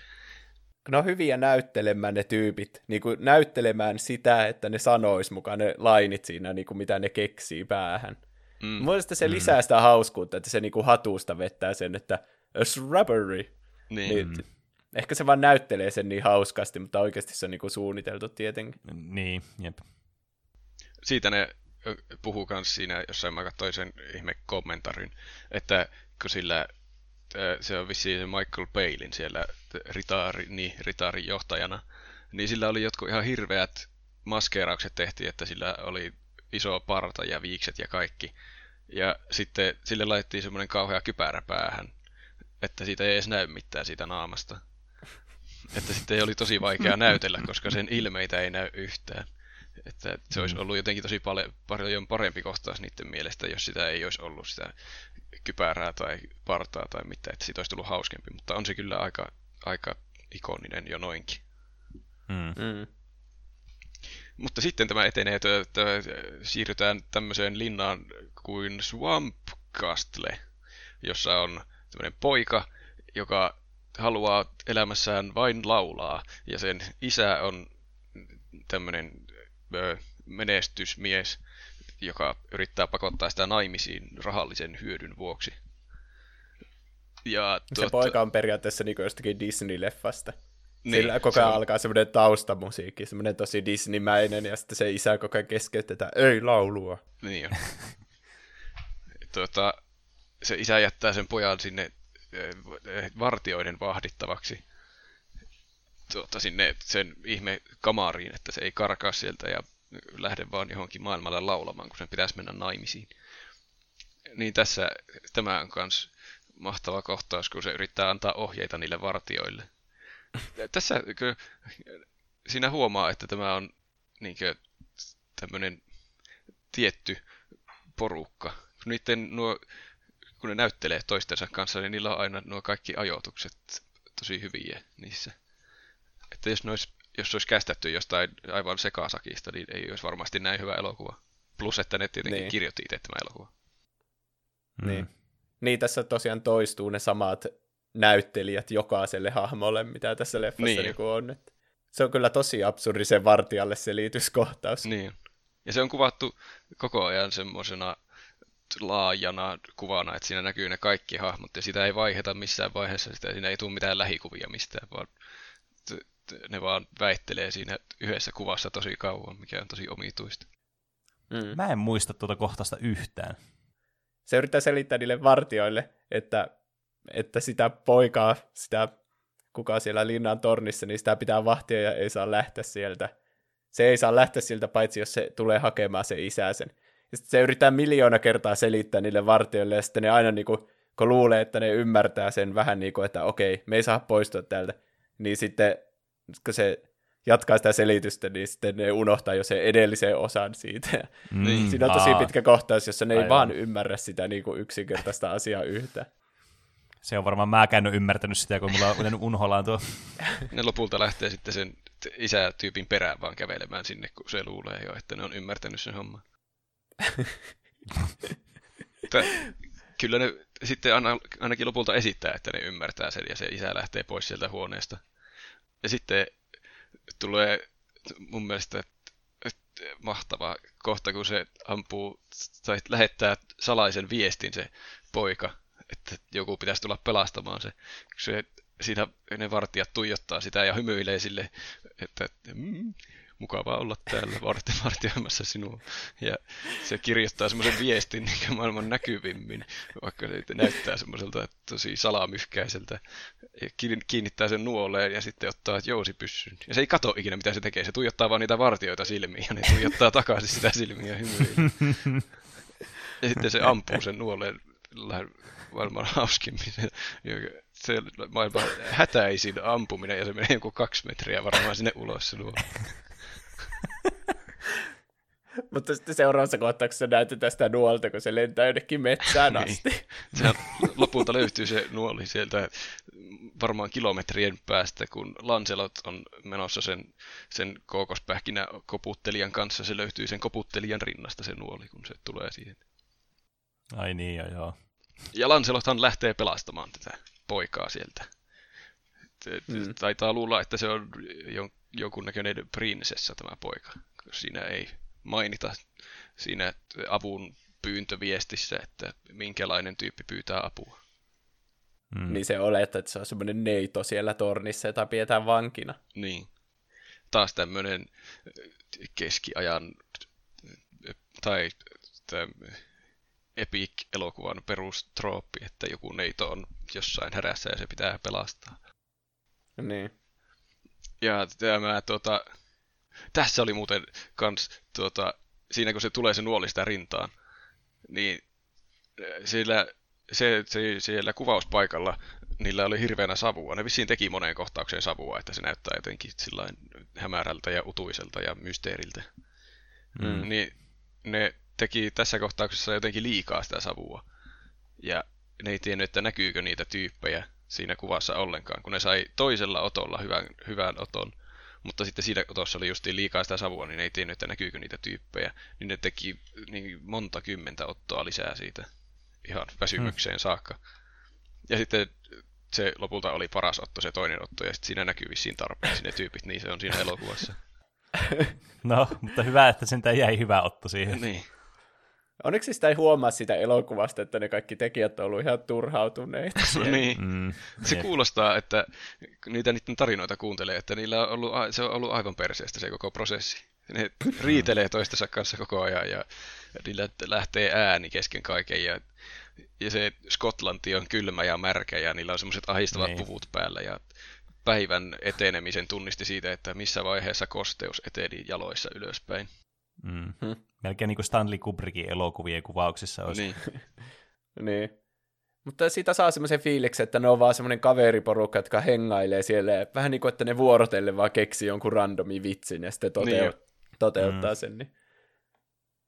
ne on hyviä näyttelemään ne tyypit, niin kuin näyttelemään sitä, että ne sanois mukaan ne lainit siinä, niin kuin mitä ne keksii päähän. Mm. Mielestäni se mm. lisää sitä hauskuutta, että se niin kuin hatusta vettää sen, että a shrubbery. Niin. niin mm. Ehkä se vaan näyttelee sen niin hauskasti, mutta oikeasti se on niin kuin suunniteltu tietenkin. Niin, jep. Siitä ne puhuu myös siinä, jossain mä katsoin sen ihme kommentarin, että kun sillä se on vissiin se Michael Palin siellä ritaari, niin, ritaarin johtajana, niin sillä oli jotkut ihan hirveät maskeeraukset tehtiin, että sillä oli iso parta ja viikset ja kaikki. Ja sitten sille laitettiin semmoinen kauhea kypärä päähän, että siitä ei edes näy mitään siitä naamasta. Että sitten oli tosi vaikea näytellä, koska sen ilmeitä ei näy yhtään. Että se olisi mm. ollut jotenkin tosi paljon, paljon parempi kohtaus niiden mielestä, jos sitä ei olisi ollut sitä kypärää tai partaa tai mitä, että siitä olisi tullut hauskempi. Mutta on se kyllä aika, aika ikoninen jo noinkin. Mm. Mm. Mutta sitten tämä etenee, että, että siirrytään tämmöiseen linnaan kuin Swamp Castle, jossa on tämmöinen poika, joka haluaa elämässään vain laulaa, ja sen isä on tämmöinen ö, menestysmies, joka yrittää pakottaa sitä naimisiin rahallisen hyödyn vuoksi. Ja se tuota... poika on periaatteessa niin jostakin Disney-leffasta. Niin, Sillä koko ajan on... alkaa semmoinen taustamusiikki, semmoinen tosi Disney-mäinen, ja sitten se isä koko ajan keskeytetään, ei laulua. Niin on. tuota, se isä jättää sen pojan sinne vartioiden vahdittavaksi tuota, sinne sen ihme kamariin, että se ei karkaa sieltä ja lähde vaan johonkin maailmalle laulamaan, kun sen pitäisi mennä naimisiin. Niin tässä tämä on myös mahtava kohtaus, kun se yrittää antaa ohjeita niille vartioille. Tässä kun, siinä huomaa, että tämä on niin tämmöinen tietty porukka. Kun, niiden nuo, kun ne näyttelee toistensa kanssa, niin niillä on aina nuo kaikki ajoitukset tosi hyviä niissä. Että jos, olisi, jos olisi kästetty jostain aivan sekasakista, niin ei olisi varmasti näin hyvä elokuva. Plus, että ne tietenkin niin. kirjoitti itse tämä elokuva. Niin. Niin, tässä tosiaan toistuu ne samat näyttelijät jokaiselle hahmolle, mitä tässä leffassa niin. niin on. Että se on kyllä tosi absurdi se vartijalle selityskohtaus. Niin. Ja se on kuvattu koko ajan semmoisena laajana kuvana, että siinä näkyy ne kaikki hahmot, ja sitä ei vaiheta missään vaiheessa, sitä, siinä ei tule mitään lähikuvia mistään, vaan ne vaan väittelee siinä yhdessä kuvassa tosi kauan, mikä on tosi omituista. Mm. Mä en muista tuota kohtasta yhtään. Se yrittää selittää niille vartioille, että, että sitä poikaa, sitä kuka siellä linnan tornissa, niin sitä pitää vahtia ja ei saa lähteä sieltä. Se ei saa lähteä sieltä, paitsi jos se tulee hakemaan se isä sen. Ja sitten se yrittää miljoona kertaa selittää niille vartioille, ja sitten ne aina niin kuin, kun luulee, että ne ymmärtää sen vähän niin kuin, että okei, me ei saa poistua täältä, niin sitten kun se jatkaa sitä selitystä, niin sitten ne unohtaa jo sen edellisen osan siitä. Mm, Siinä on tosi aa. pitkä kohtaus, jossa ne Aivan. ei vaan ymmärrä sitä niin kuin yksinkertaista asiaa yhtä. Se on varmaan mäkään ole ymmärtänyt sitä, kun mulla on unholaan tuo. Ne lopulta lähtee sitten sen isätyypin perään vaan kävelemään sinne, kun se luulee jo, että ne on ymmärtänyt sen homman. kyllä ne sitten ainakin lopulta esittää, että ne ymmärtää sen ja se isä lähtee pois sieltä huoneesta. Ja sitten tulee mun mielestä mahtava kohta, kun se ampuu tai lähettää salaisen viestin se poika, että joku pitäisi tulla pelastamaan se. se siinä ne vartijat tuijottaa sitä ja hymyilee sille, että mm, mukavaa olla täällä vartioimassa sinua. Ja se kirjoittaa semmoisen viestin niin maailman näkyvimmin, vaikka se näyttää semmoiselta tosi salamyhkäiseltä. Ja kiinnittää sen nuoleen ja sitten ottaa jousipyssyn. Ja se ei kato ikinä, mitä se tekee. Se tuijottaa vaan niitä vartioita silmiin ja ne tuijottaa takaisin sitä silmiä hymyilee. Ja sitten se ampuu sen nuoleen maailman hauskimmin. Se maailman hätäisin ampuminen ja se menee joku kaksi metriä varmaan sinne ulos se nuoleen. Mutta sitten seuraavassa kohtauksessa näytetään sitä nuolta, kun se lentää jonnekin metsään niin. asti. Se lopulta löytyy se nuoli sieltä varmaan kilometrien päästä, kun Lancelot on menossa sen, sen kookospähkinä koputtelijan kanssa. Se löytyy sen koputtelijan rinnasta se nuoli, kun se tulee siihen. Ai niin, joo, joo. Ja Lancelothan lähtee pelastamaan tätä poikaa sieltä. Mm. Taitaa luulla, että se on jonkunnäköinen prinsessa tämä poika. Siinä ei mainita siinä avun pyyntöviestissä, että minkälainen tyyppi pyytää apua. Mm. Niin se olettaa, että se on semmoinen neito siellä tornissa, jota pidetään vankina. Niin. Taas tämmöinen keskiajan tai epic-elokuvan perustrooppi, että joku neito on jossain härässä ja se pitää pelastaa. Niin. Ja tämä tuota, Tässä oli muuten kans, tuota, siinä kun se tulee se nuoli sitä rintaan, niin siellä, se, se, siellä kuvauspaikalla niillä oli hirveänä savua. Ne vissiin teki moneen kohtaukseen savua, että se näyttää jotenkin sillain hämärältä ja utuiselta ja mysteeriltä. Mm. Niin ne teki tässä kohtauksessa jotenkin liikaa sitä savua. Ja ne ei tiennyt, että näkyykö niitä tyyppejä siinä kuvassa ollenkaan, kun ne sai toisella otolla hyvän, hyvän oton. Mutta sitten siinä otossa oli justiin liikaa sitä savua, niin ei tiennyt, että näkyykö niitä tyyppejä. Niin ne teki niin monta kymmentä ottoa lisää siitä ihan väsymykseen hmm. saakka. Ja sitten se lopulta oli paras otto, se toinen otto, ja sitten siinä näkyy vissiin tarpeeksi ne tyypit, niin se on siinä elokuvassa. no, mutta hyvä, että sen jäi hyvä otto siihen. Niin. Onneksi sitä ei huomaa sitä elokuvasta, että ne kaikki tekijät on ollut ihan turhautuneita. No niin. Mm, se kuulostaa, että niitä niiden tarinoita kuuntelee, että niillä on ollut, se on ollut aivan perseestä se koko prosessi. Ne riitelee toistensa kanssa koko ajan ja niillä lähtee ääni kesken kaiken ja, ja se Skotlanti on kylmä ja märkä ja niillä on semmoiset ahistavat niin. puvut päällä ja päivän etenemisen tunnisti siitä, että missä vaiheessa kosteus eteni jaloissa ylöspäin. Mm. Hmm. Melkein niin kuin Stanley Kubrickin elokuvien kuvauksissa olisi. Niin. niin. Mutta siitä saa semmoisen fiiliksen, että ne on vaan semmoinen kaveriporukka, jotka hengailee siellä. Vähän niin kuin, että ne vuorotelle vaan keksii jonkun randomi vitsin ja sitten toteut- niin toteuttaa mm. sen. Niin.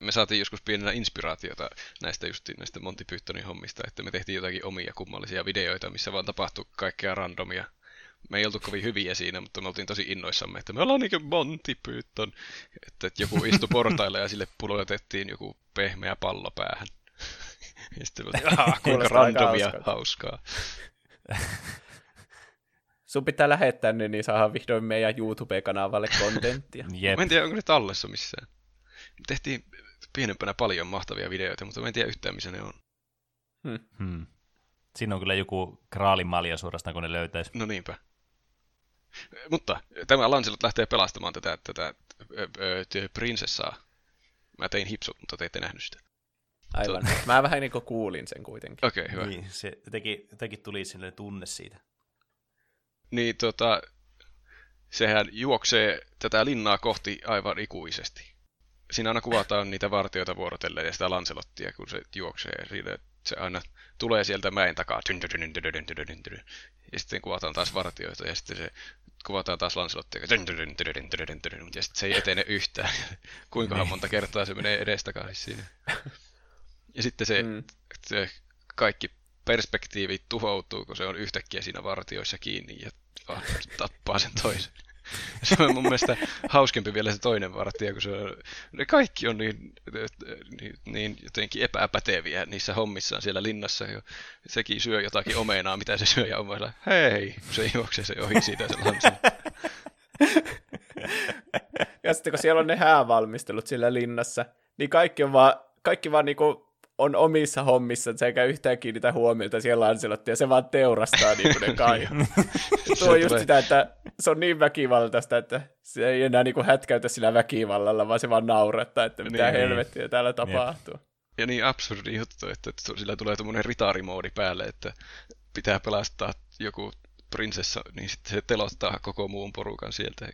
Me saatiin joskus pienenä inspiraatiota näistä just näistä Monty Pythonin hommista, että me tehtiin jotakin omia kummallisia videoita, missä vaan tapahtui kaikkea randomia me ei oltu kovin hyviä siinä, mutta me oltiin tosi innoissamme, että me ollaan niin kuin Monty Python, että joku istui portailla ja sille pulotettiin joku pehmeä pallo päähän. Ja sitten me oltiin, kuinka randomia hauskaa. Sun pitää lähettää ne, niin saadaan vihdoin meidän YouTube-kanavalle kontenttia. Mä en tiedä, onko ne tallessa missään. Me tehtiin pienempänä paljon mahtavia videoita, mutta mä en tiedä yhtään, missä ne on. Hmm. Hmm. Siinä on kyllä joku kraalimalja suorastaan, kun ne löytäisi. No niinpä. Mutta tämä Lancelot lähtee pelastamaan tätä, tätä ö, prinsessaa. Mä tein hipsut, mutta te ette nähnyt sitä. Aivan. To... Mä vähän niin kuin kuulin sen kuitenkin. Okei, okay, hyvä. Niin, se jotenkin, jotenkin tuli sinne tunne siitä. Niin, tota, sehän juoksee tätä linnaa kohti aivan ikuisesti. Siinä aina kuvataan niitä vartioita vuorotellen ja sitä Lancelottia, kun se juoksee. Siinä se aina tulee sieltä mäen takaa. Ja sitten kuvataan taas vartioita ja sitten se kuvataan taas Lancelottia. Ja sitten se ei etene yhtään. Kuinkahan niin. monta kertaa se menee edestakaisin siinä. Ja sitten se, mm. se kaikki perspektiivit tuhoutuu, kun se on yhtäkkiä siinä vartioissa kiinni ja tappaa sen toisen. Se on mun mielestä hauskempi vielä se toinen vartija, kun se on, ne kaikki on niin, niin, niin jotenkin epäpäteviä niissä hommissaan siellä linnassa. Jo. Sekin syö jotakin omenaa, mitä se syö, ja on vaan hei, kun se juoksee se ohi siitä se. Ja sitten kun siellä on ne häävalmistelut siellä linnassa, niin kaikki on vaan, kaikki vaan niinku on omissa hommissa, että se eikä yhtään kiinnitä huomiota siellä Lancelottia, ja se vaan teurastaa niin kuin ne kai. Tuo on just sitä, että se on niin väkivaltaista, että se ei enää niin kuin hätkäytä sillä väkivallalla, vaan se vaan naurattaa, että mitä niin. helvettiä täällä tapahtuu. Ja, ja niin absurdi juttu, että, että sillä tulee tuommoinen ritaarimodi päälle, että pitää pelastaa joku prinsessa, niin sitten se telottaa koko muun porukan sieltä.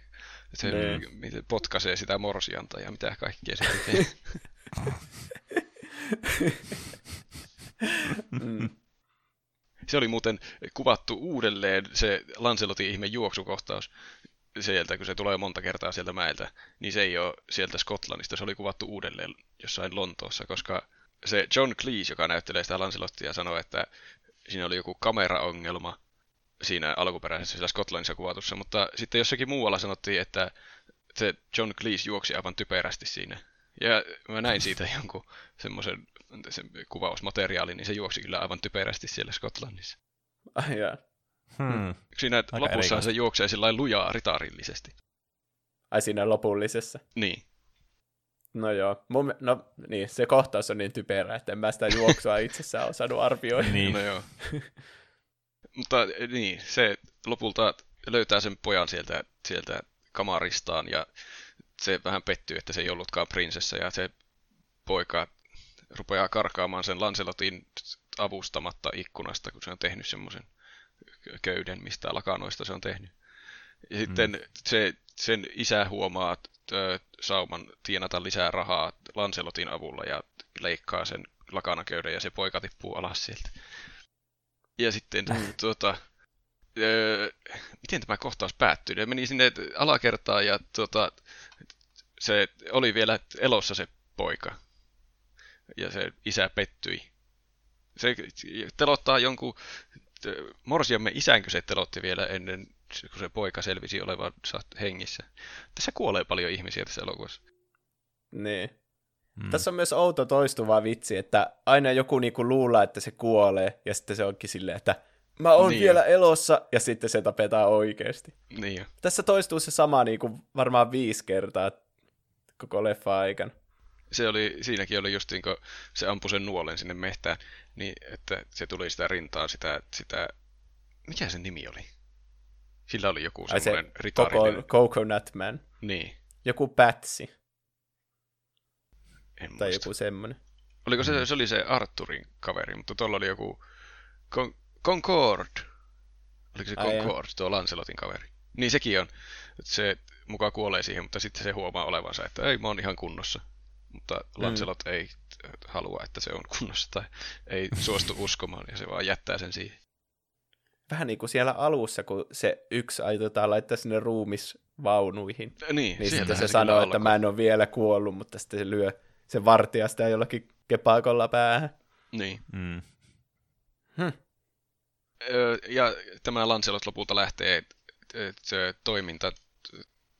Se niin. potkaisee sitä morsianta ja mitä kaikkea se tekee. mm. Se oli muuten kuvattu uudelleen se Lancelotin ihme juoksukohtaus sieltä, kun se tulee monta kertaa sieltä mäeltä, niin se ei ole sieltä Skotlannista, se oli kuvattu uudelleen jossain Lontoossa, koska se John Cleese, joka näyttelee sitä Lancelottia, sanoi, että siinä oli joku kameraongelma siinä alkuperäisessä sillä Skotlannissa kuvatussa, mutta sitten jossakin muualla sanottiin, että se John Cleese juoksi aivan typerästi siinä. Ja mä näin siitä jonkun semmoisen se kuvausmateriaalin, niin se juoksi kyllä aivan typerästi siellä Skotlannissa. Ai jaa. Hmm. Siinä Aika lopussa se juoksee sillä lujaa ritarillisesti. Ai siinä lopullisessa? Niin. No joo, Mun, no niin, se kohtaus on niin typerä, että en mä sitä juoksua itsessään osannut arvioida. niin. No joo. Mutta niin, se lopulta löytää sen pojan sieltä, sieltä kamaristaan ja se vähän pettyy, että se ei ollutkaan prinsessa ja se poika rupeaa karkaamaan sen Lancelotin avustamatta ikkunasta, kun se on tehnyt semmoisen köyden, mistä lakanoista se on tehnyt. Ja sitten mm. se, sen isä huomaa ö, sauman tienata lisää rahaa Lancelotin avulla ja leikkaa sen lakanaköyden ja se poika tippuu alas sieltä. Ja sitten mm. tuota, öö, miten tämä kohtaus päättyi? Ne meni sinne alakertaan ja tuota, se oli vielä elossa se poika. Ja se isä pettyi. Se telottaa jonkun, morsiamme isänkö se telotti vielä ennen, kun se poika selvisi olevan hengissä. Tässä kuolee paljon ihmisiä tässä elokuvassa. Niin. Mm. Tässä on myös outo toistuva vitsi, että aina joku niinku luulee, että se kuolee, ja sitten se onkin silleen, että mä oon niin vielä jo. elossa, ja sitten se tapetaan oikeasti. Niin jo. Tässä toistuu se sama niinku varmaan viisi kertaa koko leffa aikana. Se oli, siinäkin oli just niin se ampui sen nuolen sinne mehtään, niin että se tuli sitä rintaa, sitä, sitä mikä sen nimi oli? Sillä oli joku semmoinen se ritarinen. Coconut Man. Niin. Joku pätsi. En tai muista. joku semmoinen. Oliko se, se oli se Arturin kaveri, mutta tuolla oli joku Con- Concord. Oliko se Ai Concord, tuo Lancelotin kaveri? Niin sekin on. Se mukaan kuolee siihen, mutta sitten se huomaa olevansa, että ei, mä oon ihan kunnossa. Mutta Lancelot mm. ei halua, että se on kunnossa tai ei suostu uskomaan ja se vaan jättää sen siihen. Vähän niin kuin siellä alussa, kun se yksi aiotaan laittaa sinne ruumisvaunuihin. Niin, Niin sitten se sanoo, että mä en ole vielä kuollut, mutta sitten se lyö se vartija sitä jollakin kepaakolla päähän. Niin. Mm. Hm. Ja tämä Lancelot lopulta lähtee se toiminta,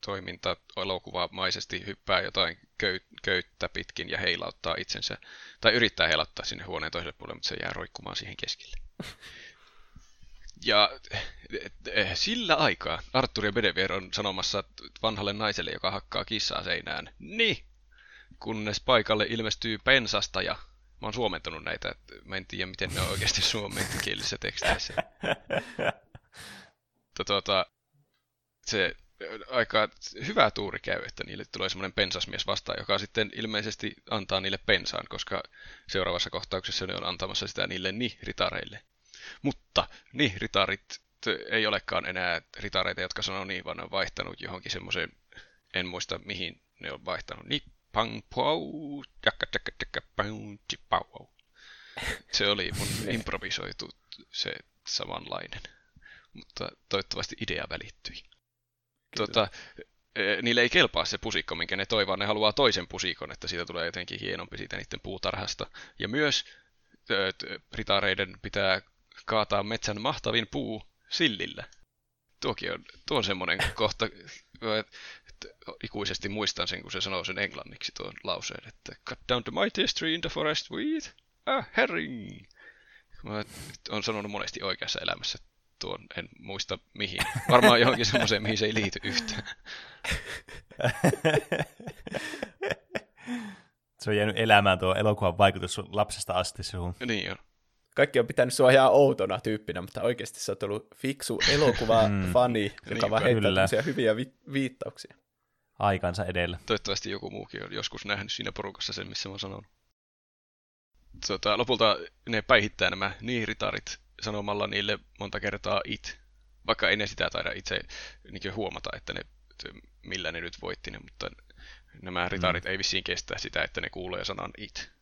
toiminta elokuvamaisesti hyppää jotain köy, köyttä pitkin ja heilauttaa itsensä, tai yrittää heilauttaa sinne huoneen toiselle puolelle, mutta se jää roikkumaan siihen keskelle. Ja eh, sillä aikaa Arthur ja Bedevere on sanomassa vanhalle naiselle, joka hakkaa kissaa seinään, niin, kunnes paikalle ilmestyy pensasta ja mä oon suomentanut näitä, että mä en tiedä miten ne on oikeasti suomenkielisissä teksteissä. Tuota, se aika hyvä tuuri käy, että niille tulee semmoinen pensasmies vastaan, joka sitten ilmeisesti antaa niille pensaan, koska seuraavassa kohtauksessa ne on antamassa sitä niille ni-ritareille. Mutta ni-ritarit ei olekaan enää ritareita, jotka sanoo niin, vaan ne on vaihtanut johonkin semmoiseen, en muista mihin ne on vaihtanut, ni pang pau, jakka jakka jakka pau, pau. Se oli mun improvisoitu se samanlainen, mutta toivottavasti idea välittyi. Tota, eh, niille ei kelpaa se pusikko, minkä ne toivoo, ne haluaa toisen pusikon, että siitä tulee jotenkin hienompi siitä niiden puutarhasta. Ja myös ritareiden pitää kaataa metsän mahtavin puu sillillä. Tuokin on, tuo on semmoinen kohta, että ikuisesti muistan sen, kun se sanoo sen englanniksi tuon lauseen, että cut down the mightiest tree in the forest with a herring. Mä oon sanonut monesti oikeassa elämässä tuon, en muista mihin. Varmaan johonkin semmoiseen, mihin se ei liity yhtään. Se on jäänyt elämään tuo elokuvan vaikutus lapsesta asti suhun. Niin on. Kaikki on pitänyt sua ihan outona tyyppinä, mutta oikeasti sä oot ollut fiksu elokuva-fani, joka Niinpä. vaan heittää hyviä vi- viittauksia. Aikansa edellä. Toivottavasti joku muukin on joskus nähnyt siinä porukassa sen, missä mä oon sanonut. Tota, lopulta ne päihittää nämä niiritarit sanomalla niille monta kertaa it. Vaikka ei ne sitä taida itse niin huomata, että ne, millä ne nyt voitti ne, mutta nämä ritarit mm. ei vissiin kestä sitä, että ne kuulee sanan it.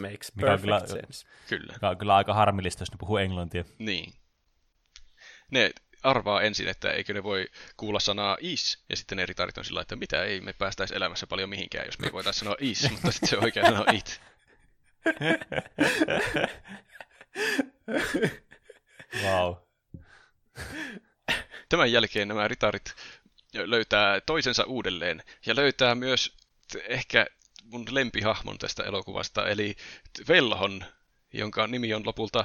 Makes Mikä on perfect kyllä- sense. Kyllä. Joka on kyllä aika harmillista, jos ne puhuu englantia. Niin. Ne arvaa ensin, että eikö ne voi kuulla sanaa is, ja sitten ne ritarit on sillä että mitä ei, me päästäisi elämässä paljon mihinkään, jos me ei voitaisiin sanoa is, mutta sitten se oikea sana on it. Wow. Tämän jälkeen nämä ritarit löytää toisensa uudelleen, ja löytää myös ehkä mun lempihahmon tästä elokuvasta, eli velhon, jonka nimi on lopulta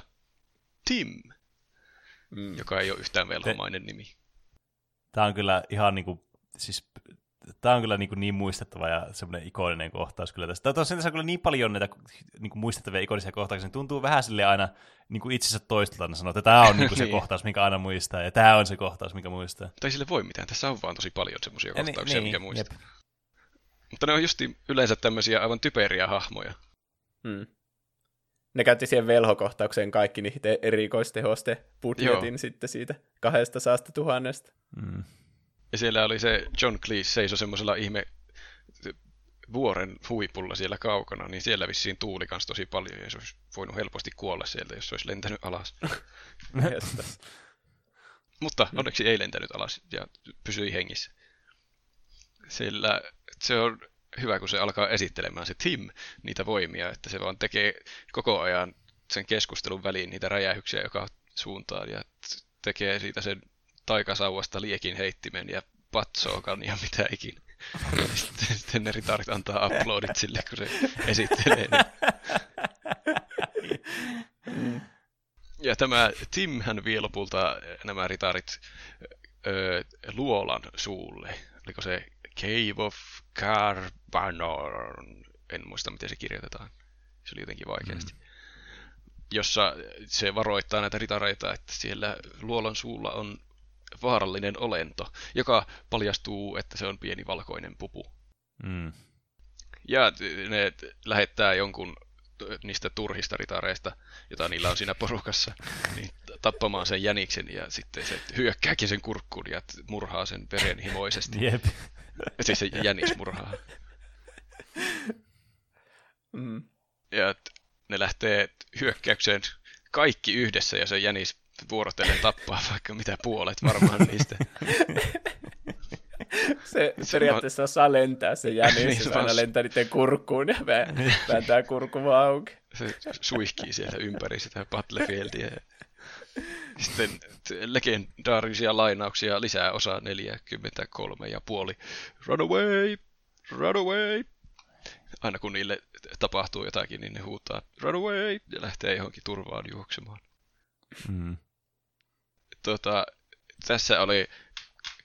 Tim, Mm. joka ei ole yhtään velhomainen nimi. Tämä on kyllä ihan niinku, siis Tämä on kyllä niin, niin muistettava ja semmoinen ikoninen kohtaus kyllä tästä. Tosiaan tässä on kyllä niin paljon näitä niin kuin muistettavia ikonisia kohtauksia, niin tuntuu vähän sille aina niin kuin itsensä toistolta, ne sanoo, että tämä on niin kuin se Niin. kohtaus, mikä aina muistaa, ja tämä on se kohtaus, mikä muistaa. Tai sille voi mitään, tässä on vaan tosi paljon semmoisia kohtauksia, niin, mikä muistaa. jep. Mutta ne on justi yleensä tämmöisiä aivan typeriä hahmoja. Mm. ne käytti siihen velhokohtaukseen kaikki niiden erikoistehoste budjetin Joo. sitten siitä kahdesta saasta tuhannesta. Mm. Ja siellä oli se John Cleese seisoi semmoisella ihme vuoren huipulla siellä kaukana, niin siellä vissiin tuuli kanssa tosi paljon, ja se olisi voinut helposti kuolla sieltä, jos se olisi lentänyt alas. Mutta onneksi ei lentänyt alas ja pysyi hengissä. Sillä se on hyvä, kun se alkaa esittelemään se Tim niitä voimia, että se vaan tekee koko ajan sen keskustelun väliin niitä räjähyksiä joka suuntaan ja tekee siitä sen taikasauvasta liekin heittimen ja patsookan ja mitä ikinä. Sitten, sitten ne ritarit antaa uploadit sille, kun se esittelee ne. Ja tämä Tim hän vie lopulta nämä ritarit ö, luolan suulle. Oliko se Cave of Carbanorn? En muista, miten se kirjoitetaan. Se oli jotenkin vaikeasti. Mm. Jossa se varoittaa näitä ritareita, että siellä luolan suulla on vaarallinen olento, joka paljastuu, että se on pieni valkoinen pupu. Mm. Ja ne lähettää jonkun niistä turhista ritareista, jota niillä on siinä porukassa, niin tappamaan sen jäniksen ja sitten se hyökkääkin sen kurkkuun ja murhaa sen verenhimoisesti. Jep. Siis se jänis murhaa. Mm. Ja ne lähtee hyökkäykseen kaikki yhdessä ja se jänis vuorotellen tappaa vaikka mitä puolet varmaan niistä. se, se periaatteessa on... saa lentää se jänis, niin, se aina lentää niiden kurkkuun ja vääntää kurkku vaan auki. Se suihkii siellä ympäri sitä Battlefieldia. Sitten legendaarisia lainauksia lisää osa 43 ja puoli. Run away! Run away! Aina kun niille tapahtuu jotakin, niin ne huutaa run away ja lähtee johonkin turvaan juoksemaan. Mm. Tota, tässä oli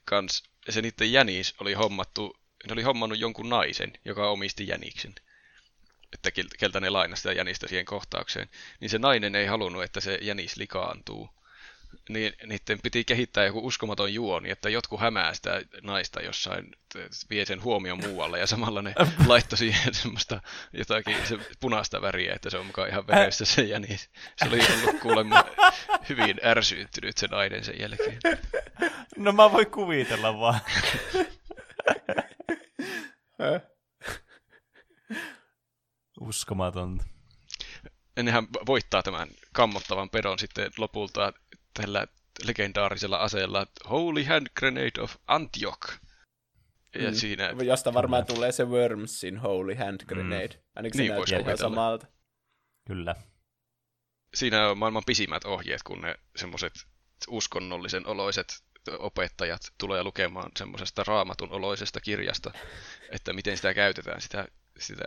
kans, se niiden jänis oli hommattu, ne oli hommannut jonkun naisen, joka omisti jäniksen. Että keltä ne lainasi sitä jänistä siihen kohtaukseen. Niin se nainen ei halunnut, että se jänis likaantuu niin niiden piti kehittää joku uskomaton juoni, että jotkut hämää sitä naista jossain, vie sen huomioon muualle, ja samalla ne laittoi siihen semmoista jotakin se punaista väriä, että se on mukaan ihan veressä se jänis. Se oli ollut kuulemma hyvin ärsyyntynyt se nainen sen jälkeen. No mä voin kuvitella vaan. Uskomatonta. Ennenhän voittaa tämän kammottavan pedon sitten lopulta tällä legendaarisella aseella Holy Hand Grenade of Antioch. Ja mm. siinä... Josta varmaan Kyllä. tulee se Wormsin Holy Hand mm. Grenade. Mm. Ainakin niin, se näyttää samalta. Kyllä. Siinä on maailman pisimmät ohjeet, kun ne semmoiset uskonnollisen oloiset opettajat tulee lukemaan semmoisesta raamatun oloisesta kirjasta, että miten sitä käytetään, sitä, sitä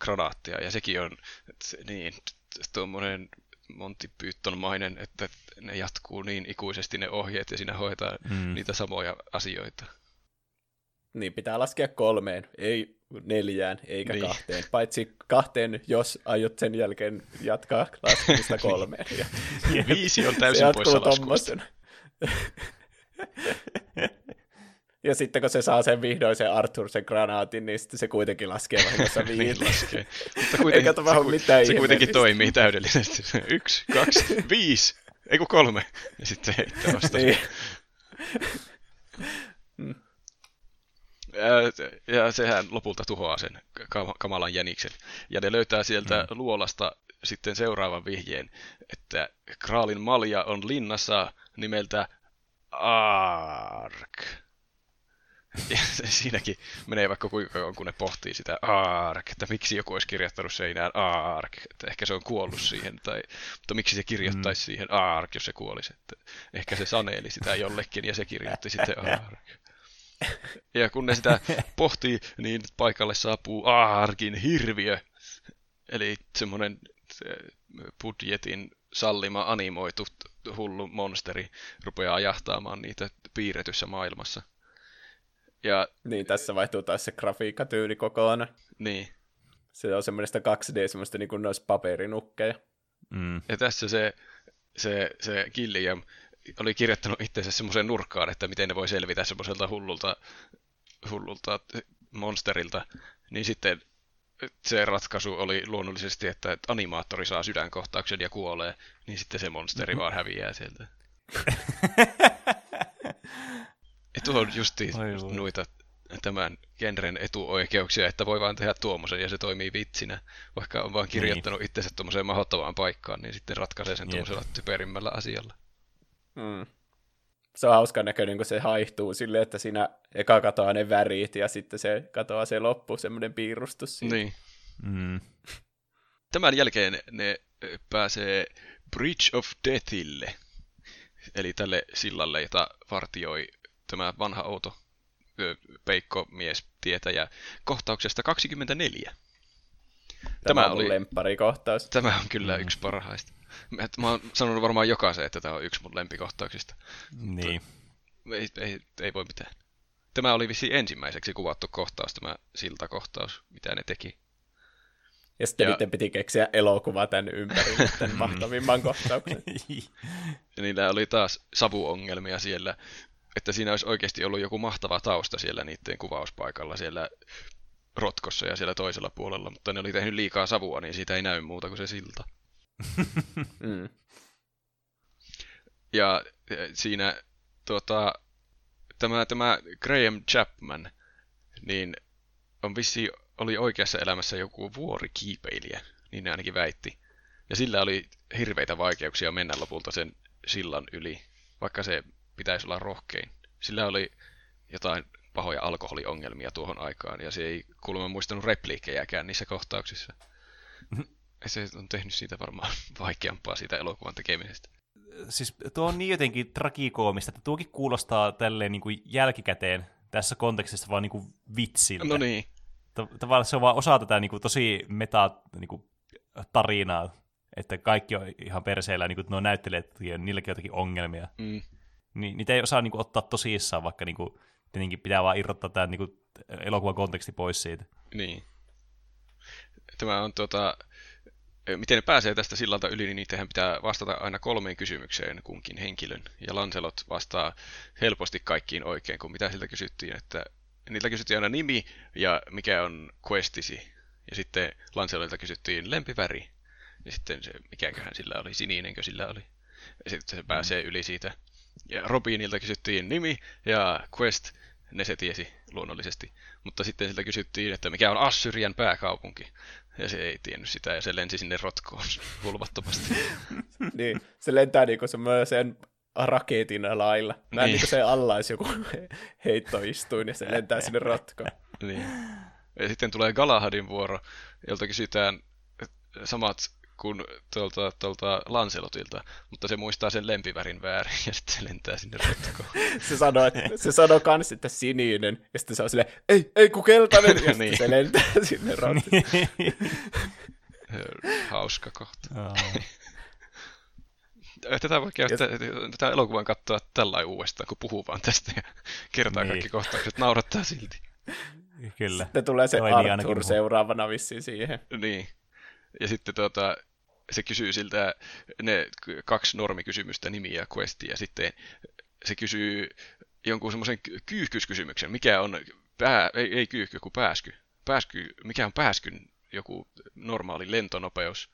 granaattia. Ja sekin on niin, tuommoinen Monty Python-mainen, että ne jatkuu niin ikuisesti ne ohjeet ja siinä hoitaa mm. niitä samoja asioita. Niin, pitää laskea kolmeen, ei neljään eikä niin. kahteen, paitsi kahteen, jos aiot sen jälkeen jatkaa laskemista kolmeen. Ja, Viisi on täysin poissa laskusta. Ja sitten kun se saa sen vihdoin sen Arthur sen granaatin, niin sitten se kuitenkin laskee vahingossa viiteen. niin laskee. Mutta kuitenkin, Eikä se, mitään se kuitenkin toimii täydellisesti. Yksi, kaksi, viisi, ei kun kolme. Ja sitten se heittää vasta. niin. ja sehän lopulta tuhoaa sen kamalan jäniksen. Ja ne löytää sieltä mm. luolasta sitten seuraavan vihjeen, että Kraalin malja on linnassa nimeltä Ark. Ja siinäkin menee vaikka kuinka kauan, kun ne pohtii sitä ARK, että miksi joku olisi kirjoittanut seinään ARK, että ehkä se on kuollut siihen, tai, mutta miksi se kirjoittaisi mm. siihen ARK, jos se kuolisi, että ehkä se saneeli sitä jollekin ja se kirjoitti sitten ARK. Ja kun ne sitä pohtii, niin paikalle saapuu ARKin hirviö, eli semmoinen budjetin sallima animoitu hullu monsteri rupeaa jahtaamaan niitä piirretyssä maailmassa. Ja, niin, tässä vaihtuu taas se grafiikkatyyli kokonaan. Niin. Se on semmoista 2D, semmoista niin kuin noissa paperinukkeja. Mm. Ja tässä se, se, se Gilliam oli kirjoittanut itseensä semmoiseen nurkkaan, että miten ne voi selvitä semmoiselta hullulta, hullulta monsterilta. Niin sitten se ratkaisu oli luonnollisesti, että animaattori saa sydänkohtauksen ja kuolee, niin sitten se monsteri vaan häviää sieltä. tuo on justi noita tämän genren etuoikeuksia, että voi vaan tehdä tuommoisen ja se toimii vitsinä. Vaikka on vaan kirjoittanut niin. itsensä tuommoiseen mahottavaan paikkaan, niin sitten ratkaisee sen tuommoisella typerimmällä asialla. Mm. Se on hauska näköinen, kun se haihtuu silleen, että siinä eka katoaa ne värit ja sitten se katoaa se loppu, semmoinen piirustus siinä. Niin. Mm. Tämän jälkeen ne pääsee Bridge of Deathille, eli tälle sillalle, jota vartioi tämä vanha outo peikko mies tietäjä kohtauksesta 24. Tämä, tämä on oli lempparikohtaus. Tämä on kyllä mm. yksi parhaista. Mä oon sanonut varmaan jokaisen, että tämä on yksi mun lempikohtauksista. Niin. Ei, ei, ei voi mitään. Tämä oli vissi ensimmäiseksi kuvattu kohtaus, tämä siltakohtaus, mitä ne teki. Ja sitten ja... niiden piti keksiä elokuva tämän ympärille, tämän mahtavimman kohtauksen. ja niillä oli taas savuongelmia siellä, että siinä olisi oikeasti ollut joku mahtava tausta siellä niiden kuvauspaikalla siellä rotkossa ja siellä toisella puolella, mutta ne oli tehnyt liikaa savua, niin siitä ei näy muuta kuin se silta. mm. Ja e, siinä tuota, tämä, tämä Graham Chapman, niin on vissi oli oikeassa elämässä joku vuorikiipeilijä, niin ne ainakin väitti. Ja sillä oli hirveitä vaikeuksia mennä lopulta sen sillan yli, vaikka se pitäisi olla rohkein. Sillä oli jotain pahoja alkoholiongelmia tuohon aikaan, ja se ei kuulemma muistanut repliikkejäkään niissä kohtauksissa. Se on tehnyt siitä varmaan vaikeampaa siitä elokuvan tekemisestä. Siis tuo on niin jotenkin tragikoomista, että tuokin kuulostaa tälleen niin kuin jälkikäteen tässä kontekstissa vaan niin kuin vitsiltä. No niin. Tavallaan se on vaan osa tätä niin kuin tosi meta niin kuin, tarinaa, että kaikki on ihan perseillä, niin kuin nuo näyttelijät, niilläkin on jotakin ongelmia. Mm. Niin, niitä ei osaa niin kuin, ottaa tosissaan, vaikka niin kuin, tietenkin pitää vaan irrottaa tämä niin elokuvan konteksti pois siitä. Niin. Tämä on tuota, miten ne pääsee tästä sillalta yli, niin niitähän pitää vastata aina kolmeen kysymykseen kunkin henkilön. Ja Lancelot vastaa helposti kaikkiin oikein, kun mitä siltä kysyttiin, että niiltä kysyttiin aina nimi ja mikä on questisi. Ja sitten Lancelotilta kysyttiin lempiväri. Ja sitten se, mikäköhän sillä oli, sininenkö sillä oli. Ja sitten se pääsee yli siitä. Ja Robinilta kysyttiin nimi ja quest, ne se tiesi luonnollisesti. Mutta sitten siltä kysyttiin, että mikä on Assyrian pääkaupunki. Ja se ei tiennyt sitä, ja se lensi sinne rotkoon hulvattomasti. niin, se lentää niinku semmoisen raketin lailla. Mä niin. niin se alla olisi joku heittoistuin, ja se lentää sinne rotkoon. niin. Ja sitten tulee Galahadin vuoro, jolta kysytään samat kuin tuolta, tuolta Lancelotilta, mutta se muistaa sen lempivärin väärin ja sitten se lentää sinne rotkoon. se sanoo, että, se sanoo kans, että sininen, ja sitten se on silleen, ei, ei kun keltainen, ja niin. se lentää sinne rotkoon. Hauska kohta. Tätä voi käyttää, tätä elokuvan katsoa tällä uudestaan, kun puhuu vaan tästä ja kertaa niin. kaikki kohtaukset, naurattaa silti. Kyllä. Sitten tulee se Toi niin Arthur niin seuraavana vissiin siihen. Niin. Ja sitten tuota, se kysyy siltä ne kaksi normikysymystä, nimi ja questi, ja sitten se kysyy jonkun semmoisen kyyhkyskysymyksen, mikä on pää, ei, ei kyyhky, kun pääsky. pääsky. Mikä on pääskyn joku normaali lentonopeus?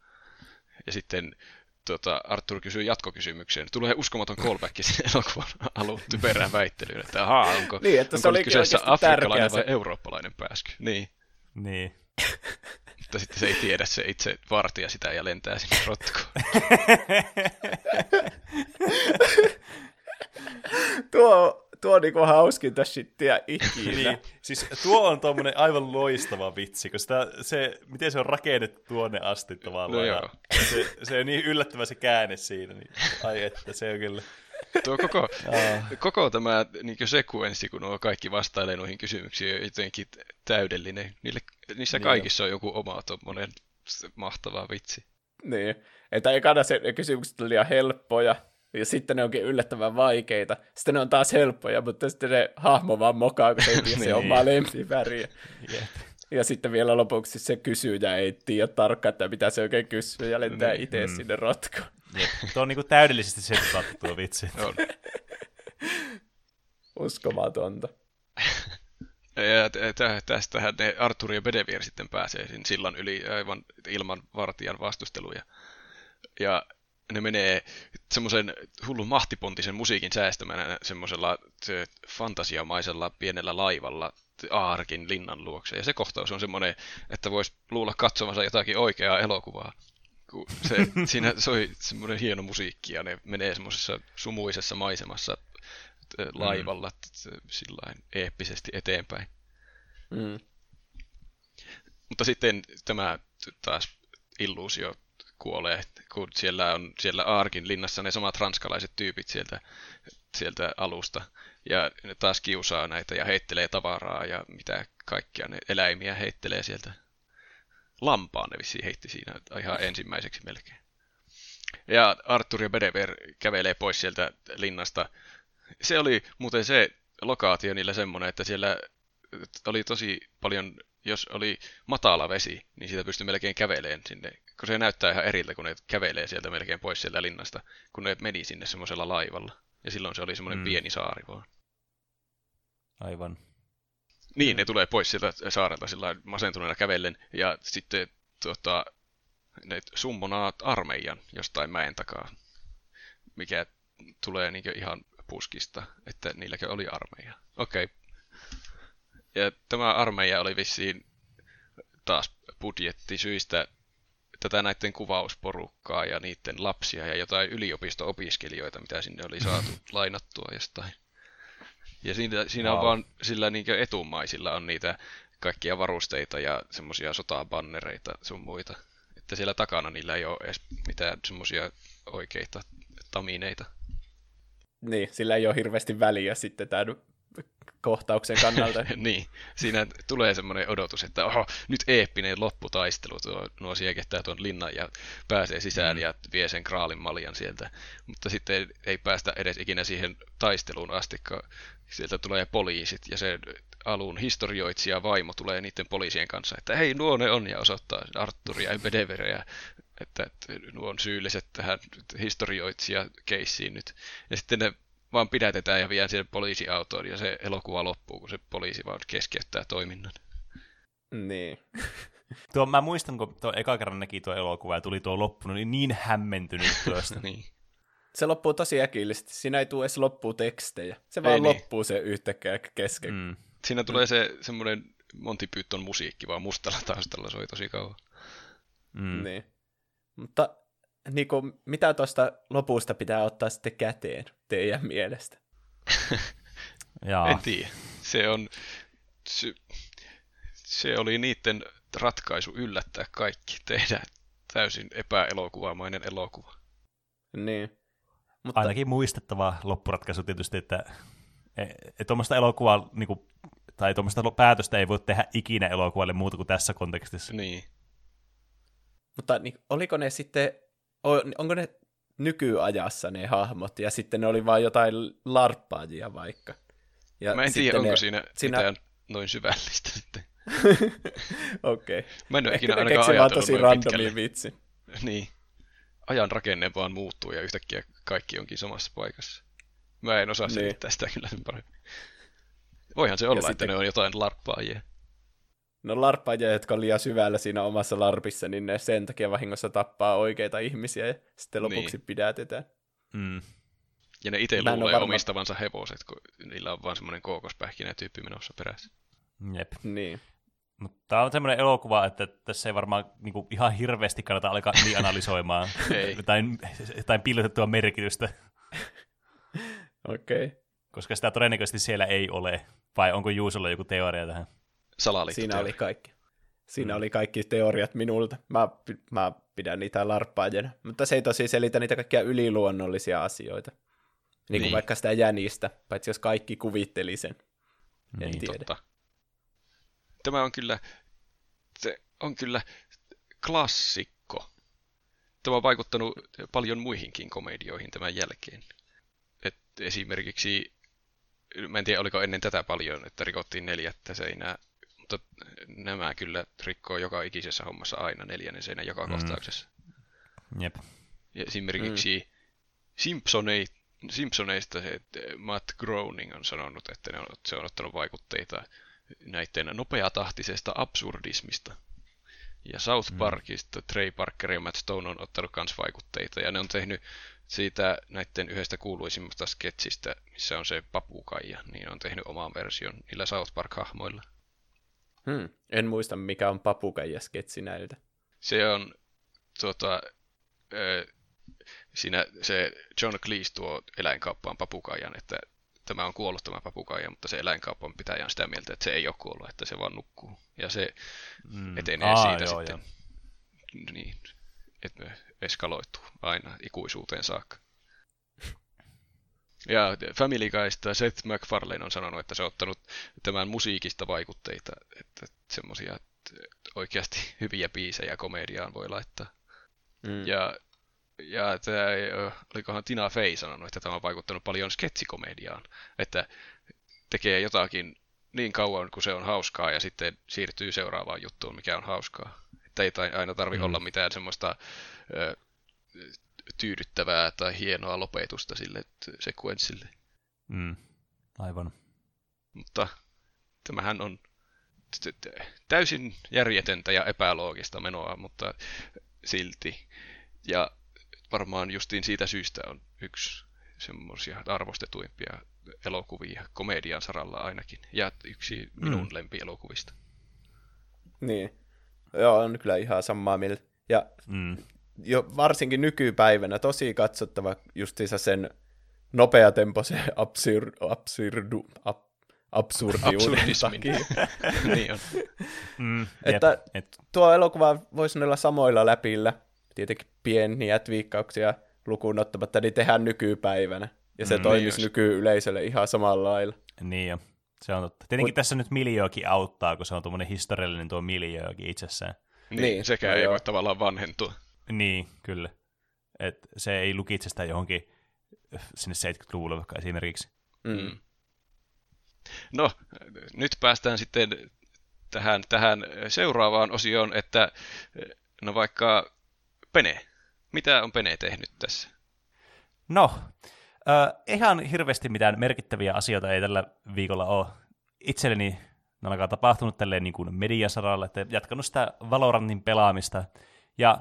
Ja sitten tota, Arthur kysyy jatkokysymyksen. Tulee uskomaton callback sen elokuvan alun typerään väittelyyn, että ahaa, onko, niin, että se onko kyseessä afrikkalainen vai se... eurooppalainen pääsky. Niin. Niin. Mutta sitten se ei tiedä se itse vartija sitä ja lentää sinne rotkoon. tuo, tuo on niinku hauskinta shittiä ikinä. niin, siis tuo on tuommoinen aivan loistava vitsi, kun sitä, se, miten se on rakennettu tuonne asti tavallaan. No joo. Se, se on niin yllättävä se käänne siinä, niin ai että se on kyllä. Tuo koko, koko tämä niin sekuenssi, kun nuo kaikki vastailee noihin kysymyksiin, on jotenkin täydellinen. Niille, niissä niin kaikissa on joku oma tuommoinen mahtava vitsi. Niin, että ekana se, ne kysymykset oli liian helppoja, ja sitten ne onkin yllättävän vaikeita. Sitten ne on taas helppoja, mutta sitten ne hahmo vaan mokaa, kun se ei tiedä niin. se omaa lempiväriä. Yeah. Ja sitten vielä lopuksi se kysyy ja ei tiedä tarkkaan, että mitä se oikein kysyy, ja lentää niin. itse mm. sinne rotkoon. Jep. Tuo on niinku täydellisesti setupattu tuo vitsi. On. Uskomatonta. Ja tästähän ne Arthur ja Bedevere sitten pääsee sen sillan yli aivan ilman vartijan vastusteluja. Ja ne menee semmoisen hullun mahtipontisen musiikin säästämänä semmoisella fantasiamaisella pienellä laivalla Aarkin linnan luokse. Ja se kohtaus on semmoinen, että voisi luulla katsomassa jotakin oikeaa elokuvaa. Kun se, siinä soi semmoinen hieno musiikki ja ne menee semmoisessa sumuisessa maisemassa laivalla mm. sillain eeppisesti eteenpäin. Mm. Mutta sitten tämä taas illuusio kuolee, kun siellä on siellä Arkin linnassa ne samat ranskalaiset tyypit sieltä, sieltä alusta. Ja ne taas kiusaa näitä ja heittelee tavaraa ja mitä kaikkia ne eläimiä heittelee sieltä. Lampaan ne vissiin heitti siinä ihan ensimmäiseksi melkein. Ja Arthur ja Bedever kävelee pois sieltä linnasta. Se oli muuten se lokaatio niillä semmoinen, että siellä oli tosi paljon, jos oli matala vesi, niin siitä pystyi melkein käveleen sinne, kun se näyttää ihan eriltä, kun ne kävelee sieltä melkein pois sieltä linnasta, kun ne meni sinne semmoisella laivalla. Ja silloin se oli semmoinen mm. pieni saari vaan. Aivan. Niin, ne tulee pois sieltä saarelta sillä masentuneena kävellen, ja sitten tota, ne summonaat armeijan jostain mäen takaa, mikä tulee niin ihan puskista, että niilläkin oli armeija. Okei, okay, ja tämä armeija oli vissiin taas budjettisyistä tätä näiden kuvausporukkaa ja niiden lapsia ja jotain yliopisto-opiskelijoita, mitä sinne oli saatu lainattua jostain. Ja siinä, siinä wow. on vaan sillä niin etumaisilla on niitä kaikkia varusteita ja semmoisia sotabannereita sun muita. Että siellä takana niillä ei ole edes mitään semmoisia oikeita tamineita. Niin, sillä ei ole hirveästi väliä sitten tämän kohtauksen kannalta. niin, siinä tulee semmoinen odotus, että oho, nyt eeppinen lopputaistelu, tuo, nuo siekettää tuon linnan ja pääsee sisään mm. ja vie sen kraalin maljan sieltä. Mutta sitten ei, ei päästä edes ikinä siihen taisteluun asti, kun sieltä tulee poliisit ja se alun historioitsija vaimo tulee niiden poliisien kanssa, että hei, nuo ne on, ja osoittaa Arturia ja Bedevereä, että, että nuo on syylliset tähän historioitsija keissiin nyt. Ja sitten ne vaan pidätetään ja vie siihen poliisiautoon ja se elokuva loppuu, kun se poliisi vaan keskeyttää toiminnan. Niin. tuo, mä muistan, kun tuo eka kerran näki tuo elokuva ja tuli tuo loppu, niin niin hämmentynyt tuosta. niin. Se loppuu tosi äkillisesti. Siinä ei tule edes loppuu tekstejä. Se vaan ei niin. loppuu se yhtäkkiä kesken. Mm. Siinä tulee se semmoinen Monty Python musiikki vaan mustalla taustalla soi tosi kauan. Mm. Niin. Mutta niin kuin, mitä tuosta lopusta pitää ottaa sitten käteen teidän mielestä? en tiedä. Se on... Se, se oli niiden ratkaisu yllättää kaikki, tehdä täysin epäelokuvaamainen elokuva. Niin. Mutta... Ainakin muistettava loppuratkaisu tietysti, että e, tuommoista elokuvaa, niin kuin, tai tuommoista päätöstä ei voi tehdä ikinä elokuvalle muuta kuin tässä kontekstissa. Niin. Mutta niin, oliko ne sitten onko ne nykyajassa ne hahmot, ja sitten ne oli vain jotain larppaajia vaikka. Ja Mä en tiedä, onko ne, siinä, siinä mitään noin syvällistä sitten. Okei. Okay. Mä en ole ikinä ainakaan ajatellut tosi randomin vitsi. Niin. Ajan rakenne vaan muuttuu ja yhtäkkiä kaikki onkin samassa paikassa. Mä en osaa niin. selittää sitä kyllä sen paremmin. Voihan se olla, ja että sitten... ne on jotain larppaajia. No larppaajia, jotka on liian syvällä siinä omassa larpissa, niin ne sen takia vahingossa tappaa oikeita ihmisiä ja sitten lopuksi niin. pidätetään. Mm. Ja ne itse luulee varma... omistavansa hevoset, kun niillä on vaan semmoinen kookospähkinä tyyppi menossa perässä. Jep. Niin. Mutta tämä on semmoinen elokuva, että tässä ei varmaan niinku, ihan hirveästi kannata alkaa niin analysoimaan jotain, jotain piilotettua merkitystä. Okei. Okay. Koska sitä todennäköisesti siellä ei ole. Vai onko Juusolla joku teoria tähän? Siinä oli kaikki. Siinä mm. oli kaikki teoriat minulta. Mä, mä pidän niitä larppaajana. Mutta se ei tosi selitä niitä kaikkia yliluonnollisia asioita. Niin kuin niin. vaikka sitä jänistä, paitsi jos kaikki kuvitteli sen. En niin, tiedä. Totta. Tämä on kyllä, se on kyllä klassikko. Tämä on vaikuttanut paljon muihinkin komedioihin tämän jälkeen. Et esimerkiksi, mä en tiedä oliko ennen tätä paljon, että rikottiin neljättä seinää mutta nämä kyllä rikkoo joka ikisessä hommassa aina neljännen seinän joka mm. kohtauksessa. Jep. Ja esimerkiksi mm. Simpsonei, Simpsoneista se, että Matt Groening on sanonut, että ne on, se on ottanut vaikutteita näiden nopeatahtisesta absurdismista. Ja South mm. Parkista Trey Parker ja Matt Stone on ottanut myös vaikutteita, ja ne on tehnyt siitä näiden yhdestä kuuluisimmasta sketsistä, missä on se papukaija, niin on tehnyt oman version niillä South Park-hahmoilla. Hmm. En muista, mikä on papukaija sketsi näiltä. Se on tuota, ö, siinä se John Cleese tuo eläinkauppaan papukaijan, että tämä on kuollut tämä papukaija, mutta se eläinkauppan pitäjä on sitä mieltä, että se ei ole kuollut, että se vaan nukkuu. Ja se mm. etenee Aa, siitä joo, sitten. Joo. Niin, että eskaloituu aina ikuisuuteen saakka. Ja Family Guysta Seth MacFarlane on sanonut, että se on ottanut tämän musiikista vaikutteita, että semmoisia oikeasti hyviä biisejä komediaan voi laittaa. Mm. Ja, ja tämä, olikohan Tina Fey sanonut, että tämä on vaikuttanut paljon sketsikomediaan, että tekee jotakin niin kauan, kun se on hauskaa, ja sitten siirtyy seuraavaan juttuun, mikä on hauskaa. Että ei aina tarvi mm. olla mitään semmoista ö, tyydyttävää tai hienoa lopetusta sille sekuenssille. Mm, aivan. Mutta tämähän on täysin järjetöntä ja epäloogista menoa, mutta silti. Ja varmaan justiin siitä syystä on yksi semmoisia arvostetuimpia elokuvia komedian saralla ainakin. Ja yksi minun mm. lempielokuvista. Niin. Joo, on kyllä ihan samaa mieltä. Ja mm jo varsinkin nykypäivänä tosi katsottava justiinsa sen nopeatempoisen absur, absurdu, ab, absurdiuden takia. niin on. Mm, että et. tuo elokuva voisi olla samoilla läpillä, tietenkin pieniä twiikkauksia lukuun ottamatta, niin tehdään nykypäivänä. Ja se mm, toimisi niin nykyyleisölle ihan samalla lailla. Niin jo, se on totta. Tietenkin Mut, tässä nyt miljoakin auttaa, kun se on tuommoinen historiallinen tuo miljoakin itsessään. Niin, niin sekä no ei joo. voi tavallaan vanhentua. Niin, kyllä. Et se ei lukitse sitä johonkin sinne 70-luvulle vaikka esimerkiksi. Mm. No, nyt päästään sitten tähän, tähän seuraavaan osioon, että no vaikka Pene. Mitä on Pene tehnyt tässä? No, äh, ihan hirveästi mitään merkittäviä asioita ei tällä viikolla ole. Itselleni alkaa tapahtunut tälleen niin kuin mediasaralla, että jatkanut sitä Valorantin pelaamista. Ja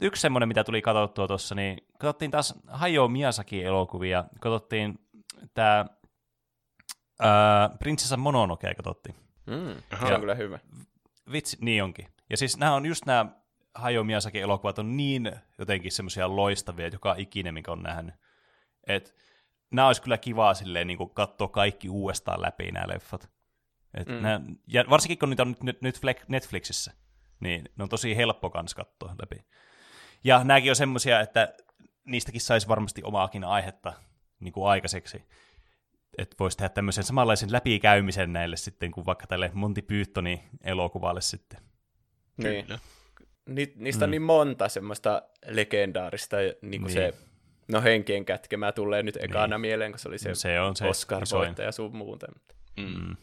yksi semmoinen, mitä tuli katsottua tuossa, niin katsottiin taas Hayao Miyazaki-elokuvia. Katsottiin tämä Prinsessa Mononoke katsottiin. Mm, se on kyllä hyvä. Vitsi, niin onkin. Ja siis nämä on just nämä Hayao Miyazaki-elokuvat on niin jotenkin semmoisia loistavia, että joka ikinen, mikä on nähnyt. Et nämä olisi kyllä kivaa silleen niin katsoa kaikki uudestaan läpi nämä leffat. Et mm. nämä, ja varsinkin kun niitä on nyt, nyt Netflixissä, niin ne on tosi helppo kans katsoa läpi. Ja nämäkin on semmoisia, että niistäkin saisi varmasti omaakin aihetta niin kuin aikaiseksi. Että voisi tehdä tämmöisen samanlaisen läpikäymisen näille sitten, kuin vaikka tälle Monty Pythonin elokuvalle sitten. Niin. Ni, niistä on mm. niin monta semmoista legendaarista, niin kuin niin. se No henkien kätkemää tulee nyt ekana niin. mieleen, kun se oli se, no, se, on se Oscar-voittaja sun muuten. Mm.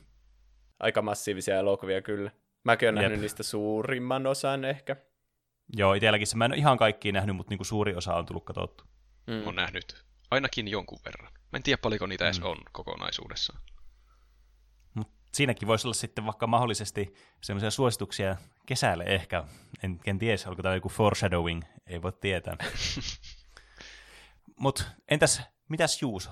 Aika massiivisia elokuvia kyllä. Mäkin olen Jep. nähnyt niistä suurimman osan ehkä. Joo, itselläkin se. Mä en ole ihan kaikki nähnyt, mutta niinku suuri osa on tullut katsottu. Mm. On nähnyt ainakin jonkun verran. Mä en tiedä paljonko niitä edes mm. on kokonaisuudessaan. Mut siinäkin voisi olla sitten vaikka mahdollisesti semmoisia suosituksia kesälle ehkä. En, en tiedä, onko tämä joku foreshadowing, ei voi tietää. Mutta entäs, mitäs Juuso?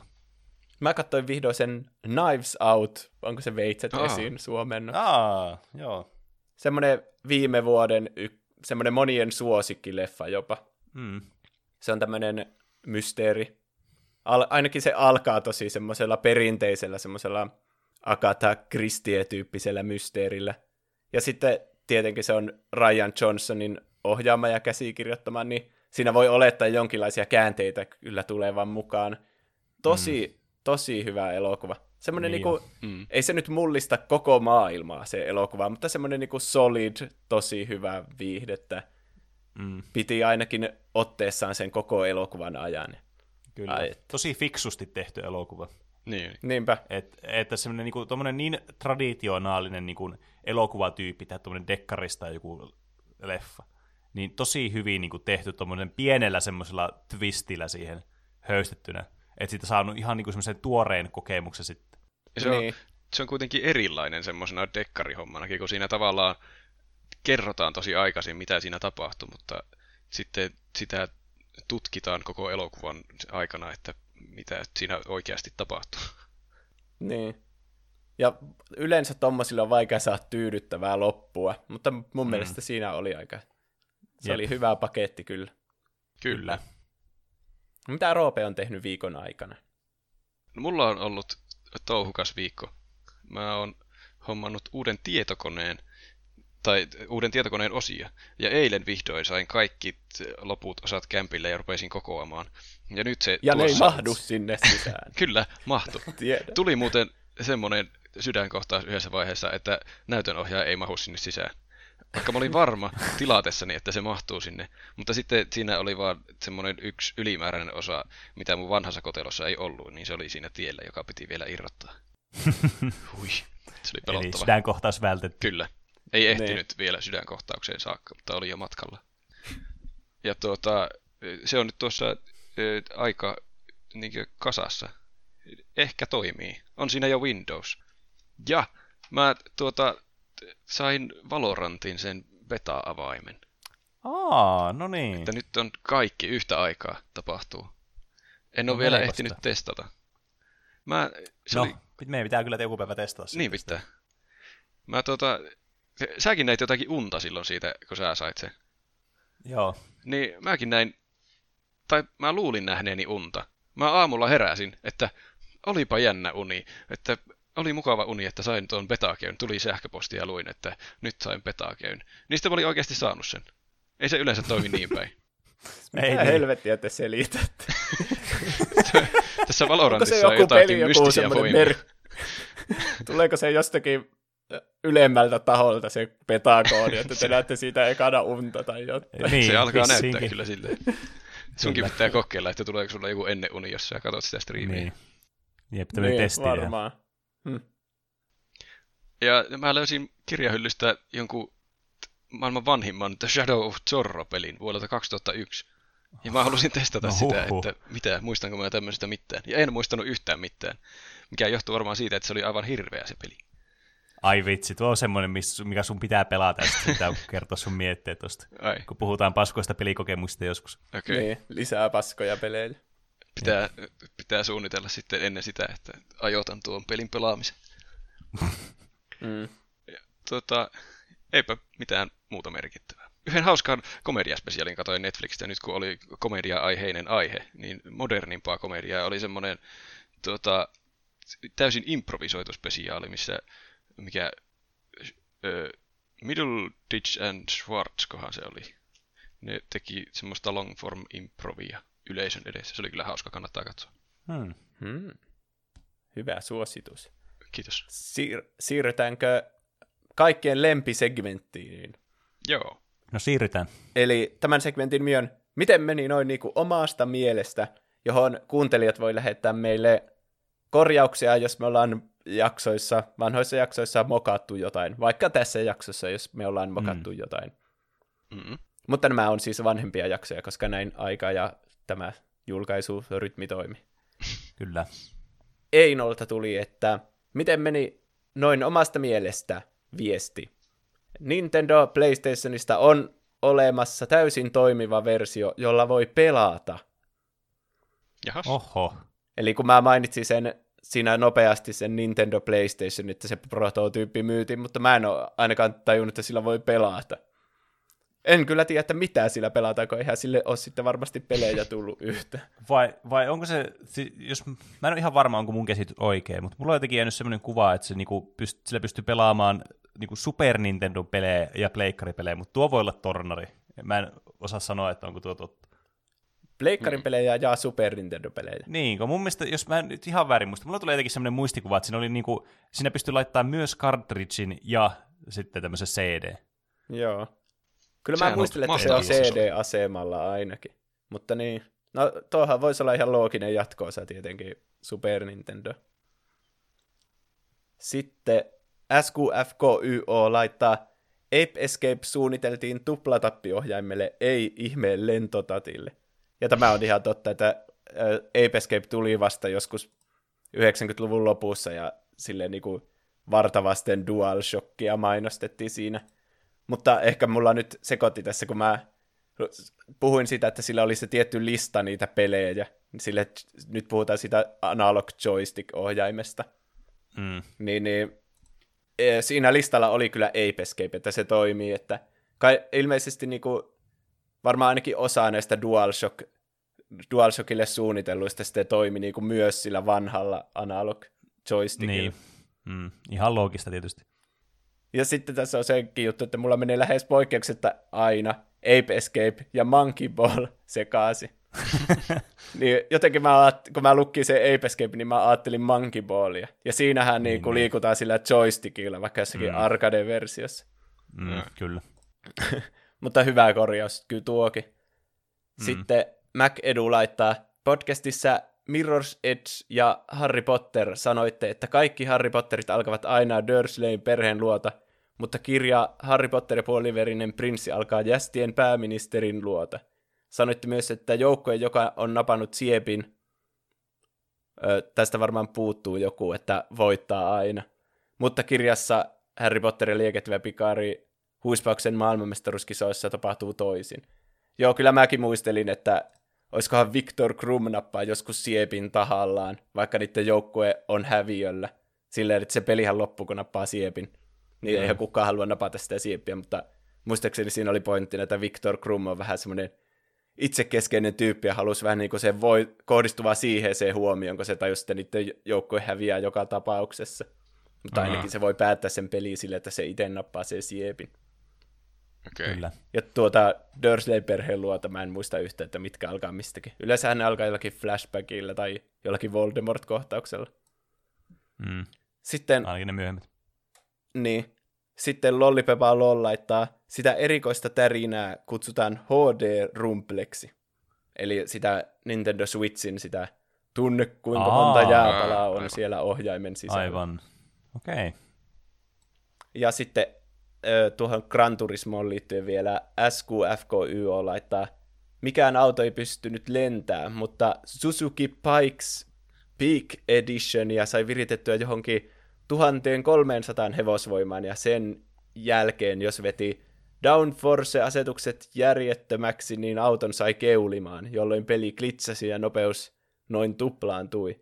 Mä katsoin vihdoin sen Knives Out, onko se veitset Aa. esiin Suomen? Aa, joo. Semmoinen viime vuoden y- semmoinen monien suosikkileffa jopa. Mm. Se on tämmöinen mysteeri. Al- ainakin se alkaa tosi semmoisella perinteisellä, semmoisella Agatha Christie-tyyppisellä mysteerillä. Ja sitten tietenkin se on Ryan Johnsonin ohjaama ja käsikirjoittama, niin siinä voi olettaa jonkinlaisia käänteitä kyllä tulevan mukaan. Tosi, mm. tosi hyvä elokuva. Semmoinen niin niinku, mm. ei se nyt mullista koko maailmaa se elokuva, mutta semmoinen niinku solid, tosi hyvä viihdettä. Mm. Piti ainakin otteessaan sen koko elokuvan ajan. Kyllä. Ai, Tosi fiksusti tehty elokuva. Niin. Niinpä. Et, että semmoinen niinku, niin traditionaalinen niinku, elokuvatyyppi, tai tuommoinen dekkarista joku leffa, niin tosi hyvin niinku, tehty tuommoinen pienellä semmoisella twistillä siihen höystettynä. Että siitä saanut ihan niinku semmoisen tuoreen kokemuksen sitten. Se on, niin. se on kuitenkin erilainen semmoisena dekkarihommanakin, kun siinä tavallaan kerrotaan tosi aikaisin, mitä siinä tapahtuu, mutta sitten sitä tutkitaan koko elokuvan aikana, että mitä siinä oikeasti tapahtuu. Niin. Ja yleensä tommosilla on vaikea saada tyydyttävää loppua, mutta mun mm. mielestä siinä oli aika... Se Jep. oli hyvä paketti kyllä. Kyllä. Mitä Roope on tehnyt viikon aikana? No, mulla on ollut touhukas viikko. Mä oon hommannut uuden tietokoneen, tai uuden tietokoneen osia. Ja eilen vihdoin sain kaikki loput osat kämpille ja rupesin kokoamaan. Ja nyt se Ja tuossa... ne ei mahdu sinne sisään. Kyllä, mahtu. Tuli muuten semmoinen sydänkohtaus yhdessä vaiheessa, että näytönohjaaja ei mahu sinne sisään. Vaikka mä olin varma tilatessani, että se mahtuu sinne. Mutta sitten siinä oli vaan semmoinen yksi ylimääräinen osa, mitä mun vanhassa kotelossa ei ollut, niin se oli siinä tiellä, joka piti vielä irrottaa. Hui, se oli pelottava. Eli sydänkohtaus vältetty. Kyllä. Ei ehtinyt ne. vielä sydänkohtaukseen saakka, mutta oli jo matkalla. Ja tuota, se on nyt tuossa aika niin kasassa. Ehkä toimii. On siinä jo Windows. Ja mä tuota, sain Valorantin sen beta-avaimen. Aa, no niin. Että nyt on kaikki yhtä aikaa tapahtuu. En no, ole vielä ehtinyt sitä. testata. Mä, se no, oli... meidän pitää kyllä joku päivä testata. Niin pitää. Mä tuota, säkin näit jotakin unta silloin siitä, kun sä sait sen. Joo. Niin mäkin näin, tai mä luulin nähneeni unta. Mä aamulla heräsin, että olipa jännä uni, että oli mukava uni, että sain tuon betakeyn. Tuli sähköposti ja luin, että nyt sain betakeyn. Niistä mä olin oikeasti saanut sen. Ei se yleensä toimi niin päin. Mitä ei niin. helvettiä te selitätte? Tässä Valorantissa on jotakin mystisiä voimia. Mer- Tuleeko se jostakin ylemmältä taholta se petakoodi, että te näette siitä ekana unta tai jotain. Niin, se alkaa vissinkin. näyttää kyllä silleen. Sunkin pitää kokeilla, että tuleeko sulla joku ennen uni, jos sä katsot sitä striimiä. Niin. Jep, niin, testi. varmaan. Hmm. Ja mä löysin kirjahyllystä jonkun maailman vanhimman The Shadow of Zorro-pelin vuodelta 2001. Ja mä halusin testata no, sitä, että mitä, muistanko mä tämmöisestä mitään. Ja en muistanut yhtään mitään. Mikä johtuu varmaan siitä, että se oli aivan hirveä se peli. Ai vitsi, tuo on semmoinen, mikä sun pitää pelata, ja pitää kertoa sun mietteet tosta, kun puhutaan paskoista pelikokemuksista joskus. Okay. Niin, lisää paskoja peleille. Pitää, pitää suunnitella sitten ennen sitä, että ajoitan tuon pelin pelaamisen. mm. ja, tuota, eipä mitään muuta merkittävää. Yhden hauskan komediaspesiaalin katsoin Netflixistä nyt, kun oli komedia-aiheinen aihe, niin modernimpaa komediaa oli semmoinen tuota, täysin improvisoitu spesiaali, missä mikä uh, Middle Ditch and Schwartz, kohan se oli. Ne teki semmoista long form improvia yleisön edessä. Se oli kyllä hauska, kannattaa katsoa. Hmm. Hmm. Hyvä suositus. Kiitos. Siir- siirrytäänkö kaikkien lempisegmenttiin? Joo. No siirrytään. Eli tämän segmentin myön, miten meni noin niin kuin omasta mielestä, johon kuuntelijat voi lähettää meille korjauksia, jos me ollaan jaksoissa, vanhoissa jaksoissa mokattu jotain, vaikka tässä jaksossa, jos me ollaan mokattu mm. jotain. Mm-hmm. Mutta nämä on siis vanhempia jaksoja, koska näin aika ja tämä julkaisurytmi toimi. Kyllä. Einolta tuli, että miten meni noin omasta mielestä viesti. Nintendo PlayStationista on olemassa täysin toimiva versio, jolla voi pelata. Jahas. Oho. Eli kun mä mainitsin sen siinä nopeasti sen Nintendo PlayStation, että se prototyyppi myytiin, mutta mä en ole ainakaan tajunnut, että sillä voi pelata. En kyllä tiedä, että mitä sillä pelataan, kun eihän sille ole sitten varmasti pelejä tullut yhtä. Vai, vai onko se, jos, mä en ole ihan varma, onko mun käsitys oikein, mutta mulla on jotenkin jäänyt sellainen kuva, että se niinku pyst, sillä pystyy pelaamaan niinku Super Nintendo-pelejä ja Pleikkari-pelejä, mutta tuo voi olla tornari. Mä en osaa sanoa, että onko tuo totta. Pleikkarin pelejä ja Super Nintendo-pelejä. Niin, kun mun mielestä, jos mä nyt ihan väärin muista, mulla tulee jotenkin semmoinen muistikuva, että siinä, oli niinku, siinä pystyi laittamaan myös cartridgein ja sitten tämmöisen CD. Joo. Kyllä Sehän mä muistelen, että se on CD-asemalla ainakin. Mutta niin, no tuohan voisi olla ihan looginen jatkoosa tietenkin Super Nintendo. Sitten SQFKYO laittaa Ape Escape suunniteltiin tuplatappiohjaimelle, ei ihmeen lentotatille. Ja tämä on ihan totta, että Ape Escape tuli vasta joskus 90-luvun lopussa ja silleen niin kuin vartavasten DualShockia mainostettiin siinä. Mutta ehkä mulla nyt sekoitti tässä, kun mä puhuin siitä, että sillä oli se tietty lista niitä pelejä. Sille, nyt puhutaan sitä analog joystick-ohjaimesta. Mm. Niin, niin e, siinä listalla oli kyllä Ape Escape, että se toimii, että kai, ilmeisesti niinku, varmaan ainakin osa näistä DualShock, DualShockille suunnitelluista sitten toimi niinku myös sillä vanhalla analog joystickilla. Niin. Mm, ihan loogista tietysti. Ja sitten tässä on sekin juttu, että mulla menee lähes poikkeuksetta aina Ape Escape ja Monkey Ball sekaisin. niin jotenkin mä, kun mä lukkin se Ape Escape, niin mä ajattelin Monkey Ballia. Ja siinähän niin, niin, liikutaan sillä joystickilla, vaikka jossakin mm. arcade-versiossa. Mm, kyllä. Mutta hyvä korjaus, kyllä tuokin. Mm. Sitten Mac Edu laittaa podcastissa Mirror's Edge ja Harry Potter sanoitte, että kaikki Harry Potterit alkavat aina Dursleyn perheen luota, mutta kirja Harry Potter ja puoliverinen prinssi alkaa jästien pääministerin luota. Sanoitte myös, että joukkue, joka on napannut siepin, ö, tästä varmaan puuttuu joku, että voittaa aina. Mutta kirjassa Harry Potter ja liekettävä pikari huispauksen maailmanmestaruuskisoissa tapahtuu toisin. Joo, kyllä mäkin muistelin, että olisikohan Victor Krum nappaa joskus siepin tahallaan, vaikka niiden joukkue on häviöllä. Silleen, että se pelihän loppuu, kun nappaa siepin. Niin mm. ei kukaan halua napata sitä sieppiä, mutta muistaakseni siinä oli pointtina, että Victor Krum on vähän semmoinen itsekeskeinen tyyppi ja halusi vähän niin kuin se voi kohdistuva siihen se huomioon, kun se tajusi, että niiden joukkue häviää joka tapauksessa. Mutta ainakin Aha. se voi päättää sen peliin sille, että se itse nappaa sen siepin. Okay. Kyllä. Ja tuota Dursley-perheen luota mä en muista yhtä, että mitkä alkaa mistäkin. Yleensä ne alkaa jollakin flashbackilla tai jollakin Voldemort-kohtauksella. Mm. Sitten... Ainakin ne myöhemmät. Niin. Sitten Lollipepa Loll laittaa, sitä erikoista tärinää kutsutaan HD-rumpleksi. Eli sitä Nintendo Switchin sitä tunne, kuinka Aa, monta jääpalaa on aivan. siellä ohjaimen sisällä. Aivan. Okei. Okay. Ja sitten tuohon Gran Turismoon liittyen vielä SQFKYO laittaa, mikään auto ei pystynyt lentää, mutta Suzuki Pikes Peak Edition ja sai viritettyä johonkin 1300 hevosvoimaan ja sen jälkeen, jos veti Downforce-asetukset järjettömäksi, niin auton sai keulimaan, jolloin peli klitsasi ja nopeus noin tuplaantui.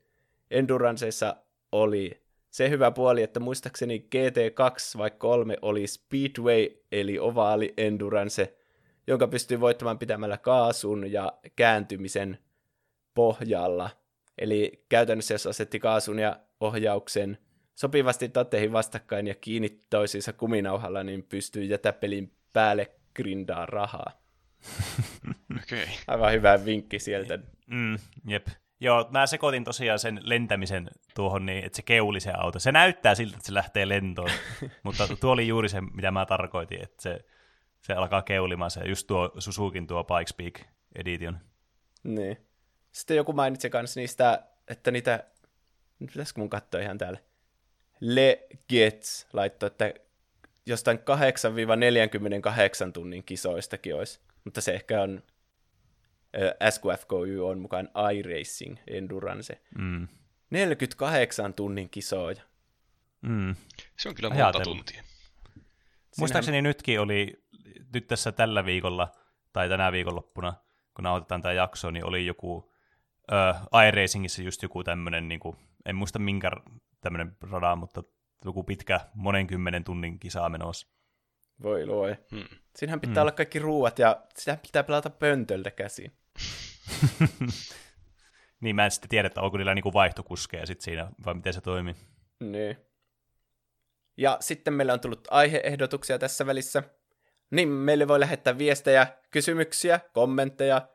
Enduranceissa oli se hyvä puoli, että muistaakseni GT2 vai 3 oli Speedway, eli ovaali endurance, jonka pystyy voittamaan pitämällä kaasun ja kääntymisen pohjalla. Eli käytännössä jos asetti kaasun ja ohjauksen sopivasti tatteihin vastakkain ja kiinni toisiinsa kuminauhalla, niin pystyy jätä pelin päälle grindaa rahaa. Okei. Okay. Aivan hyvä vinkki sieltä. Mm, jep. Joo, mä sekoitin tosiaan sen lentämisen tuohon niin, että se keuli se auto. Se näyttää siltä, että se lähtee lentoon, mutta tuo oli juuri se, mitä mä tarkoitin, että se, se alkaa keulimaan se, just tuo Suzukin tuo Pikes Peak Edition. Niin. Sitten joku mainitsi kanssa niistä, että niitä, nyt pitäisikö mun katsoa ihan täällä, Le Gets laittoi, että jostain 8-48 tunnin kisoistakin olisi, mutta se ehkä on SQFKY on mukaan iRacing Endurance. Mm. 48 tunnin kisoja. Mm. Se on kyllä monta Ajatellut. tuntia. Muistaakseni Sinähän... nytkin oli, nyt tässä tällä viikolla, tai tänä viikonloppuna, kun nauhoitetaan tämä jakso, niin oli joku äh, iRacingissa just joku tämmöinen, niin kuin, en muista minkä tämmöinen rada, mutta joku pitkä monenkymmenen tunnin kisa menossa. Voi luo. Hmm. Siinähän pitää hmm. olla kaikki ruuat ja sitä pitää pelata pöntöltä käsiin. niin mä en sitten tiedä, että onko niillä niinku vaihtokuskeja sit siinä, vai miten se toimii. Niin. Ja sitten meillä on tullut aiheehdotuksia tässä välissä. Niin meille voi lähettää viestejä, kysymyksiä, kommentteja,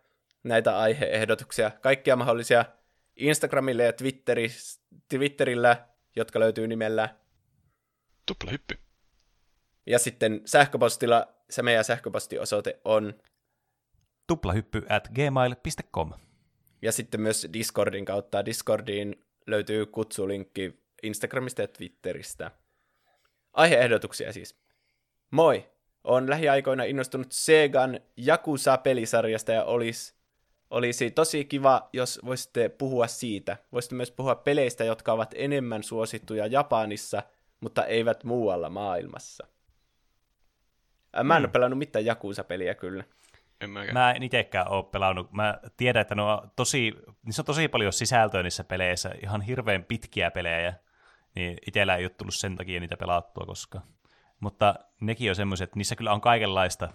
näitä aiheehdotuksia, kaikkia mahdollisia Instagramille ja Twitterillä, jotka löytyy nimellä Tuplahyppy. Ja sitten sähköpostilla se meidän sähköpostiosoite on tuplahyppy at gmail.com. Ja sitten myös Discordin kautta. Discordiin löytyy kutsulinkki Instagramista ja Twitteristä. Aiheehdotuksia siis. Moi! Olen lähiaikoina innostunut Segan Yakuza-pelisarjasta ja olisi, olisi tosi kiva, jos voisitte puhua siitä. Voisitte myös puhua peleistä, jotka ovat enemmän suosittuja Japanissa, mutta eivät muualla maailmassa. Mä en Hmm. ole pelannut mitään Jakusa-peliä kyllä. En mäkään. Mä en itsekään ole pelannut. Mä tiedän, että ne on tosi, niissä on tosi paljon sisältöä niissä peleissä, ihan hirveän pitkiä pelejä, niin itsellä ei ole tullut sen takia niitä pelattua koskaan. Mutta nekin on semmoiset, että niissä kyllä on kaikenlaista,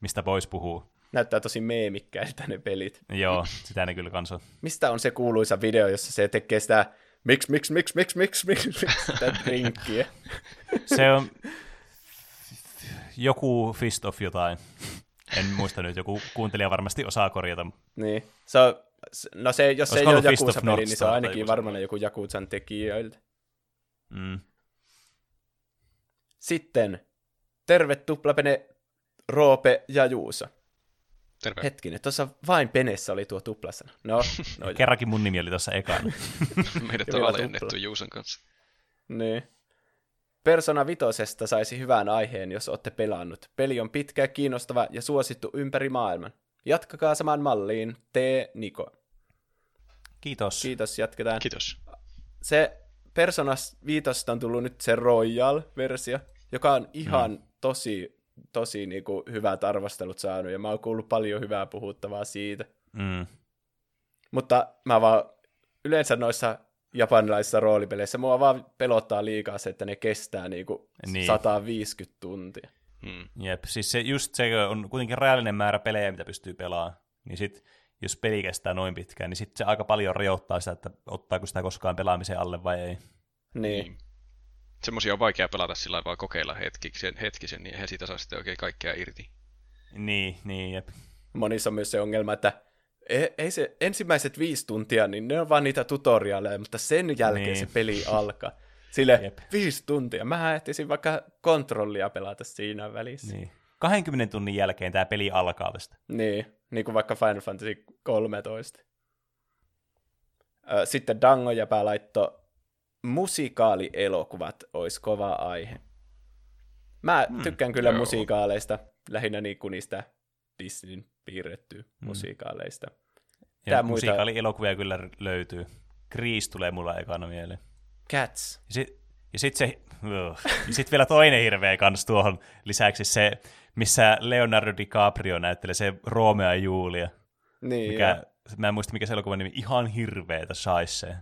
mistä voisi puhua. Näyttää tosi meemikkäiltä ne pelit. Joo, sitä ne kyllä kanssa. Mistä on se kuuluisa video, jossa se tekee sitä miksi, miksi, miksi, miksi, miksi, miksi, miksi, sitä drinkkiä. Se on joku Fist of jotain. En muista nyt, joku kuuntelija varmasti osaa korjata. Niin. Se on, no se, jos se ei ole ollut Fist of Jakusa-peli, North niin se on ainakin joku varmaan joku Jakusan tekijöiltä. Mm. Sitten, terve tuplapene Roope ja Juuso. Terve. Hetkinen, tuossa vain penessä oli tuo tuplasana. No, no Kerrankin mun nimi oli tuossa ekana. Meidät on alennettu. Juuson kanssa. niin. Persona vitosesta saisi hyvän aiheen, jos olette pelannut. Peli on pitkä, kiinnostava ja suosittu ympäri maailman. Jatkakaa samaan malliin. T. Niko. Kiitos. Kiitos, jatketaan. Kiitos. se Persona 5 on tullut nyt se Royal-versio, joka on ihan mm. tosi, tosi niinku hyvät arvostelut saanut, ja mä oon kuullut paljon hyvää puhuttavaa siitä. Mm. Mutta mä vaan yleensä noissa japanilaisissa roolipeleissä mua vaan pelottaa liikaa se, että ne kestää niinku Niin. niin. 150 tuntia. Hmm. Jep, siis se, just se on kuitenkin rajallinen määrä pelejä, mitä pystyy pelaamaan. Niin sit, jos peli kestää noin pitkään, niin sit se aika paljon rajoittaa sitä, että ottaako sitä koskaan pelaamisen alle vai ei. Niin. Niin. Semmoisia on vaikea pelata sillä vaan kokeilla hetkisen, hetkisen, niin eihän siitä saa sitten oikein kaikkea irti. Niin, niin, jep. Monissa on myös se ongelma, että ei, ei se ensimmäiset viisi tuntia, niin ne on vaan niitä tutoriaaleja, mutta sen jälkeen Niin. se peli alkaa. Sille Jep. viisi tuntia. Mä ehtisin vaikka kontrollia pelata siinä välissä. Niin. 20 tunnin jälkeen tämä peli alkaa vasta. Niin, niin kuin vaikka Final Fantasy 13. Ö, Sitten Dango ja laitto musikaalielokuvat olisi kova aihe. Mä Hmm, tykkään kyllä joo. musikaaleista, lähinnä niinku niistä Disneyn piirrettyä hmm. musikaaleista. Ja Tää muita- kyllä löytyy. Grease tulee mulla ekana mieleen. Cats. Ja sit, ja sit se, ja sit vielä toinen hirveä kans tuohon lisäksi se, missä Leonardo DiCaprio näyttelee se Romeo ja Julia. Niin, Mikä, mä en muista mikä se elokuvan nimi, ihan hirveetä shaisee.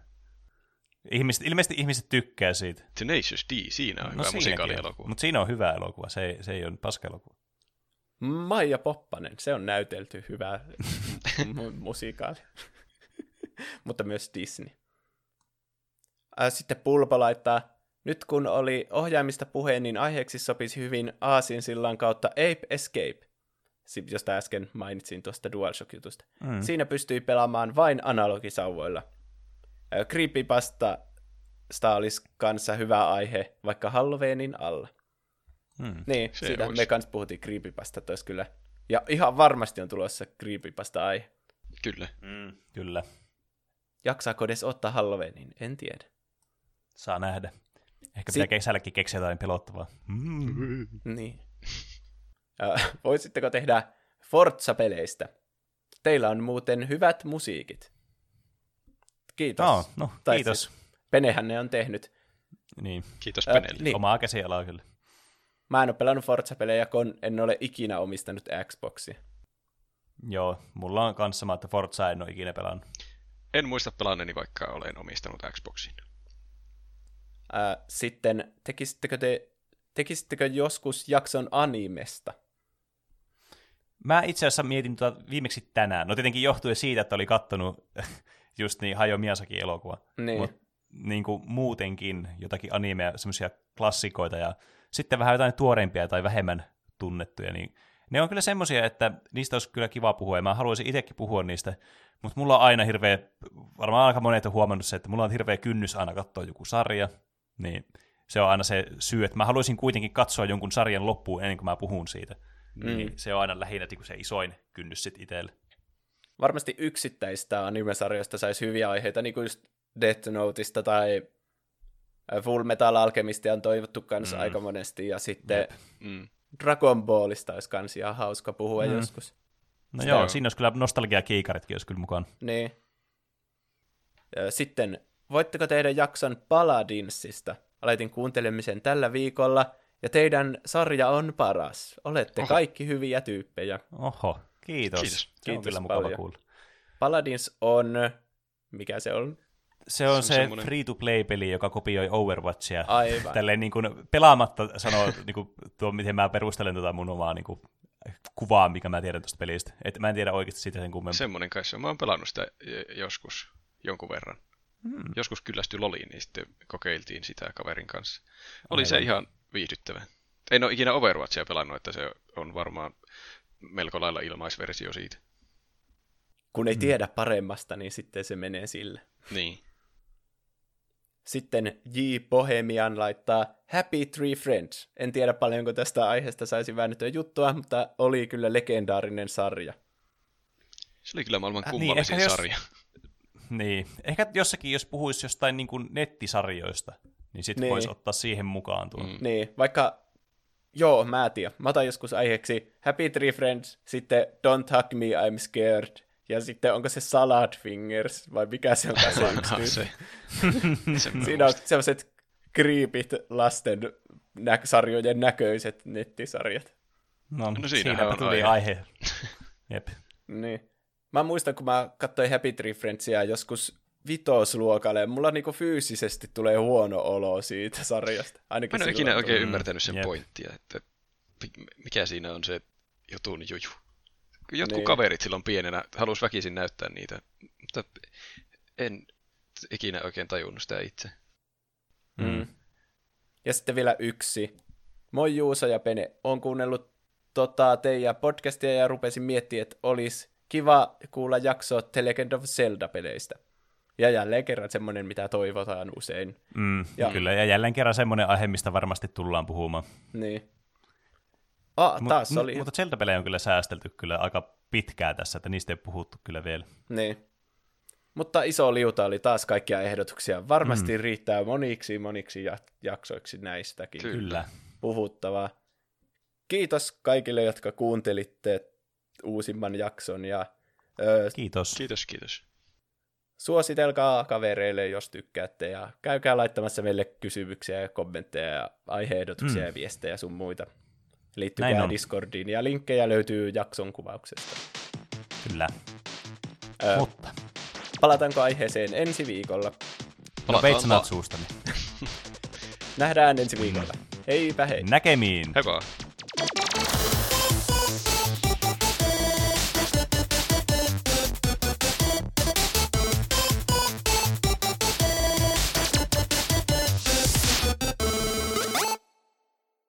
Ihmiset, ilmeisesti ihmiset tykkää siitä. Tenacious D, siinä on no, hyvä musikaalielokuva. Mutta siinä on hyvä elokuva, se ei, se ei ole paska elokuva. Maija Poppanen, se on näytelty hyvä mu- musikaali. Mutta myös Disney. Ää, Sitten Pulpa laittaa, nyt kun oli ohjaimista puheen, niin aiheeksi sopisi hyvin Aasin sillan kautta Ape Escape, josta äsken mainitsin tuosta DualShock-jutusta. Mm. Siinä pystyi pelaamaan vain analogisauvoilla. Ää, Creepypasta sta olisi kanssa hyvä aihe, vaikka Halloweenin alla. Mm. Niin, Se siitä ois. me kanssa puhuttiin Creepypasta tois kyllä. Ja ihan varmasti on tulossa Creepypasta aihe. Kyllä. Mm. Kyllä, Jaksaako edes ottaa Halloweenin? En tiedä. saa nähdä. Ehkä Si- pitää kesälläkin keksiä jotain pelottavaa. Mm. Niin. Voisitteko tehdä Forza-peleistä? Teillä on muuten hyvät musiikit. Kiitos. No, no, Tai kiitos. siis Penehän ne on tehnyt. Niin, Kiitos Penelle. niin. omaa käsialaa kyllä. Mä en ole pelannut Forza-pelejä, kun en ole ikinä omistanut Xboxia. Joo, mulla on kanssa sama, että Forza en ole ikinä pelannut. En muista pelanneeni, vaikka olen omistanut Xboxin. Ää, sitten tekisittekö te tekisittekö joskus jakson animesta? Mä itse asiassa mietin tuota viimeksi tänään. No tietenkin johtuen siitä, että oli kattonut just niin Hajo Miyazakin elokuva. Niin. Mut niin kuin muutenkin jotakin animea, semmoisia klassikoita ja sitten vähän jotain tuoreimpia tai vähemmän tunnettuja, niin ne on kyllä semmoisia, että niistä olisi kyllä kiva puhua, ja mä haluaisin itsekin puhua niistä, mutta mulla on aina hirveä, varmaan aika monet on huomannut se, että mulla on hirveä kynnys aina katsoa joku sarja, niin se on aina se syy, että mä haluaisin kuitenkin katsoa jonkun sarjan loppuun ennen kuin mä puhun siitä. Mm. Niin se on aina lähinnä niin kuin se isoin kynnys sitten itselle. Varmasti yksittäistä animesarjoista saisi hyviä aiheita, niin kuin just Death Noteista tai Full Metal Alchemistia on toivottu kanssa Mm. aika monesti, ja sitten Jep. Mm. Dragon Ballista olisi kans ihan hauska puhua Mm. joskus. No Sitä joo, on. siinä olisi kyllä nostalgia-kiikaritkin olisi kyllä mukaan. Niin. Sitten, voitteko tehdä jakson Paladinsista? aloitin kuuntelemisen tällä viikolla, ja teidän sarja on paras. Olette Oho. kaikki hyviä tyyppejä. Oho, kiitos. Kiitos. Se on Kiitos kyllä mukava paljon. kuulla. Paladins on... Mikä se on? Se on Se se, on free-to-play-peli, joka kopioi Overwatchia. Aivan. Tälleen niin kuin pelaamatta sanoo niin kuin, tuo, miten mä perustelen tuota mun omaa niin kuin, kuvaa, mikä mä tiedän tuosta pelistä. Et mä en tiedä oikeasti siitä sen kummempaa. Semmonen kai se on. Mä oon pelannut sitä j- joskus jonkun verran. Hmm. Joskus kyllästyi loliin, niin sitten kokeiltiin sitä kaverin kanssa. Oli se Aivan. ihan viihdyttävä. En ole ikinä Overwatchia pelannut, että se on varmaan melko lailla ilmaisversio siitä. Kun ei tiedä paremmasta, niin sitten se menee sille. Niin. Sitten J. Bohemian laittaa Happy Tree Friends. En tiedä paljonko tästä aiheesta saisi väännettyä juttua, mutta oli kyllä legendaarinen sarja. Se oli kyllä maailman Äh, niin, kummallisin ehkä jos- sarja. Niin. Ehkä jossakin, jos puhuisi jostain niin kuin nettisarjoista, niin sitten Niin. voisi ottaa siihen mukaan tuon. Mm. Niin, vaikka... Joo, mä tiedän. Mä otan joskus aiheeksi Happy Tree Friends, sitten Don't Hug Me, I'm Scared, ja sitten onko se Salad Fingers, vai mikä se on se yksi se. Siinä on sellaiset creepit lasten nä- sarjojen näköiset nettisarjat. No, No siinäpä on tuli aihe. aihe. Jep. Niin. Mä muistan, kun mä katsoin Happy Tree Friendsia joskus vitosluokalle, mulla niinku fyysisesti tulee huono olo siitä sarjasta. Ainakin Mä en ole ikinä oikein Mm, ymmärtänyt sen jep. pointtia, että mikä siinä on se jutun juju. Jotkut Niin. kaverit silloin pienenä halus väkisin näyttää niitä, mutta en ikinä oikein tajunnut sitä itse. Mm. Ja sitten vielä yksi. Moi Juuso ja Pene. Olen kuunnellut tota, teidän podcastia ja rupesin miettimään, että olisi kiva kuulla jaksoa The Legend of Zelda-peleistä. Ja jälleen kerran semmoinen, mitä toivotaan usein. Mm, Ja- ja. Kyllä, ja jälleen kerran semmoinen aihe, mistä varmasti tullaan puhumaan. Niin. Ah, Mut- taas mut- oli. Mutta Zelda-pelejä on kyllä säästelty kyllä aika pitkään tässä, että niistä ei puhuttu kyllä vielä. Niin. Mutta iso liuta oli taas kaikkia ehdotuksia. Varmasti mm. riittää moniksi moniksi ja- jaksoiksi näistäkin Kyllä. Puhuttavaa. Kiitos kaikille, jotka kuuntelitte uusimman jakson ja ö, Kiitos. Kiitos, kiitos. suositelkaa kavereille, jos tykkäätte ja käykää laittamassa meille kysymyksiä ja kommentteja ja aiheehdotuksia mm. ja viestejä sun muita. Näin Liittykää on. Discordiin ja linkkejä löytyy jakson kuvauksesta. Kyllä. Ö, Mutta, palataanko aiheeseen ensi viikolla? no Palataan veit sanat vaan. suustani. Nähdään ensi viikolla. Heipä hei! Näkemiin! Hei.